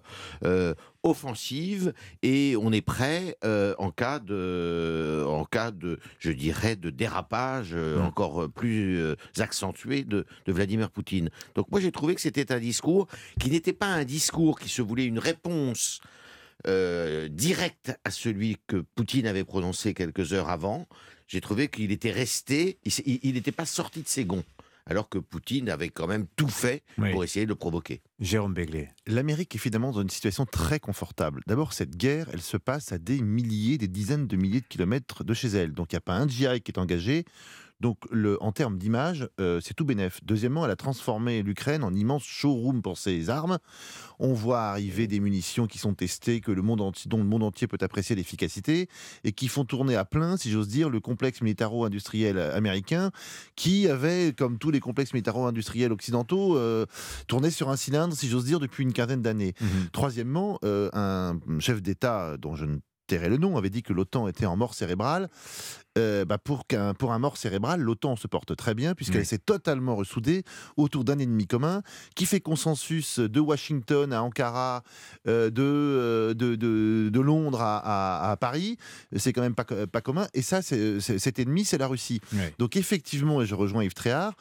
offensive et on est prêt euh, en cas de, en cas de, je dirais, de dérapage euh, encore plus euh, accentué de, de Vladimir Poutine. Donc moi j'ai trouvé que c'était un discours qui n'était pas un discours qui se voulait une réponse euh, directe à celui que Poutine avait prononcé quelques heures avant. J'ai trouvé qu'il était resté, il n'était pas sorti de ses gonds alors que Poutine avait quand même tout fait Oui. pour essayer de le provoquer. Jérôme Béglé. L'Amérique est finalement dans une situation très confortable. D'abord, cette guerre, elle se passe à des milliers, des dizaines de milliers de kilomètres de chez elle. Donc, il n'y a pas un GI qui est engagé. Donc, le, en termes d'image, euh, c'est tout bénef. Deuxièmement, elle a transformé l'Ukraine en immense showroom pour ses armes. On voit arriver des munitions qui sont testées, que le monde entier, dont le monde entier peut apprécier l'efficacité, et qui font tourner à plein, si j'ose dire, le complexe militaro-industriel américain, qui avait, comme tous les complexes militaro-industriels occidentaux, euh, tourné sur un cylindre, si j'ose dire, depuis une quinzaine d'années. Troisièmement, euh, un chef d'État dont je ne le nom avait dit que l'OTAN était en mort cérébrale. Euh, bah, pour, qu'un, pour un mort cérébral, l'OTAN se porte très bien puisqu'elle Oui. s'est totalement ressoudée autour d'un ennemi commun qui fait consensus de Washington à Ankara, euh, de, euh, de, de, de Londres à, à- à Paris. C'est quand même pas, pas commun. Et ça, c'est, c'est- cet ennemi, c'est la Russie. Donc effectivement, et je rejoins Yves Tréhard,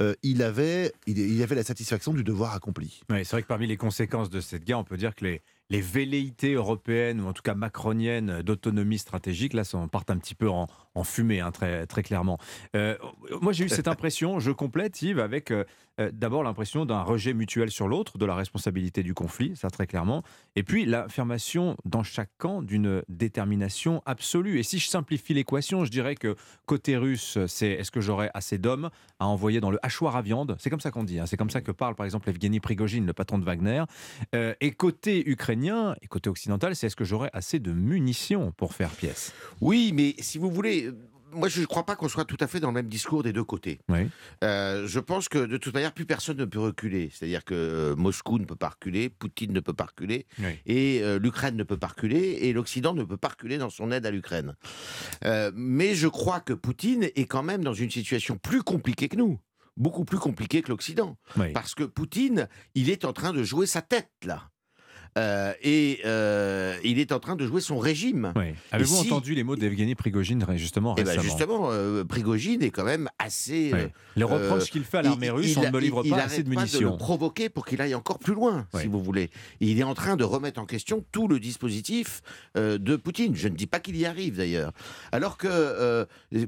euh, il, avait, il, il avait la satisfaction du devoir accompli. Oui, c'est vrai que parmi les conséquences de cette guerre, on peut dire que les, les velléités européennes, ou en tout cas macroniennes, d'autonomie stratégique, là, sont, partent un petit peu en, en fumée, hein, très, très clairement. Euh, moi, j'ai eu cette impression, je complète, Yves, avec euh, euh, d'abord l'impression d'un rejet mutuel sur l'autre, de la responsabilité du conflit, ça très clairement, et puis l'affirmation dans chaque camp d'une détermination absolue. Et si je simplifie l'équation, je dirais que côté russe, c'est est-ce que j'aurai assez d'hommes à envoyer dans le hachoir à viande? C'est comme ça qu'on dit, hein, c'est comme ça que parle par exemple Evgeny Prigogine, le patron de Wagner. Euh, et côté ukrainien, et côté occidental, c'est est-ce que j'aurai assez de munitions pour faire pièce? Oui, mais si vous voulez, euh, moi je ne crois pas qu'on soit tout à fait dans le même discours des deux côtés. Oui. Euh, je pense que de toute manière, plus personne ne peut reculer. C'est-à-dire que euh, Moscou ne peut pas reculer, Poutine ne peut pas reculer, Oui. et euh, l'Ukraine ne peut pas reculer, et l'Occident ne peut pas reculer dans son aide à l'Ukraine. Mais je crois que Poutine est quand même dans une situation plus compliquée que nous. Beaucoup plus compliquée que l'Occident. Oui. Parce que Poutine, il est en train de jouer sa tête, là. Euh, et euh, il est en train de jouer son régime. Oui. Avez-vous si- entendu les mots d'Evgeny Prigogine justement eh ben, récemment justement, euh, Prigogine est quand même assez. Oui. euh, Les reproches qu'il fait à l'armée russe, il on ne me livre il- pas il assez de munitions. de le provoquer pour qu'il aille encore plus loin, si vous voulez. Il est en train de remettre en question tout le dispositif de Poutine. Je ne dis pas qu'il y arrive d'ailleurs. Alors que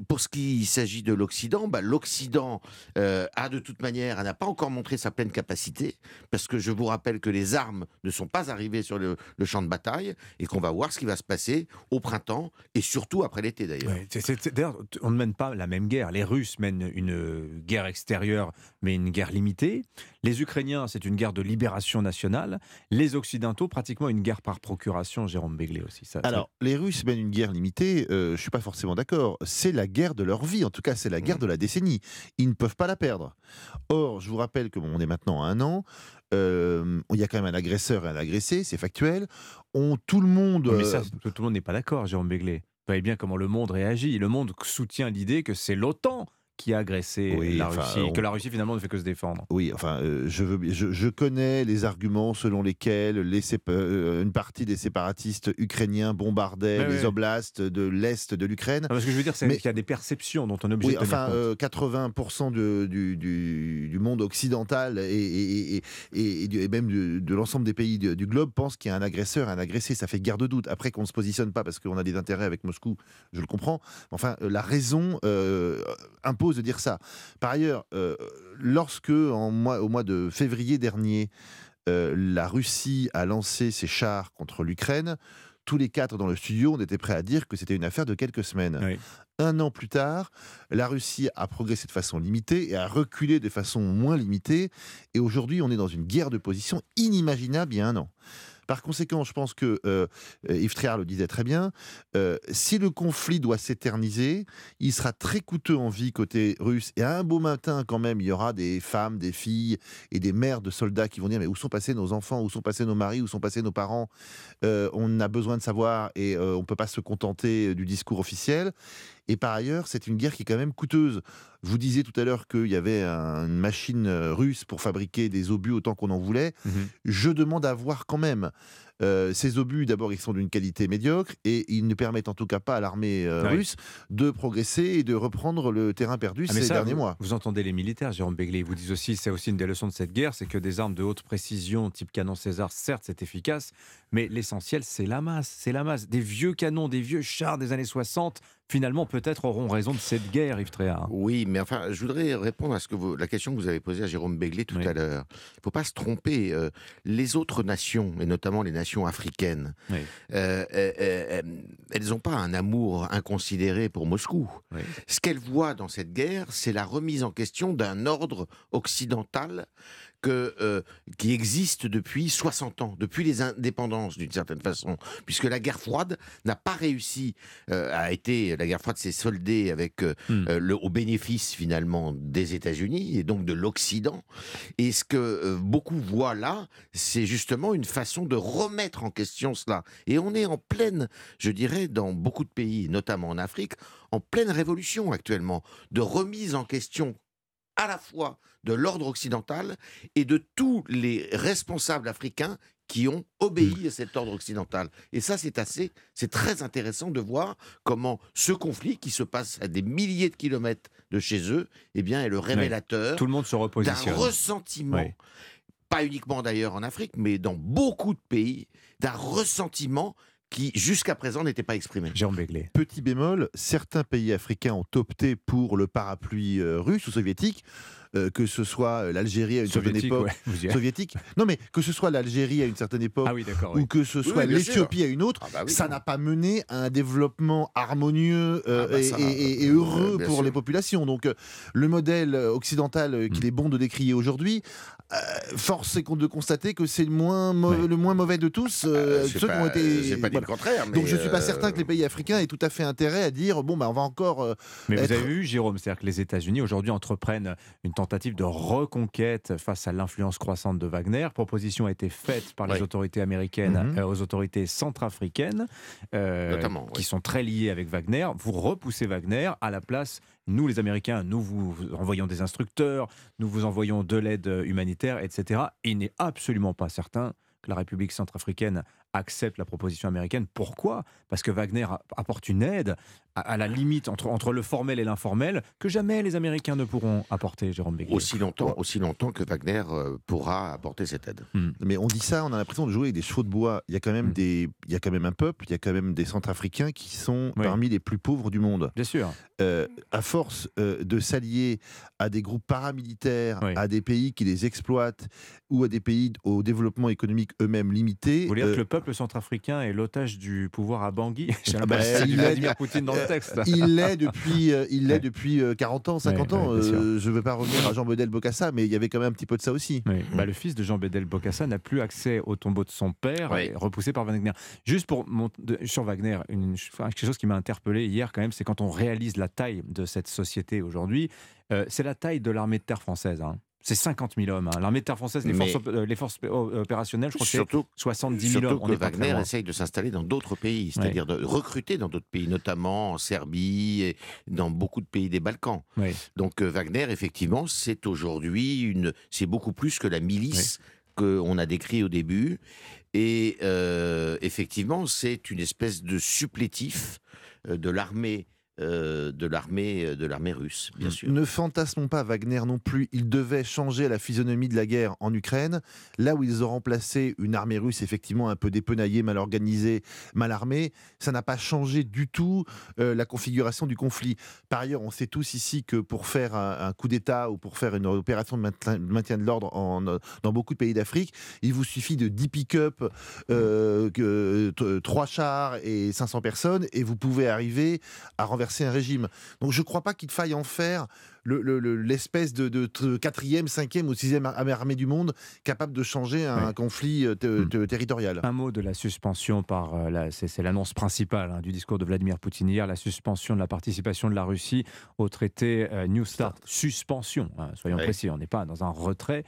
pour ce qui s'agit de l'Occident, bah, l'Occident a de toute manière, n'a pas encore montré sa pleine capacité, parce que je vous rappelle que les armes ne sont pas arrivées sur le, le champ de bataille et qu'on va voir ce qui va se passer au printemps et surtout après l'été d'ailleurs. Ouais, D'ailleurs, on ne mène pas la même guerre. Les Russes mènent une euh, guerre extérieure, mais une guerre limitée. Les Ukrainiens, c'est une guerre de libération nationale. Les Occidentaux, pratiquement une guerre par procuration. Jérôme Béglé aussi. Ça, Alors, les Russes mènent une guerre limitée, euh, je ne suis pas forcément d'accord. C'est la guerre de leur vie, en tout cas, c'est la guerre de la décennie. Ils ne peuvent pas la perdre. Or, je vous rappelle que bon, on est maintenant à un an. Euh, il y a quand même un agresseur et un agressé, c'est factuel. On, tout le monde. Oui, mais ça, euh, tout tout le monde n'est pas d'accord, Jérôme Béglé. Vous voyez bien comment le monde réagit. Le monde soutient l'idée que c'est l'OTAN qui a agressé Oui, la enfin, Russie, on- que la Russie finalement ne fait que se défendre. Oui, enfin, euh, je, veux, je, je connais les arguments selon lesquels les sépa- euh, une partie des séparatistes ukrainiens bombardaient les ouais. oblasts de l'Est de l'Ukraine. Parce que je veux dire, c'est Mais- qu'il y a des perceptions dont on est obligé Oui, de enfin, compte. euh, 80% de- du, du- du monde occidental et, même de l'ensemble des pays du, du globe pensent qu'il y a un agresseur un agressé. Ça fait guère de doute. Après qu'on ne se positionne pas parce qu'on a des intérêts avec Moscou, je le comprends. Enfin, euh, la raison euh, impose de dire ça. Par ailleurs, euh, lorsque en mois- au mois de février dernier, euh, la Russie a lancé ses chars contre l'Ukraine, tous les quatre dans le studio, on était prêts à dire que c'était une affaire de quelques semaines. Un an plus tard, la Russie a progressé de façon limitée et a reculé de façon moins limitée. Et aujourd'hui, on est dans une guerre de position inimaginable il y a un an. Par conséquent, je pense que euh, Yves Tréhard le disait très bien, euh, si le conflit doit s'éterniser, il sera très coûteux en vie côté russe. Et un beau matin, quand même, il y aura des femmes, des filles et des mères de soldats qui vont dire mais où sont passés nos enfants, où sont passés nos maris, où sont passés nos parents? Euh, On a besoin de savoir et on ne peut pas se contenter du discours officiel. Et par ailleurs, c'est une guerre qui est quand même coûteuse. Vous disiez tout à l'heure qu'il y avait un- une machine euh, russe pour fabriquer des obus autant qu'on en voulait. Je demande à voir quand même Euh, ces obus, d'abord, ils sont d'une qualité médiocre et ils ne permettent en tout cas pas à l'armée euh, Oui. russe de progresser et de reprendre le terrain perdu Ah, ces ça, derniers vous, mois. Vous entendez les militaires, Jérôme Begley, ils vous disent aussi, c'est aussi une des leçons de cette guerre, c'est que des armes de haute précision, type canon César, certes, c'est efficace, mais l'essentiel, c'est la masse. C'est la masse. Des vieux canons, des vieux chars des années 60, finalement, peut-être auront raison de cette guerre, Yves Tréhard. Oui, mais enfin, je voudrais répondre à ce que vous, la question que vous avez posée à Jérôme Begley tout à l'heure. Il ne faut pas se tromper. euh, les autres nations, et notamment les nations africaines, Oui. euh, euh, euh, elles n'ont pas un amour inconsidéré pour Moscou. Ce qu'elles voient dans cette guerre, c'est la remise en question d'un ordre occidental que, euh, qui existe depuis 60 ans, depuis les indépendances d'une certaine façon, puisque la guerre froide n'a pas réussi, euh, a été, la guerre froide s'est soldée avec, euh, euh, le, au bénéfice finalement des États-Unis et donc de l'Occident. Et ce que beaucoup voient là, c'est justement une façon de remettre en question cela. Et on est en pleine, je dirais, dans beaucoup de pays, notamment en Afrique, en pleine révolution actuellement, de remise en question à la fois de l'ordre occidental et de tous les responsables africains qui ont obéi à cet ordre occidental. Et ça, c'est assez, c'est très intéressant de voir comment ce conflit qui se passe à des milliers de kilomètres de chez eux, eh bien, est le révélateur Tout le monde se d'un ressentiment, Oui. pas uniquement d'ailleurs en Afrique, mais dans beaucoup de pays, d'un ressentiment qui jusqu'à présent n'était pas exprimé. Jérôme Begley. Petit bémol, certains pays africains ont opté pour le parapluie euh, russe ou soviétique, euh, que ce soit l'Algérie à une certaine Soviétique, époque. ouais, vous soviétique. Non, mais que ce soit l'Algérie à une certaine époque, Ah oui, d'accord, ou oui. que ce Oui, soit oui, l'Éthiopie à une autre, Ah bah oui. ça n'a pas mené à un développement harmonieux euh, Ah bah et, et- et- euh, heureux pour sûr. les populations. Donc, euh, le modèle euh, occidental euh, Mm. qu'il est bon de décrier aujourd'hui, euh, force est de constater que c'est le moins, mauvais, le moins mauvais de tous, euh, Euh, ceux qui ont été. pas dit le contraire, mais, Donc, je suis pas euh, certain que les pays africains aient tout à fait intérêt à dire bon, bah, on va encore. euh, Mais vous être- avez vu, Jérôme, c'est-à-dire que les États-Unis aujourd'hui entreprennent une tentative de reconquête face à l'influence croissante de Wagner. Proposition a été faite par les Oui. autorités américaines Mhm. euh, aux autorités centrafricaines, euh, Notamment, qui oui. sont très liées avec Wagner. Vous repoussez Wagner à la place. Nous, les Américains, nous vous envoyons des instructeurs, nous vous envoyons de l'aide humanitaire, etc. Il n'est absolument pas certain que la République centrafricaine accepte la proposition américaine. Pourquoi? Parce que Wagner apporte une aide à, à la limite entre, entre le formel et l'informel que jamais les Américains ne pourront apporter, Jérôme Begley. Aussi longtemps, aussi longtemps que Wagner euh, pourra apporter cette aide. Mais on dit ça, on a l'impression de jouer avec des chevaux de bois. Il y a quand Hmm. même des, il y a quand même un peuple, il y a quand même des Centrafricains qui sont parmi les plus pauvres du monde. Bien sûr. Euh, à force euh, de s'allier à des groupes paramilitaires, à des pays qui les exploitent ou à des pays au développement économique eux-mêmes limités. Vous voulez dire que le peuple centrafricain est l'otage du pouvoir à Bangui J'ai Ah bah, il Vladimir l'est- Poutine dans le euh, texte. Il l'est depuis, euh, il l'est depuis euh, 40 ans, 50 Ouais, ans. Euh, je ne veux pas revenir à Jean Bedel Bocassa, mais il y avait quand même un petit peu de ça aussi. Oui. Bah, le fils de Jean Bedel Bocassa n'a plus accès au tombeau de son père, repoussé par Wagner. Juste pour de- sur Wagner, une, quelque chose qui m'a interpellé hier quand même, c'est quand on réalise la taille de cette société aujourd'hui, euh, c'est la taille de l'armée de terre française. hein. C'est 50 000 hommes. hein. L'armée de terre française, les, Mais- forces, euh, les forces opé- opérationnelles, je crois que c'est Surtout- 70 000 Surtout hommes. Que Wagner essaye de s'installer dans d'autres pays, c'est-à-dire de recruter dans d'autres pays, notamment en Serbie et dans beaucoup de pays des Balkans. Donc euh, Wagner, effectivement, c'est aujourd'hui une, c'est beaucoup plus que la milice qu'on a décrit au début. Et euh, effectivement, c'est une espèce de supplétif euh, de l'armée. Euh, de l'armée euh, de l'armée russe, bien sûr. Ne fantasmons pas Wagner non plus. Il devait changer la physionomie de la guerre en Ukraine. Là où ils ont remplacé une armée russe effectivement un peu dépenaillée, mal organisée, mal armée, ça n'a pas changé du tout euh, la configuration du conflit. Par ailleurs, on sait tous ici que pour faire un, un coup d'État ou pour faire une opération de maintien, de maintien de l'ordre en, dans beaucoup de pays d'Afrique, il vous suffit de 10 pick-up, euh, que, t- trois chars et 500 personnes et vous pouvez arriver à renverser un régime. Donc je ne crois pas qu'il faille en faire le- le- le- l'espèce de, de quatrième, cinquième ou sixième ar- armée du monde capable de changer un conflit euh, te- territorial. Un mot de la suspension par euh, la- c'est l'annonce principale hein, du discours de Vladimir Poutine hier, la suspension de la participation de la Russie au traité euh, New Start. Suspension, hein, soyons Oui. précis, on n'est pas dans un retrait.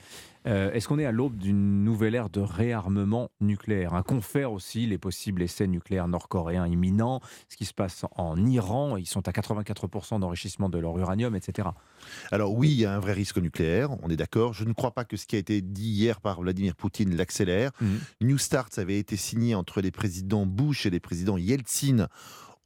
Euh, Est-ce qu'on est à l'aube d'une nouvelle ère de réarmement nucléaire Un confère aussi les possibles essais nucléaires nord-coréens imminents, ce qui se passe en Iran, ils sont à 84% d'enrichissement de leur uranium, etc. Alors oui, il y a un vrai risque nucléaire, on est d'accord. Je ne crois pas que ce qui a été dit hier par Vladimir Poutine l'accélère. Mhm. New Start avait été signé entre les présidents Bush et les présidents Yeltsin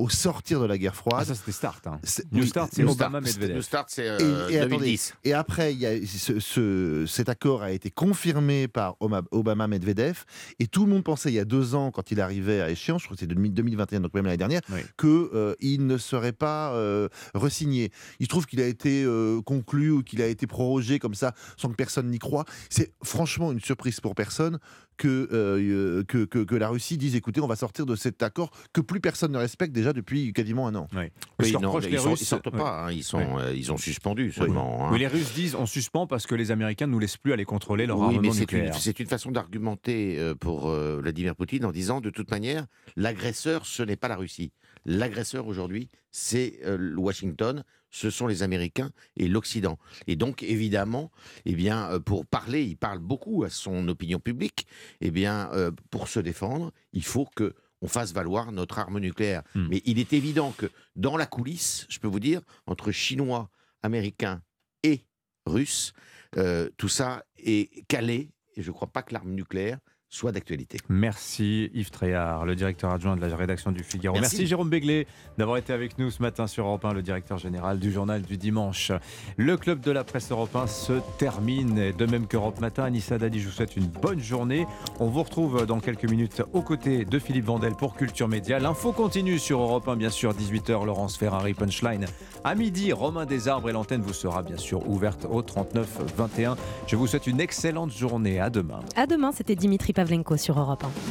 au sortir de la guerre froide. Ah, ça c'était Start. hein. C'est- New Start, c'est Obama Start. Medvedev. New Start, c'est Et- euh, et, attendez, 2010. et après, il y a ce- ce- cet accord a été confirmé par Obama Medvedev. Et tout le monde pensait il y a deux ans, quand il arrivait à échéance, je crois que c'était 2021, donc même l'année dernière, Oui. qu'il ne serait pas euh, resigné. Il se trouve qu'il a été euh, conclu ou qu'il a été prorogé comme ça, sans que personne n'y croit. C'est franchement une surprise pour personne que, euh, que, que, que la Russie dise écoutez, on va sortir de cet accord que plus personne ne respecte déjà depuis quasiment un an. Oui. Oui, Je non, ils, sont, Russes- ils sortent ouais. pas, hein, ils, sont, Ouais. euh, ils ont suspendu seulement. hein. Oui, les Russes disent on suspend parce que les Américains ne nous laissent plus aller contrôler leur Oui, armement mais c'est une, nucléaire. c'est une façon d'argumenter euh, pour euh, Vladimir Poutine en disant de toute manière, l'agresseur, ce n'est pas la Russie. L'agresseur aujourd'hui, c'est euh, Washington, ce sont les Américains et l'Occident. Et donc, évidemment, eh bien, euh, pour parler, il parle beaucoup à son opinion publique. Eh bien, euh, pour se défendre, il faut que on fasse valoir notre arme nucléaire. Hmm. Mais il est évident que dans la coulisse, je peux vous dire, entre Chinois, Américains et Russes, euh, tout ça est calé. Et je ne crois pas que l'arme nucléaire soit d'actualité. Merci Yves Tréhard, le directeur adjoint de la rédaction du Figaro. Merci, Merci. Jérôme Béglé d'avoir été avec nous ce matin sur Europe 1, le directeur général du journal du dimanche. Le club de la presse Europe 1 se termine, de même qu'Europe Matin. Anissa Dadi, je vous souhaite une bonne journée. On vous retrouve dans quelques minutes aux côtés de Philippe Vandel pour Culture Média. L'info continue sur Europe 1, bien sûr, 18h, Laurence Ferrari, Punchline. À midi, Romain Desarbres et l'antenne vous sera bien sûr ouverte au 39 21. Je vous souhaite une excellente journée. À demain. À demain, c'était Dimitri Pavlenko sur Europe 1.